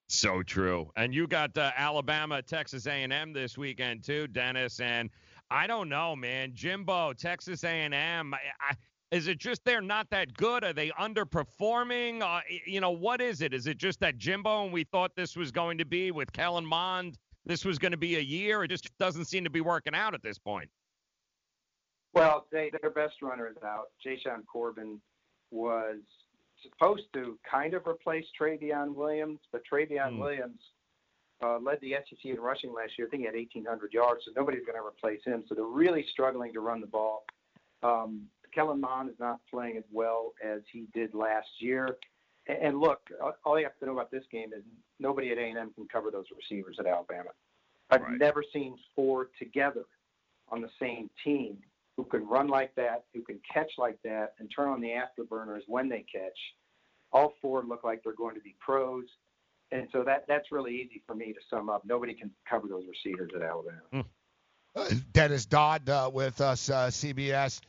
So true. And you got uh, Alabama, Texas A&M this weekend too, Dennis. And I don't know, man. Jimbo, Texas A&M. I, I, is it just they're not that good? Are they underperforming? Uh, you know, what is it? Is it just that Jimbo and we thought this was going to be with Kellen Mond? This was going to be a year. It just doesn't seem to be working out at this point. Well, they, their best runner is out. Jashaun Corbin was supposed to kind of replace Trayveon Williams, but Trayveon mm. Williams uh, led the SEC in rushing last year. I think he had 1,800 yards, so nobody's going to replace him. So they're really struggling to run the ball. Um, Kellen Mond is not playing as well as he did last year. And, and look, all you have to know about this game is nobody at A&M can cover those receivers at Alabama. I've right. never seen four together on the same team who can run like that, who can catch like that, and turn on the afterburners when they catch. All four look like they're going to be pros, and so that that's really easy for me to sum up. Nobody can cover those receivers at Alabama. Uh, Dennis Dodd uh, with us, uh, CBS.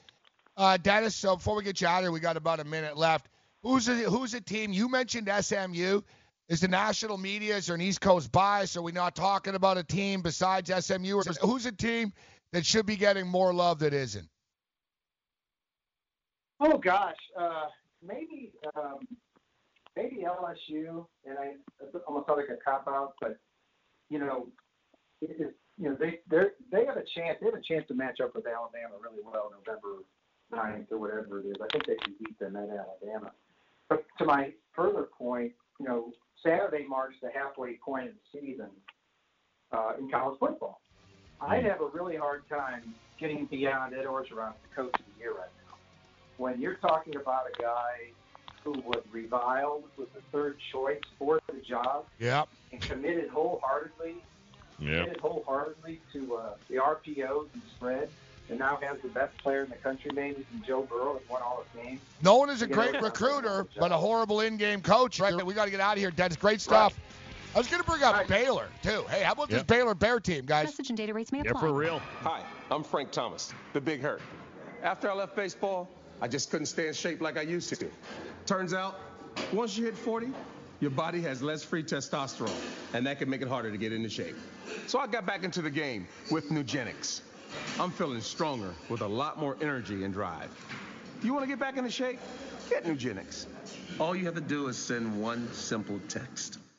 Uh, Dennis, so before we get you out of here, we got about a minute left. Who's a, who's a team? You mentioned SMU. Is the national media, is there an East Coast bias? Are we not talking about a team besides SMU? Or who's a team that should be getting more love that isn't? Oh gosh, uh, maybe um, maybe LSU, and I almost felt like a cop out, but you know, it, it, you know they they they have a chance. They have a chance to match up with Alabama really well November ninth or whatever it is. I think they can beat them at Alabama. But to my further point, you know, Saturday marks the halfway point of the season uh, in college football. I'd have a really hard time getting beyond Ed Orgeron as the coach of the year right now. When you're talking about a guy who was reviled, was the third choice for the job, Yep. and committed wholeheartedly, committed wholeheartedly to uh, the RPOs and spread, and now has the best player in the country, maybe, in Joe Burrow, has won all his games. No one is a You great know, recruiter, [LAUGHS] but a horrible in-game coach. Right? We got to get out of here. That's great stuff. I was going to bring up Baylor too. Hey, how about this Baylor Bear team, guys? Message and data rates may apply. Yeah, for real. Hi, I'm Frank Thomas, the Big Hurt. After I left baseball, I just couldn't stay in shape like I used to. Turns out, once you hit 40, your body has less free testosterone, and that can make it harder to get into shape. So I got back into the game with Nugenix. I'm feeling stronger with a lot more energy and drive. You want to get back into shape? Get Nugenix. All you have to do is send one simple text.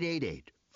888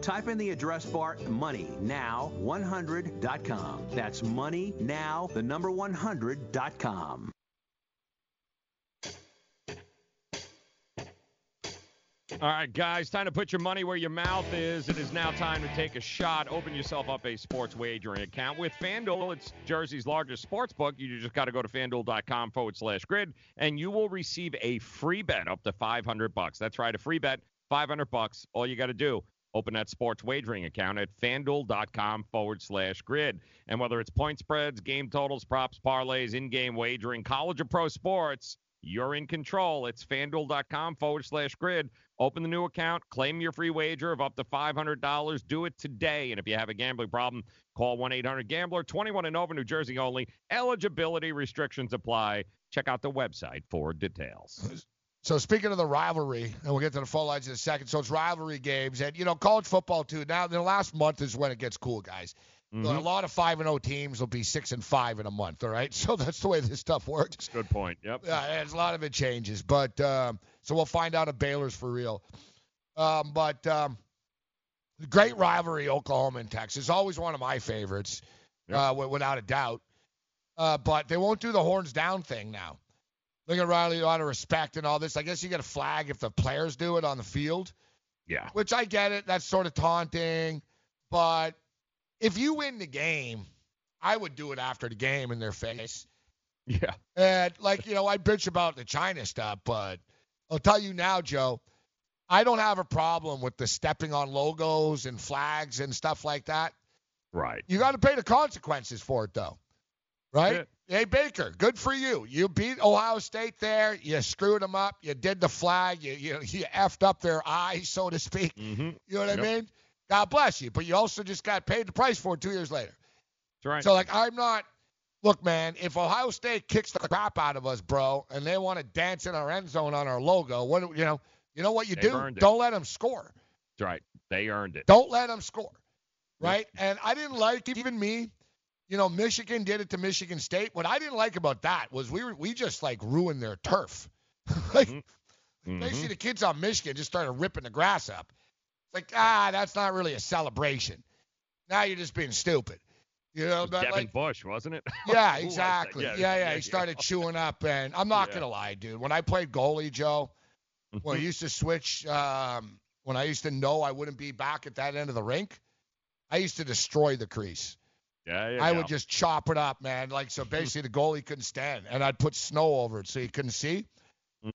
Type in the address bar MoneyNow100.com. That's MoneyNow, the number 100.com. All right, guys, time to put your money where your mouth is. It is now time to take a shot. Open yourself up a sports wagering account with FanDuel. It's Jersey's largest sports book. You just got to go to fanduel.com forward slash grid, and you will receive a free bet up to 500 bucks. That's right, a free bet, 500 bucks. All you got to do, open that sports wagering account at fanduel.com forward slash grid. And whether it's point spreads, game totals, props, parlays, in game wagering, college or pro sports, you're in control. It's fanduel.com forward slash grid. Open the new account, claim your free wager of up to $500. Do it today. And if you have a gambling problem, call 1 800 Gambler, 21 and over, New Jersey only. Eligibility restrictions apply. Check out the website for details. So speaking of the rivalry, and we'll get to the full lines in a second. So it's rivalry games, and you know college football too. Now the last month is when it gets cool, guys. Mm-hmm. A lot of five and zero teams will be six and five in a month. All right, [LAUGHS] so that's the way this stuff works. Good point. Yep. Yeah, and a lot of it changes, but um, so we'll find out if Baylor's for real. Um, but um, great rivalry, Oklahoma and Texas. Always one of my favorites, uh, w- without a doubt. Uh, but they won't do the horns down thing now. Lincoln Riley a lot of respect and all this. I guess you get a flag if the players do it on the field, Yeah. which I get it. That's sort of taunting. But if you win the game, I would do it after the game in their face. Yeah. And like, you know, I bitch about the China stuff, but I'll tell you now, Joe, I don't have a problem with the stepping on logos and flags and stuff like that. Right. You got to pay the consequences for it, though. Right? Hey, Baker, good for you. You beat Ohio State there. You screwed them up. You did the flag. You you, you effed up their eyes, so to speak. Mm-hmm. You know what Yep. I mean? God bless you. But you also just got paid the price for it two years later. That's right. So, like, I'm not. Look, man, if Ohio State kicks the crap out of us, bro, and they want to dance in our end zone on our logo, what you know? You know what you They've do? Don't let them score. That's right. They earned it. Don't let them score. Right? And I didn't like even me. You know, Michigan did it to Michigan State. What I didn't like about that was we were we just like ruined their turf. [LAUGHS] like Mm-hmm. basically the kids on Michigan just started ripping the grass up. It's like, ah, that's not really a celebration. Now you're just being stupid. You know, but Devin like Bush, wasn't it? [LAUGHS] yeah, exactly. that? Yeah, yeah, He started [LAUGHS] chewing up, and I'm not Yeah. gonna lie, dude. When I played goalie, Joe, when I Mm-hmm. used to switch, um, when I used to know I wouldn't be back at that end of the rink, I used to destroy the crease. Yeah, yeah. I would just chop it up, man. Like so, basically the goalie couldn't stand, and I'd put snow over it so you couldn't see.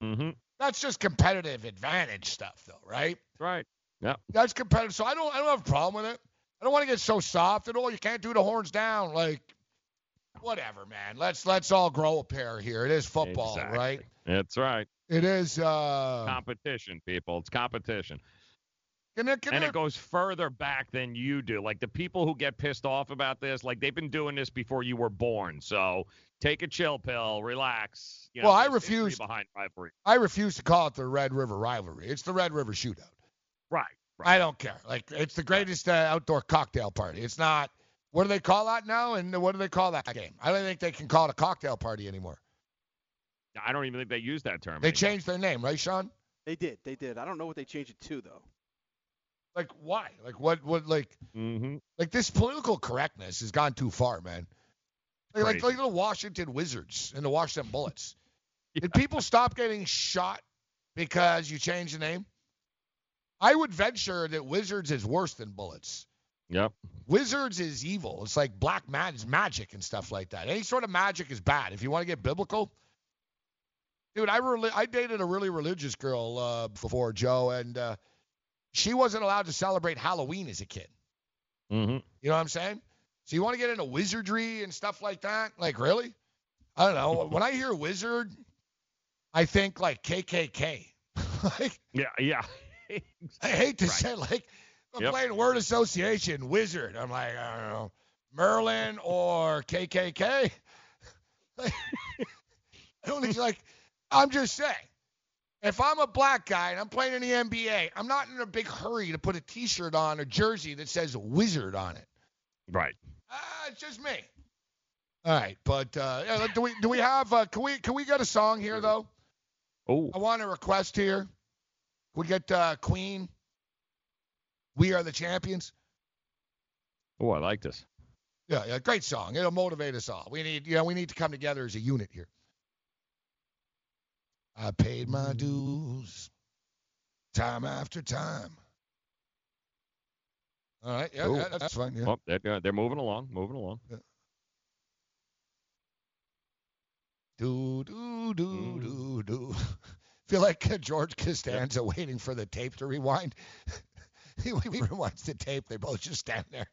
Mm-hmm. That's just competitive advantage stuff, though, right? Right. Yeah. That's competitive. So I don't, I don't have a problem with it. I don't want to get so soft at all. You can't do the horns down. Like, whatever, man. Let's let's all grow a pair here. It is football, Exactly. right? That's right. It is. uh competition, people. It's competition. Can it, can and it- it goes further back than you do. Like the people who get pissed off about this, like they've been doing this before you were born. So take a chill pill, relax. You know, Well, I refuse- behind rivalry. I refuse to call it the Red River rivalry. It's the Red River shootout. Right. I don't care. Like it's the greatest uh, outdoor cocktail party. It's not. What do they call that now? And what do they call that game? I don't think they can call it a cocktail party anymore. I don't even think they use that term. They anymore. changed their name, right, Sean? They did. They did. I don't know what they changed it to though. Like why? Like what? What? Like mm-hmm. like this political correctness has gone too far, man. Like, like, like the Washington Wizards and the Washington Bullets. [LAUGHS] Did people stop getting shot because you changed the name? I would venture that Wizards is worse than Bullets. Yep. Wizards is evil. It's like black mag- it's magic and stuff like that. Any sort of magic is bad. If you want to get biblical, dude, I really I dated a really religious girl uh, before Joe, and uh, she wasn't allowed to celebrate Halloween as a kid. Mm-hmm. You know what I'm saying? So you want to get into wizardry and stuff like that? Like really? I don't know. when I hear wizard, I think like KKK. [LAUGHS] like Yeah. Yeah. I hate to Right. say like I'm Yep. playing word association wizard. I'm like I don't know Merlin or KKK. [LAUGHS] Like, [LAUGHS] I don't think like I'm just saying. If I'm a black guy and I'm playing in the NBA, I'm not in a big hurry to put a T-shirt on or jersey that says wizard on it. Right. Uh, it's just me. All right, but uh, do we do we have uh, can we can we get a song here though? Oh. I want a request here. Can we get uh, Queen? We are the champions. Oh, I like this. Yeah, yeah, great song. It'll motivate us all. We need, you know, we need to come together as a unit here. I paid my dues, time after time. All right, yeah, yeah that's fine. Yeah. Oh, they're, they're moving along, moving along. Do do do do do. [LAUGHS] Feel like uh, George Costanza waiting for the tape to rewind. [LAUGHS] he rewinds the tape. They both just stand there.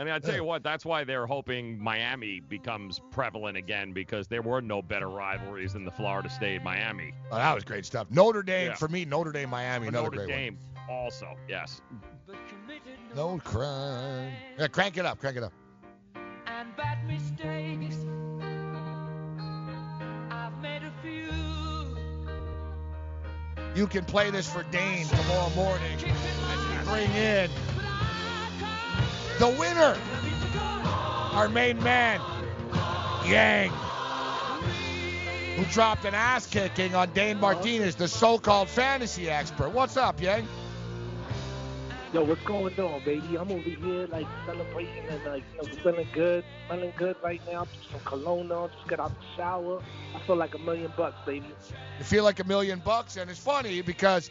I mean, I tell you what, that's why they're hoping Miami becomes prevalent again because there were no better rivalries than the Florida State Miami. Oh, that was great stuff. Notre Dame Yeah. for me. Notre Dame, Miami, another Notre great Dame also, yes. No crime. Yeah, crank it up. Crank it up. and bad mistakes. I've made a few. You can play this for Dane tomorrow morning as we bring in the winner, our main man, Yang, who dropped an ass kicking on Dane Martinez, the so-called fantasy expert. What's up, Yang? Yo, what's going on, baby? I'm over here like celebrating and like you know feeling good, feeling good right now. Some cologne on, just got out the shower. I feel like a million bucks, baby. You feel like a million bucks, and it's funny because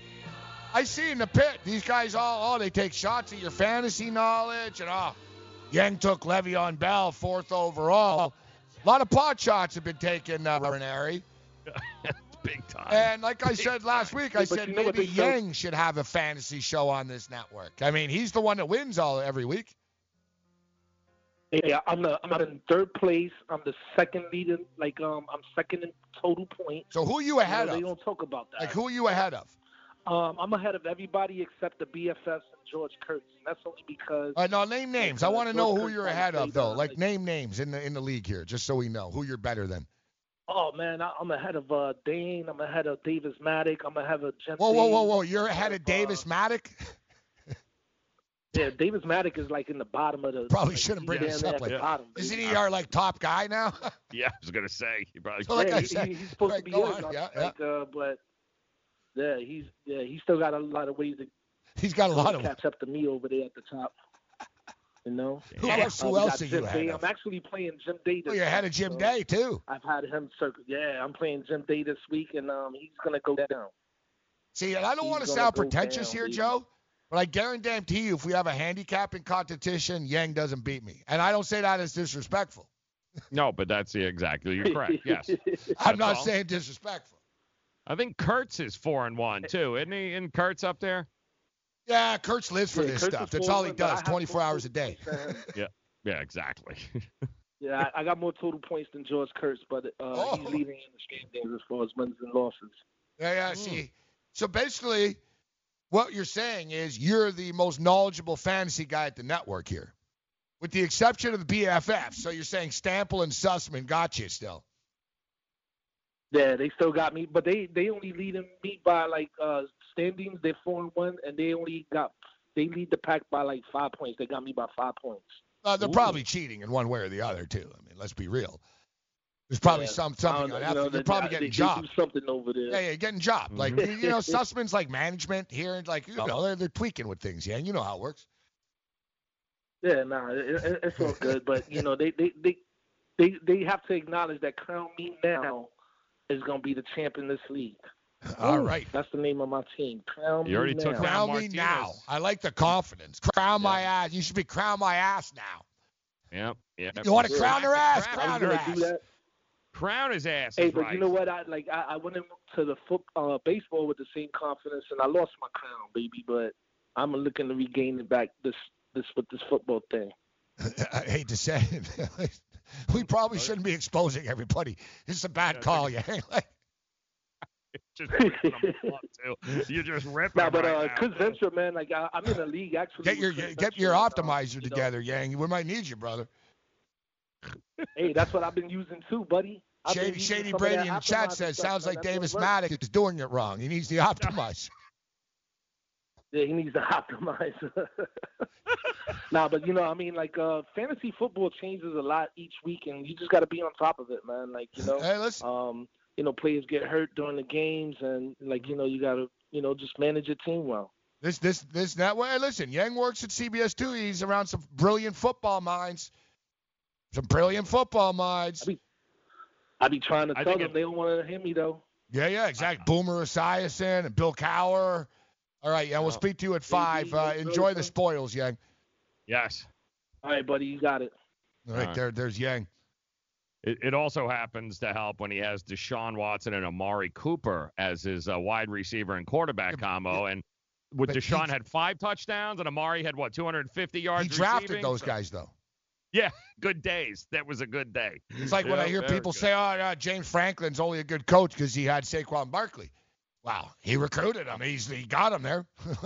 I see in the pit these guys all oh they take shots at your fantasy knowledge and oh Yang took Le'Veon Bell fourth overall. A lot of pot shots have been taken, uh, Ranieri. [LAUGHS] Big time. And like I said last week, I But said you know maybe they say- Yang should have a fantasy show on this network. I mean, he's the one that wins all every week. Yeah, I'm the I'm not in third place. I'm the second leader. Like um, I'm second in total points. So who are you ahead know, They don't talk about that. Like who are you ahead of? Um, I'm ahead of everybody except the BFFs and George Kurtz. And that's only because. Uh, no, name names. I uh, want to know who Kurtz you're ahead of, though. uh, Like name names in the in the league here, just so we know who you're better than. Oh man, I, I'm ahead of uh, Dane. I'm ahead of Davis Mattek. I'm ahead of Jim. Whoa, whoa, whoa, whoa! You're ahead of Davis Mattek. Yeah, Davis Mattek is like in the bottom of the. [LAUGHS] Probably like, shouldn't bring this up like the bottom. Isn't he our like top guy now? [LAUGHS] Yeah, I was gonna say. You probably So like yeah, I said, he- he's supposed right, to be go good. on, I'm yeah, like, uh, but yeah, he's yeah, he's still got a lot of ways to. He's got a lot of. catch up to me over there at the top. You know. [LAUGHS] Who else- who we else are you Jim ahead Day. of? I'm actually playing Jim Day. This Oh, you're ahead of week, Jim so Day too. I've had him circle. Yeah, I'm playing Jim Day this week, and um, he's gonna go down. See, and I don't He's want to sound pretentious down, here, baby. Joe, but I guarantee you, if we have a handicapping competition, Yang doesn't beat me, and I don't say that as disrespectful. No, but that's the exactly. You're correct. Yes. [LAUGHS] I'm That's not all. saying disrespectful. I think Kurtz is four and one too, isn't he? And Kurtz up there. Yeah, Kurtz lives for Yeah, this Kurtz stuff. That's all he forward, but I does, 24 hours a day. [LAUGHS] Yeah. Yeah, exactly. [LAUGHS] Yeah, I, I got more total points than George Kurtz, but uh, Oh. he's leading in the standings as far as wins and losses. Yeah, yeah. See, so basically, what you're saying is you're the most knowledgeable fantasy guy at the network here, with the exception of the BFF. So you're saying Stample and Sussman got you still. Yeah, they still got me, but they they only leading me by like uh standings. They're four and one, and they only got they lead the pack by like five points. They got me by five points. Uh, they're probably cheating in one way or the other too. I mean, let's be real. There's probably Yeah. some I something don't on know, you know, They're they- probably getting they job. do something over there. Yeah, yeah, getting job. Like Mhm. you know, [LAUGHS] Sussman's like management here, and like you know, they're, they're tweaking with things. Yeah, you know how it works. Yeah, nah, it, it, it's all good. But you know, they they they they they have to acknowledge that Crown Me Now is gonna be the champion this league. [LAUGHS] All right. That's the name of my team. Crown my ass. You already Me took now. down Crown me now. I like the confidence. Crown my ass. You should be crown my ass now. Yep. Yep. You want to crown her ass? Crown Crown her ass. do that. Crown his ass. Hey, is but right. you know what? I like I, I went into the foot uh, baseball with the same confidence, and I lost my crown, baby. But I'm looking to regain it back this this with this football thing. [LAUGHS] I hate to say it. [LAUGHS] [LAUGHS] we probably shouldn't be exposing everybody. It's a bad call, yeah. Just ripping them up, too. You're just ripping Nah, but right uh, now. Chris Venture, man, like I, I'm in a league actually. get your with Chris get your Venture, and, um, optimizer you know, together, Yang. We might need you, brother. Hey, that's what I've been using too, buddy. I've Shady Shady Brady in the chat says sounds like Davis works. Mattek's is doing it wrong. He needs the [LAUGHS] optimizer. Yeah, he needs to [LAUGHS] optimize. [LAUGHS] nah, but you know, I mean, like uh fantasy football changes a lot each week, and you just got to be on top of it, man. Like you know, Hey, listen. um, you know, players get hurt during the games, and like you know, you got to you know just manage your team well. This this this that Hey, listen, Yang works at CBS too. He's around some brilliant football minds. Some brilliant football minds. I be trying to I tell them it- they don't want to hear me though. Yeah, yeah, exactly. Boomer Esiason and Bill Cowher. All right, yeah, we'll speak to you at five. Uh, enjoy the spoils, Yang. Yes. All right, buddy, you got it. All right, All right. there, there's Yang. It, it also happens to help when he has Deshaun Watson and Amari Cooper as his uh, wide receiver and quarterback combo. And with but Deshaun he- had five touchdowns and Amari had what 250 yards. He drafted receiving? those So- guys though. Yeah, [LAUGHS] good days. That was a good day. It's like when I hear people good. say, "Oh, yeah, James Franklin's only a good coach because he had Saquon Barkley." Wow, he recruited him. He's he got him there. [LAUGHS]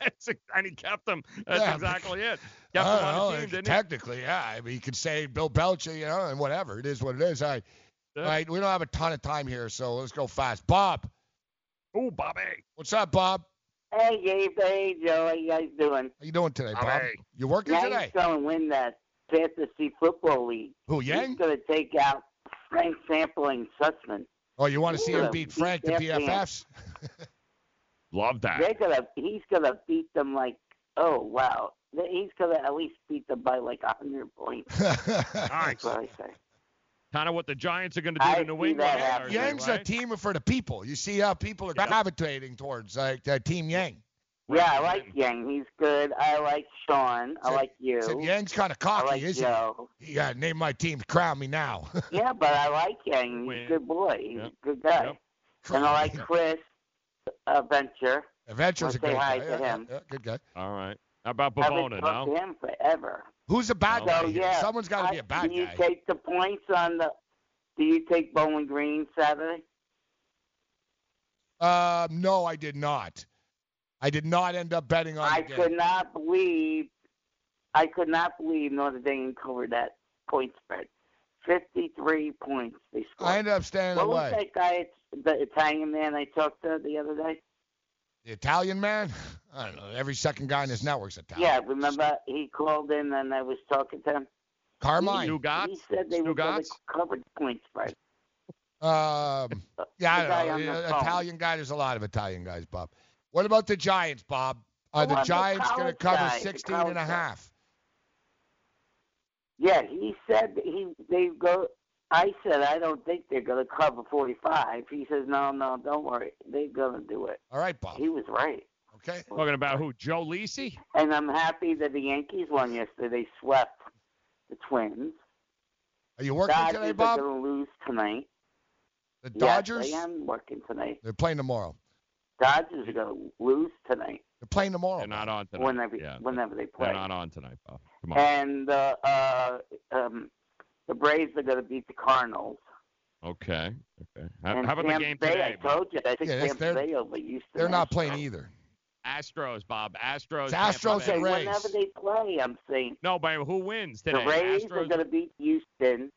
That's ex- and he kept them. That's Yeah, exactly it. I [LAUGHS] Kept don't on know, the team, didn't he? technically, yeah. I mean, you could say Bill Belichick, you know, and whatever. It is what it is. All right, all right. We don't have a ton of time here, so let's go fast. Bob. Oh, Bobby. What's up, Bob? Hey, Gabe. Hey, Joe. How you guys doing? How you doing today, Bob? Bobby. You working Yanks today? going to win that fantasy football league. Who, Yang? He's going to take out Frank Sampling Sussman. Oh, you want to see him beat beat Frank the their BFFs? Love that. They're gonna. He's gonna beat them like. Oh wow. He's gonna at least beat them by like a hundred points. [LAUGHS] That's what I say. Kind of what the Giants are going to do I to New see England. that on happen. Thursday, Yang's right? a team for the people. You see how people are gravitating towards like uh, Team Yang. Yeah, I like Yang. He's good. I like Sean. I like you. Said Yang's kind of cocky, like isn't Joe. he? Yeah, name my team. Crown me now. [LAUGHS] yeah, but I like Yang. He's a good boy. He's a good guy. And I like [LAUGHS] Chris uh, Venture. Adventure's a Wanna say hi guy. to Yeah, him. yeah, good guy. All right. How about Haven't Bavona talked now? to him forever. Who's a bad So, guy? here? yeah, Someone's got to be a bad Do you guy. take the points on the? Do you take Bowling Green Saturday? Um, no, I did not. I did not end up betting on I could not believe. I could not believe Notre Dame covered that point spread. Fifty-three points they scored. I ended up staying what away. was that guy, the Italian man I talked to the other day? The Italian man? [LAUGHS] I don't know. Every second guy in his network's Italian. Yeah, remember he called in and I was talking to him. Carmine. He, he said they were going to cover the point spread. Um, [LAUGHS] yeah, I on don't know. the phone. Italian guy. There's a lot of Italian guys, Bob. What about the Giants, Bob? Are The oh, the one, the Giants going to cover guy, 16 and a half? Yeah, he said he they go. I said I don't think they're going to cover 45. He says no, no, don't worry, they're going to do it. All right, Bob. He was right. Okay. Talking about who? Joe Lisi? And I'm happy that the Yankees won yesterday. They swept the Twins. Are you working Dodgers today, are going to lose tonight. The Dodgers. Yes, I am working tonight. They're playing tomorrow. Dodgers are going to lose tonight. They're playing tomorrow. They're not on tonight. Whenever, yeah, whenever they play. they're not on tonight, Bob. Come on. And uh, uh, um, the Braves are going to beat the Cardinals. Okay. Okay. How, and how about the game Bay, today? I told you. I think Yeah, Tampa they're- Bay over Houston. They're not Astros. playing either. Astros, Bob. Astros. It's Astros and Rays. whenever they play, I'm saying No, but who wins today? the Rays Astros. are going to beat Houston.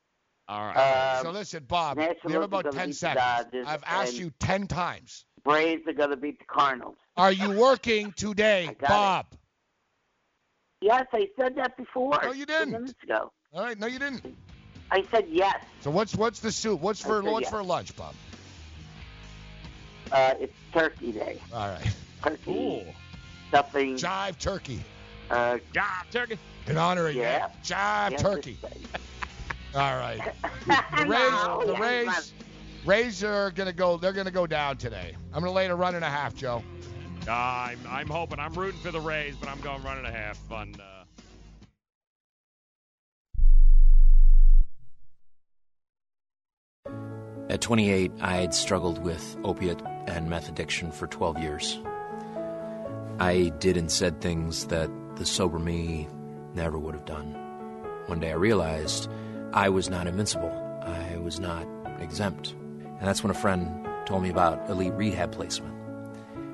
All right. Uh, so listen, Bob, you have about 10 seconds. Dodgers, I've asked and- you 10 times. Braves are going to beat the Cardinals. Are you working today, [LAUGHS] got Bob? Yes, I said that before. No, you didn't. minutes ago. All right, no, you didn't. I said yes. So what's what's the soup? What's for said what's yes. for lunch, Bob? Uh, it's Turkey Day. All right. Turkey stuffing. Jive turkey. Uh, Jive turkey. In honor of Yeah. you. Jive Yeah, turkey. All right. [LAUGHS] The Rays, No, the yeah, Rays, Rays are gonna go. They're gonna go down today. I'm gonna lay it a run and a half, Joe. Uh, I'm, I'm hoping. I'm rooting for the Rays, but I'm going run and a half on. Uh, At 28, I had struggled with opiate and meth addiction for 12 years. I did and said things that the sober me never would have done. One day I realized I was not invincible. I was not exempt. And that's when a friend told me about elite rehab placement.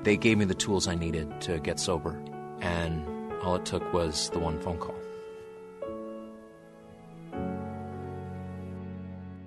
They gave me the tools I needed to get sober, and all it took was the one phone call.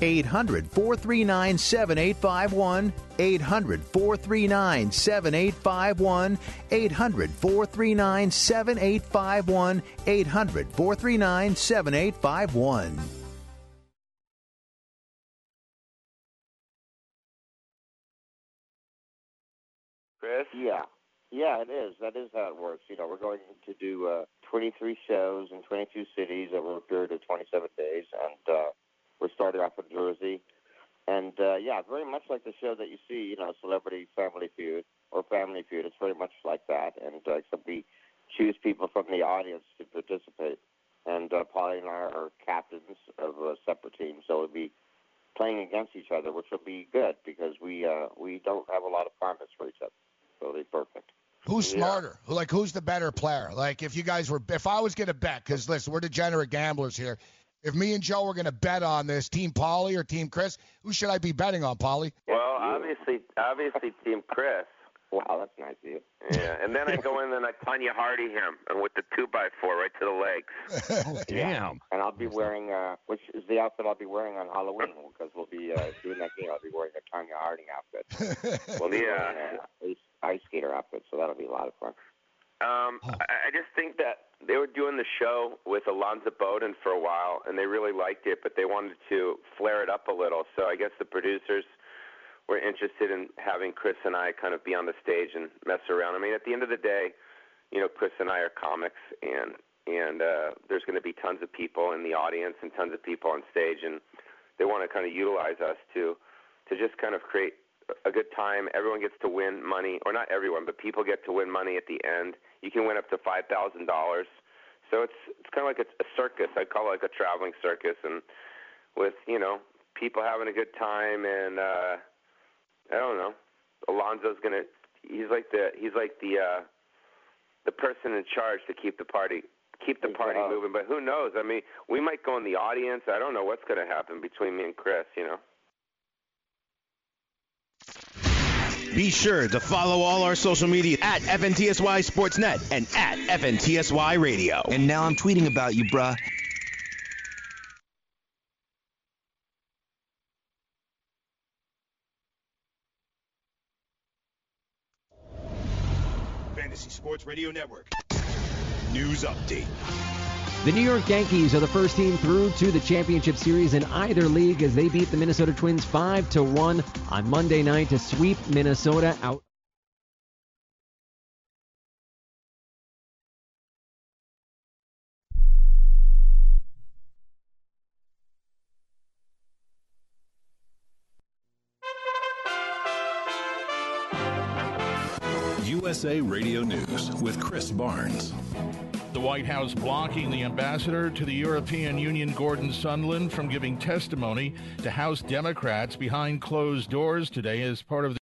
800 439 7851. 800 439 7851. 800 439 7851. 800 439 7851. Chris? Yeah. Yeah, it is. That is how it works. You know, we're going to do uh, 23 shows in 22 cities over a period of 27 days, and uh, we're starting off in Jersey. And uh, yeah, very much like the show that you see, you know, Celebrity Family Feud or Family Feud. It's very much like that, and uh, except we choose people from the audience to participate. And uh, Pauly and I are captains of a separate team, so we'll be playing against each other, which will be good because we uh, we don't have a lot of comments for each other, so it'll be perfect. Who's Yeah. smarter? Like who's the better player? Like if you guys were, if I was gonna bet, because listen, we're degenerate gamblers here. If me and Joe were gonna bet on this, Team Pauly or Team Chris, who should I be betting on, Pauly? Well, obviously, obviously, Team Chris. Wow, that's nice of you. Yeah, and then I go in and I Tonya Hardy him, and with the two by four right to the legs. [LAUGHS] Yeah. And I'll be wearing, uh, which is the outfit I'll be wearing on Halloween because we'll be uh, doing that game. I'll be wearing a Tonya Harding outfit. [LAUGHS] we'll Yeah. wearing a ice, ice skater outfit, so that'll be a lot of fun. Um, I, I just think that they were doing the show with Alonzo Bodden for a while, and they really liked it, but they wanted to flare it up a little. So I guess the producers were interested in having Chris and I kind of be on the stage and mess around. I mean, at the end of the day, you know, Chris and I are comics, and and uh, there's going to be tons of people in the audience and tons of people on stage, and they want to kind of utilize us to to just kind of create a good time. Everyone gets to win money, or not everyone, but people get to win money at the end. You can win up to five thousand dollars. So it's it's kind of like a, a circus. I call it like a traveling circus, and with you know people having a good time, and uh, I don't know. Alonzo's gonna. He's like the he's like the uh, the person in charge to keep the party keep the party moving. But who knows? I mean, we might go in the audience. I don't know what's gonna happen between me and Chris. You know. Be sure to follow all our social media at FNTSY Sportsnet and at FNTSY Radio. And now I'm tweeting about you, bruh. Fantasy Sports Radio Network. News update. The New York Yankees are the first team through to the championship series in either league as they beat the Minnesota Twins 5 to 1 on Monday night to sweep Minnesota out. USA Radio News with Chris Barnes. The White House blocking the ambassador to the European Union, Gordon Sondland, from giving testimony to House Democrats behind closed doors today as part of the